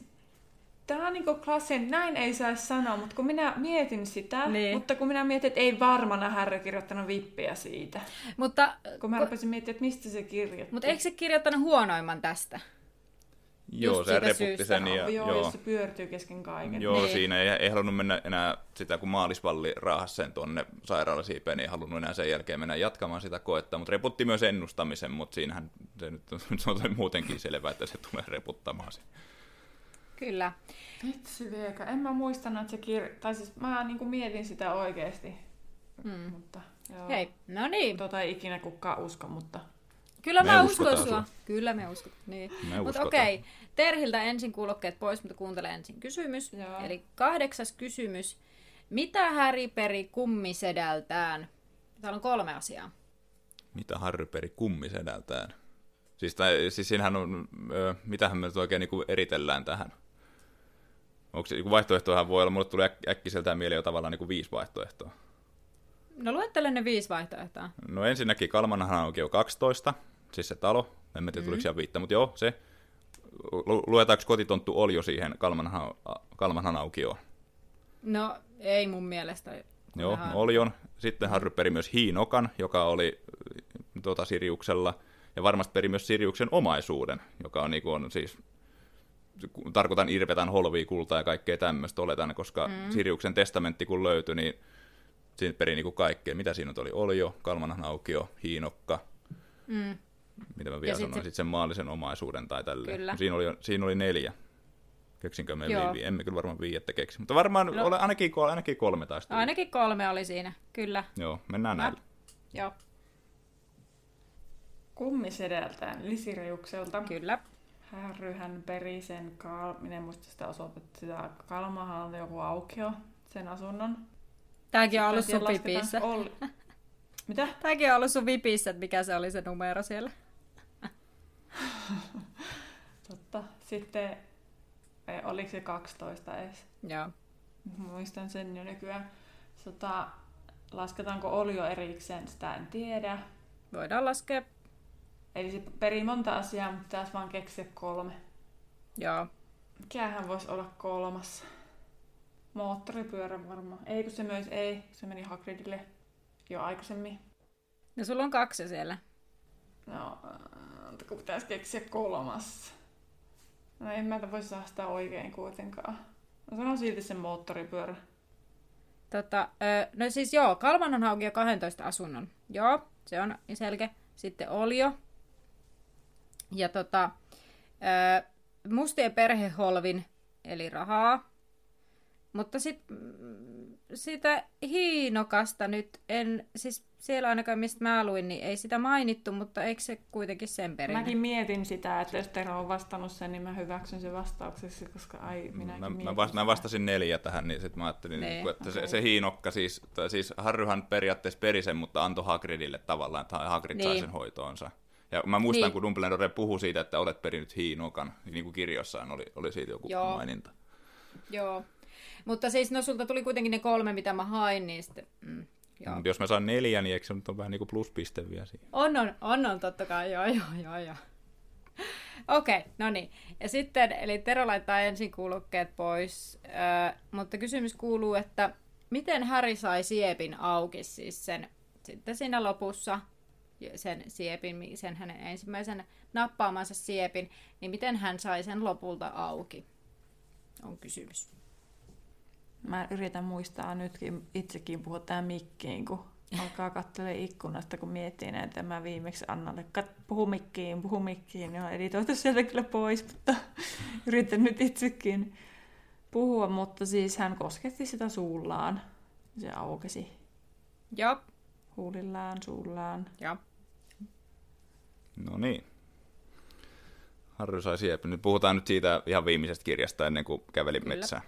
Tämä on niinku klassin, näin ei saisi sanoa, mutta kun minä mietin sitä, Niin. mutta kun minä mietin, että ei varmana Harry kirjoittanut vippiä siitä. Mutta, Kun mä rupesin miettimään, että mistä se kirjoitti. mutta eikö se kirjoittanut huonoimman tästä? Joo, se reputti sen. Ja, joo, joo, jos se pyörtyy kesken kaiken. joo Niin. siinä ei, ei halunnut mennä enää sitä, kun maalisvalli raahasi sen tuonne sairaalasiipeen, niin ei halunnut enää sen jälkeen mennä jatkamaan sitä koetta, mutta reputti myös ennustamisen, mutta siinähän se nyt on, se on muutenkin selvää, että se tulee reputtamaan sen. Kyllä. Vitsi vieka, en mä muistanut, että se kir... Tai siis mä niinku mietin sitä oikeesti. Mm. Mutta joo. Hei, no niin. Tota ei ikinä kukaan usko, mutta... Kyllä Me mä uskon uskotaan sua. sua. Kyllä me uskon. Niin. Me Mutta uskotaan. okei, Terhiltä ensin kuulokkeet pois, mutta kuuntele ensin kysymys. Joo. Eli kahdeksas kysymys. Mitä Häri peri kummisedältään? Täällä on kolme asiaa. Mitä Harry peri kummisedältään? Siis, tai, siis siinähän on, ö, mitähän me nyt oikein niin eritellään tähän? Onko se, vaihtoehtohan voi olla, mulle tulee äk- äkkiseltään mieleen jo tavallaan niin kuin viisi vaihtoehtoa. No luettele ne viisi vaihtoehtoa. No ensinnäkin Kalmanhan aukio 12, siis se talo. En mä tiedä, tuliko siellä viittä, mutta joo, se. Lu- Luetaanko kotitonttu Oljo siihen Kalmanhan, Kalmanhan aukioon? No ei mun mielestä. Joo, vähän- Oljon. Sitten Harry peri myös Hiinokan, joka oli äh, tuota, Siriuksella. Ja varmasti peri myös Siriuksen omaisuuden, joka on, niin kuin, on siis, tarkoitan irvetan holvia, kultaa ja kaikkea tämmöistä oletan, koska mm. Siriuksen testamentti kun löytyi, niin siinä peri niin kuin kaikkea. Mitä siinä oli? Oljo, Kalmanan aukio, Hiinokka, Mm. Mitä mä vielä sit sanoin, se- sitten sen maallisen omaisuuden tai tälleen. Kyllä. Siinä oli, siinä oli neljä. Keksinkö me Joo. emme kyllä varmaan viiettä keksi. Mutta varmaan No. no. ole, ainakin, kol- ainakin kolme taisi tulla. Ainakin kolme oli siinä, kyllä. Joo, mennään näillä. Joo, Kummisedeltään, eli Siriukselta. kyllä. Härryhän peri sen, Kal... minä en muista sitä osoitetta, sitä Kalmahan on joku aukio, sen asunnon. Tääkin on ollut sun vipissä. Olli. Mitä? Tääkin on ollut sun vipissä, että mikä se oli se numero siellä. Totta. Sitten, ei, oliko se 12 edes? Joo. Muistan sen jo nykyään. Sota, lasketaanko Olio erikseen, sitä en tiedä. Voidaan laskea. Eli se perii monta asiaa, mutta taas vaan keksiä kolme. Joo. Mikähän voisi olla kolmas? Moottoripyörä varmaan. Ei, kun se myös ei. Se meni Hagridille jo aikaisemmin. No sulla on kaksi siellä. No, äh, kun pitäisi keksiä kolmas. No en mä voi saada sitä oikein kuitenkaan. No sanon silti sen moottoripyörä. Tota, no siis joo, Kalman on hauki jo 12 asunnon. Joo, se on selkeä. Sitten Olio. Ja tota, mustien perheholvin, eli rahaa. Mutta sitten sitä hiinokasta nyt en, siis siellä ainakaan mistä mä luin, niin ei sitä mainittu, mutta eikö se kuitenkin sen perinne? Mäkin mietin sitä, että jos Tero on vastannut sen, niin mä hyväksyn sen vastaukseksi, koska ai, minäkin Mä, mä, vast, mä vastasin neljä tähän, niin sitten mä ajattelin, Niin, niin, että se, okei. se hiinokka, siis, tai siis Harryhan periaatteessa peri sen, mutta antoi Hagridille tavallaan, että Hagrid sai Niin. sen hoitoonsa. Ja mä muistan, Niin. kun Dumbledore puhui siitä, että olet perinyt hiinokan, niin kuin kirjossaan oli, oli siitä joku. Joo. maininta. Joo. Mutta siis, no sulta tuli kuitenkin ne kolme, mitä mä hain, niin sitten... Mm, joo. Mutta jos mä saan neljä, niin eikö se nyt ole vähän niin kuin pluspiste vielä siinä? On, on, on, on totta kai, joo, joo, joo, joo. Okei, okay, no niin. Ja sitten, eli Tero laittaa ensin kuulokkeet pois, äh, mutta kysymys kuuluu, että miten Häri sai siepin auki, siis sen sitten siinä lopussa, sen siepin, sen hänen ensimmäisen nappaamansa siepin, niin miten hän sai sen lopulta auki, on kysymys. Mä yritän muistaa nytkin itsekin puhua tähän mikkiin, kun alkaa katsella ikkunasta, kun miettii näitä. Mä viimeksi Annalle, kat, puhu mikkiin, puhu mikkiin. Ja editoitu sieltä kyllä pois, mutta yritän nyt itsekin puhua. Mutta siis hän kosketti sitä suullaan. Se aukesi. Joo. Huulillaan, suullaan. Joo. No niin. Harry sai siepin. Nyt puhutaan nyt siitä ihan viimeisestä kirjasta ennen kuin kävelin Kyllä. metsään.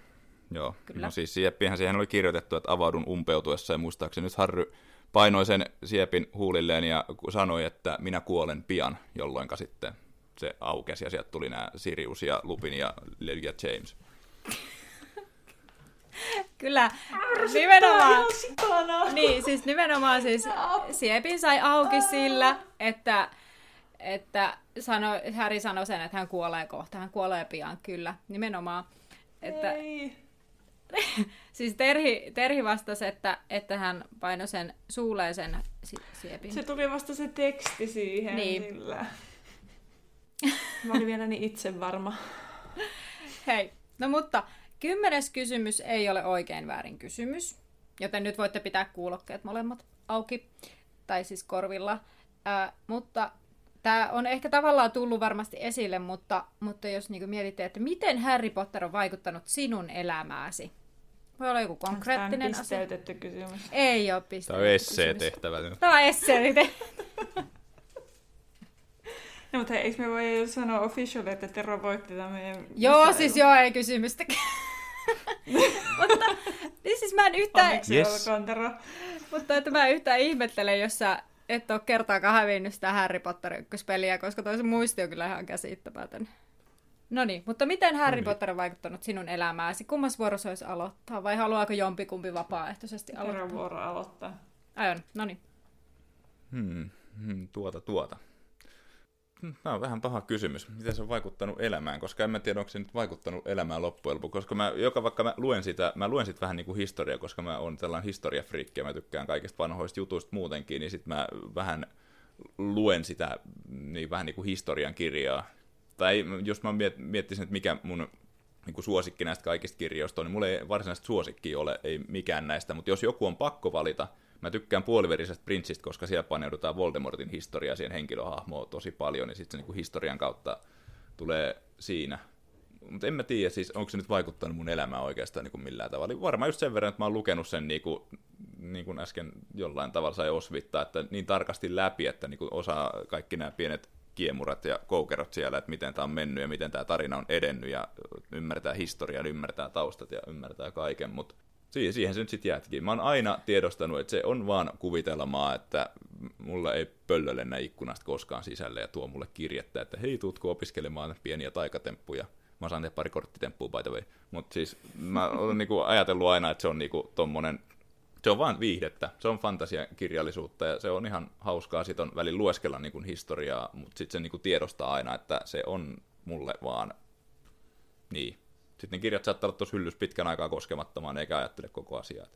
Joo, Kyllä. no siis sieppihän siihen oli kirjoitettu, että avaudun umpeutuessa ja muistaakseni nyt Harry painoi sen siepin huulilleen ja sanoi, että minä kuolen pian, jolloin sitten se aukesi ja sieltä tuli nämä Sirius ja Lupin ja ja James. Kyllä, nimenomaan. Niin, siis nimenomaan siis Siepin sai auki sillä, että, että sano, Harry sanoi sen, että hän kuolee kohta, hän kuolee pian, kyllä, nimenomaan. Että, Ei. siis Terhi, Terhi vastasi, että, että hän painoi sen suuleen sen siepin. Se tuli vasta se teksti siihen. Niin. Sillä. Mä olin vielä niin itse varma. Hei, no mutta kymmenes kysymys ei ole oikein väärin kysymys, joten nyt voitte pitää kuulokkeet molemmat auki, tai siis korvilla. Ää, mutta tämä on ehkä tavallaan tullut varmasti esille, mutta, mutta jos niin mietitte, että miten Harry Potter on vaikuttanut sinun elämääsi, voi olla joku konkreettinen asia. Tämä on kysymys. Ei ole pisteytetty Tämä on essee-tehtävä. Tämä on essee-tehtävä. No, mutta eikö me voi sanoa officially, että Tero voitti tämän meidän Joo, siis joo, ei kysymystä. mutta siis mä en yhtään... Onneksi yes. olkoon, Tero. mutta että mä yhtään ihmettelen, jos sä et ole kertaakaan hävinnyt sitä Harry Potter ykköspeliä, koska toisen muisti on kyllä ihan käsittämätön. No niin, mutta miten Harry Noniin. Potter on vaikuttanut sinun elämääsi? Kummas vuorossa olisi aloittaa vai haluaako jompikumpi vapaaehtoisesti aloittaa? Kerran vuoro aloittaa. Aion, no niin. Hmm, hmm, tuota, tuota. Tämä on vähän paha kysymys. Miten se on vaikuttanut elämään? Koska en mä tiedä, onko se nyt vaikuttanut elämään loppujen lopuksi. Koska mä, joka vaikka mä luen sitä, mä luen sitä vähän niin kuin historiaa, koska mä oon tällainen historiafriikki ja mä tykkään kaikista vanhoista jutuista muutenkin, niin sitten mä vähän luen sitä niin vähän niin kuin historian kirjaa tai jos mä miettisin, että mikä mun niin suosikki näistä kaikista kirjoista on, niin mulla ei varsinaisesti suosikkia ole, ei mikään näistä, mutta jos joku on pakko valita, mä tykkään puoliverisestä prinssistä, koska siellä paneudutaan Voldemortin historiaa siihen henkilöhahmoon tosi paljon, niin sitten se niin historian kautta tulee siinä. Mutta en mä tiedä, siis onko se nyt vaikuttanut mun elämään oikeastaan niin kuin millään tavalla. Varmaan just sen verran, että mä oon lukenut sen niin kuin, niin kuin äsken jollain tavalla sai osvittaa, että niin tarkasti läpi, että niin kuin osaa kaikki nämä pienet kiemurat ja koukerot siellä, että miten tämä on mennyt ja miten tämä tarina on edennyt ja ymmärtää historian, ymmärtää taustat ja ymmärtää kaiken, mutta siihen se nyt sitten jäätkin. Mä oon aina tiedostanut, että se on vaan kuvitelmaa, että mulla ei pöllö lennä ikkunasta koskaan sisälle ja tuo mulle kirjettä, että hei, tuutko opiskelemaan pieniä taikatemppuja. Mä saan tehdä pari korttitemppua by the way. Mutta siis mä oon niinku ajatellut aina, että se on niinku tommonen se on vaan viihdettä, se on fantasiakirjallisuutta ja se on ihan hauskaa, sit on välillä lueskella niin kuin historiaa, mutta sitten se niin kuin tiedostaa aina, että se on mulle vaan niin. Sitten ne kirjat saattaa olla tuossa hyllys pitkän aikaa koskemattomaan, eikä ajattele koko asiaa.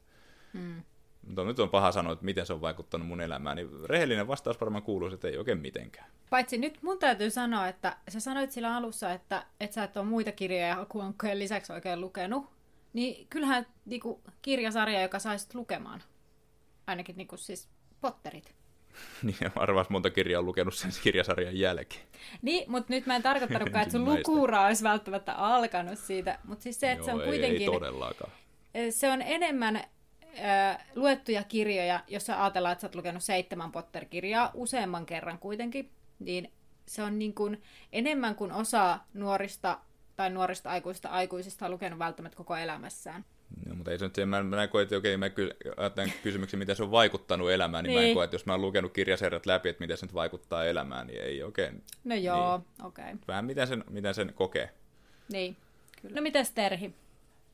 Mm. Mutta nyt on paha sanoa, että miten se on vaikuttanut mun elämään, niin rehellinen vastaus varmaan kuuluu, että ei oikein mitenkään. Paitsi nyt mun täytyy sanoa, että sä sanoit sillä alussa, että, että sä et ole muita kirjoja hakuankkojen lisäksi oikein lukenut, niin kyllähän niinku, kirjasarja, joka saisit lukemaan. Ainakin niinku, siis Potterit. niin, arvas monta kirjaa on lukenut sen kirjasarjan jälkeen. Niin, mutta nyt mä en tarkoittanutkaan, että sun lukuura olisi välttämättä alkanut siitä. Mutta siis se, että Joo, se on kuitenkin... Ei, ei todellakaan. Se on enemmän äh, luettuja kirjoja, jos sä ajatellaan, että sä oot lukenut seitsemän Potter-kirjaa useamman kerran kuitenkin, niin se on niin kuin enemmän kuin osa nuorista tai nuorista aikuista aikuisista on lukenut välttämättä koko elämässään. No, mutta ei se nyt se, mä, mä koen, että okei, mä ky- ajattelen kysymyksen, miten se on vaikuttanut elämään, niin, niin. mä en niin. koe, että jos mä oon lukenut kirjasarjat läpi, että miten se nyt vaikuttaa elämään, niin ei oikein. No joo, niin. okei. Okay. Vähän miten sen, miten sen kokee. Niin, kyllä. No mitäs Terhi?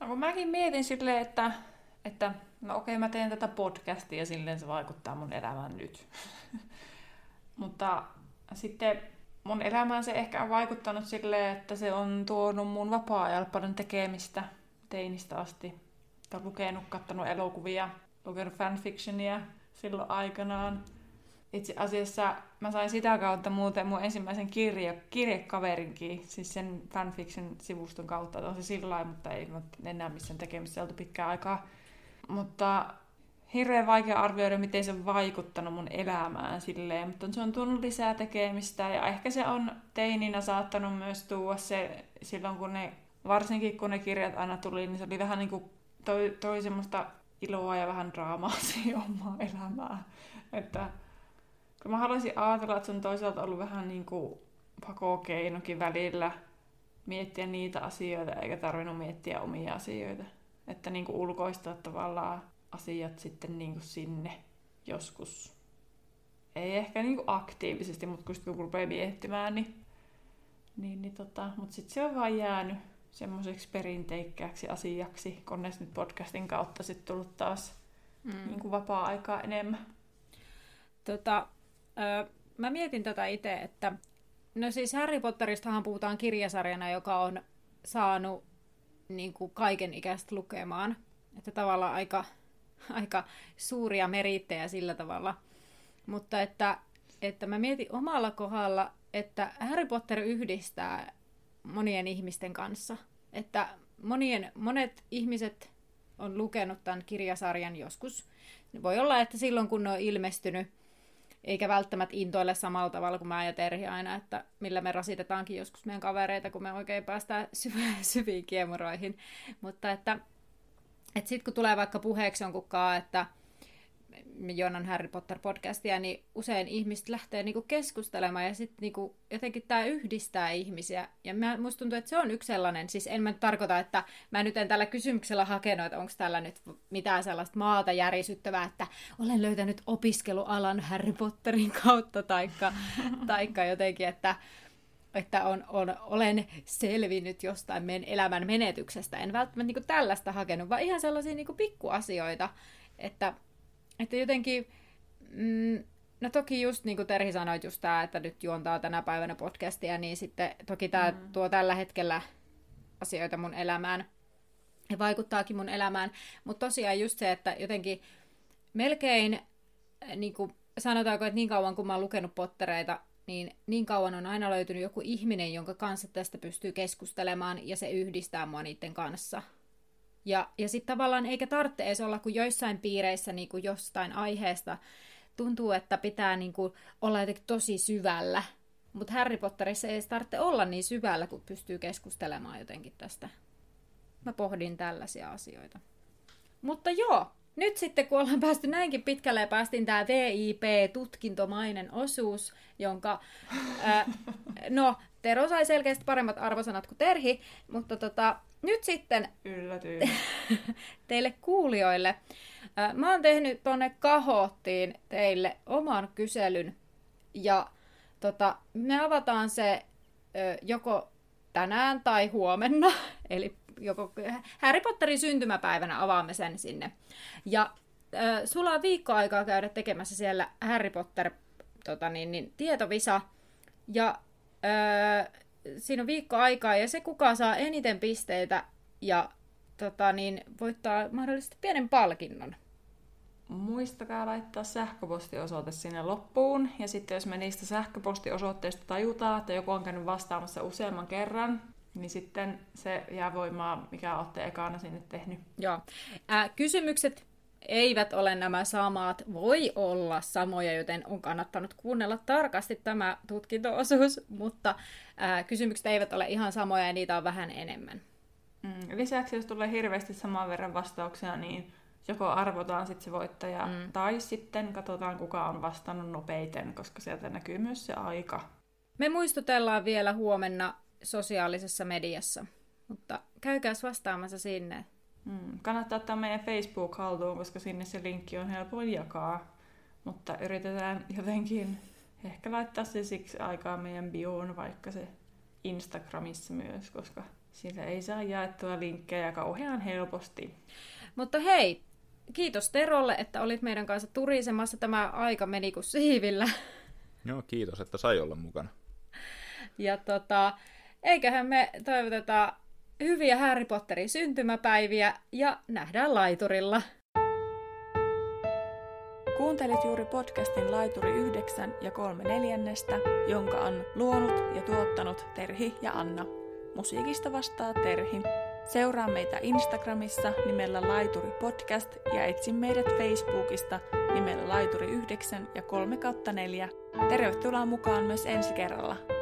No kun mäkin mietin silleen, että, että no okei, okay, mä teen tätä podcastia ja silleen se vaikuttaa mun elämään nyt. mutta sitten mun elämään se ehkä on vaikuttanut silleen, että se on tuonut mun vapaa-ajalla paljon tekemistä teinistä asti. Olen lukenut, kattanut elokuvia, lukenut fanfictionia silloin aikanaan. Itse asiassa mä sain sitä kautta muuten mun ensimmäisen kirje, kirjekaverinkin, siis sen fanfiction-sivuston kautta. On se sillä mutta ei enää missään tekemistä oltu pitkään aikaa. Mutta hirveän vaikea arvioida, miten se on vaikuttanut mun elämään silleen, mutta se on tuonut lisää tekemistä ja ehkä se on teininä saattanut myös tuoda se silloin, kun ne, varsinkin kun ne kirjat aina tuli, niin se oli vähän niin kuin toi, toi semmoista iloa ja vähän draamaa siihen omaa elämää. Että kun mä haluaisin ajatella, että se on toisaalta ollut vähän niin kuin pakokeinokin välillä miettiä niitä asioita, eikä tarvinnut miettiä omia asioita. Että niin kuin ulkoistaa tavallaan asiat sitten niin kuin sinne joskus. Ei ehkä niin kuin aktiivisesti, mutta kun kun rupeaa miettimään, niin, niin, niin tota, mutta sitten se on vaan jäänyt semmoiseksi perinteikkääksi asiaksi, kunnes nyt podcastin kautta sitten tullut taas mm. niin kuin vapaa-aikaa enemmän. Tota, ö, mä mietin tätä itse, että no siis Harry Potteristahan puhutaan kirjasarjana, joka on saanut niin kuin kaiken ikäistä lukemaan. Että tavallaan aika aika suuria merittejä sillä tavalla. Mutta että, että mä mietin omalla kohdalla, että Harry Potter yhdistää monien ihmisten kanssa. Että monien, monet ihmiset on lukenut tämän kirjasarjan joskus. Voi olla, että silloin kun ne on ilmestynyt, eikä välttämättä intoille samalla tavalla kuin mä ja Terhi aina, että millä me rasitetaankin joskus meidän kavereita, kun me oikein päästään syviin kiemuroihin. Mutta että että sitten kun tulee vaikka puheeksi jonkunkaan, että Joonan Harry Potter-podcastia, niin usein ihmiset lähtee niinku keskustelemaan ja sitten niinku, jotenkin tämä yhdistää ihmisiä. Ja mä, musta tuntuu, että se on yksi sellainen, siis en mä nyt tarkoita, että mä nyt en tällä kysymyksellä hakenut, että onko tällä nyt mitään sellaista maata järisyttävää, että olen löytänyt opiskelualan Harry Potterin kautta, taikka, taikka jotenkin, että että on, on, olen selvinnyt jostain meidän elämän menetyksestä. En välttämättä niin tällaista hakenut, vaan ihan sellaisia niin pikkuasioita, että, että jotenkin, mm, no toki just niin kuin Terhi sanoit just tämä, että nyt juontaa tänä päivänä podcastia, niin sitten toki tämä mm. tuo tällä hetkellä asioita mun elämään ja vaikuttaakin mun elämään, mutta tosiaan just se, että jotenkin melkein niin kuin sanotaanko, että niin kauan kun mä oon lukenut pottereita, niin niin kauan on aina löytynyt joku ihminen, jonka kanssa tästä pystyy keskustelemaan ja se yhdistää mua niiden kanssa. Ja, ja sitten tavallaan eikä tarvitse edes olla kuin joissain piireissä niin kuin jostain aiheesta tuntuu, että pitää niin kuin olla jotenkin tosi syvällä. Mutta Harry Potterissa ei edes tarvitse olla niin syvällä, kun pystyy keskustelemaan jotenkin tästä. Mä pohdin tällaisia asioita. Mutta joo, nyt sitten kun ollaan päästy näinkin pitkälle ja päästiin tämä VIP-tutkintomainen osuus, jonka, ää, no, Tero sai selkeästi paremmat arvosanat kuin Terhi, mutta tota, nyt sitten Yllätyin. teille kuulijoille. Ää, mä oon tehnyt tonne kahottiin teille oman kyselyn ja tota, me avataan se ö, joko tänään tai huomenna, eli joko Harry Potterin syntymäpäivänä avaamme sen sinne. Ja äh, sulla on viikko aikaa käydä tekemässä siellä Harry Potter tota niin, niin, tietovisa. Ja äh, siinä on viikko aikaa ja se kuka saa eniten pisteitä ja tota niin, voittaa mahdollisesti pienen palkinnon. Muistakaa laittaa sähköpostiosoite sinne loppuun. Ja sitten jos me niistä sähköpostiosoitteista tajutaan, että joku on käynyt vastaamassa useamman kerran, niin sitten se jää voimaa, mikä olette ekana sinne tehnyt. Joo. Ää, kysymykset eivät ole nämä samat, voi olla samoja, joten on kannattanut kuunnella tarkasti tämä tutkintoosuus, mutta ää, kysymykset eivät ole ihan samoja ja niitä on vähän enemmän. Mm, lisäksi jos tulee hirveästi saman verran vastauksia, niin joko arvotaan sitten se voittaja, mm. tai sitten katsotaan kuka on vastannut nopeiten, koska sieltä näkyy myös se aika. Me muistutellaan vielä huomenna sosiaalisessa mediassa. Mutta käykääs vastaamassa sinne. Mm, kannattaa ottaa meidän Facebook haltuun, koska sinne se linkki on helpoin jakaa. Mutta yritetään jotenkin ehkä laittaa se siksi aikaa meidän bioon, vaikka se Instagramissa myös, koska sillä ei saa jaettua linkkejä kauhean helposti. Mutta hei, kiitos Terolle, että olit meidän kanssa turisemassa. Tämä aika meni kuin siivillä. Joo, kiitos, että sai olla mukana. Ja tota, eiköhän me toivoteta hyviä Harry Potterin syntymäpäiviä ja nähdään laiturilla. Kuuntelit juuri podcastin Laituri 9 ja 3 neljännestä, jonka on luonut ja tuottanut Terhi ja Anna. Musiikista vastaa Terhi. Seuraa meitä Instagramissa nimellä Laituri Podcast ja etsi meidät Facebookista nimellä Laituri 9 ja 3 4. Tervetuloa mukaan myös ensi kerralla.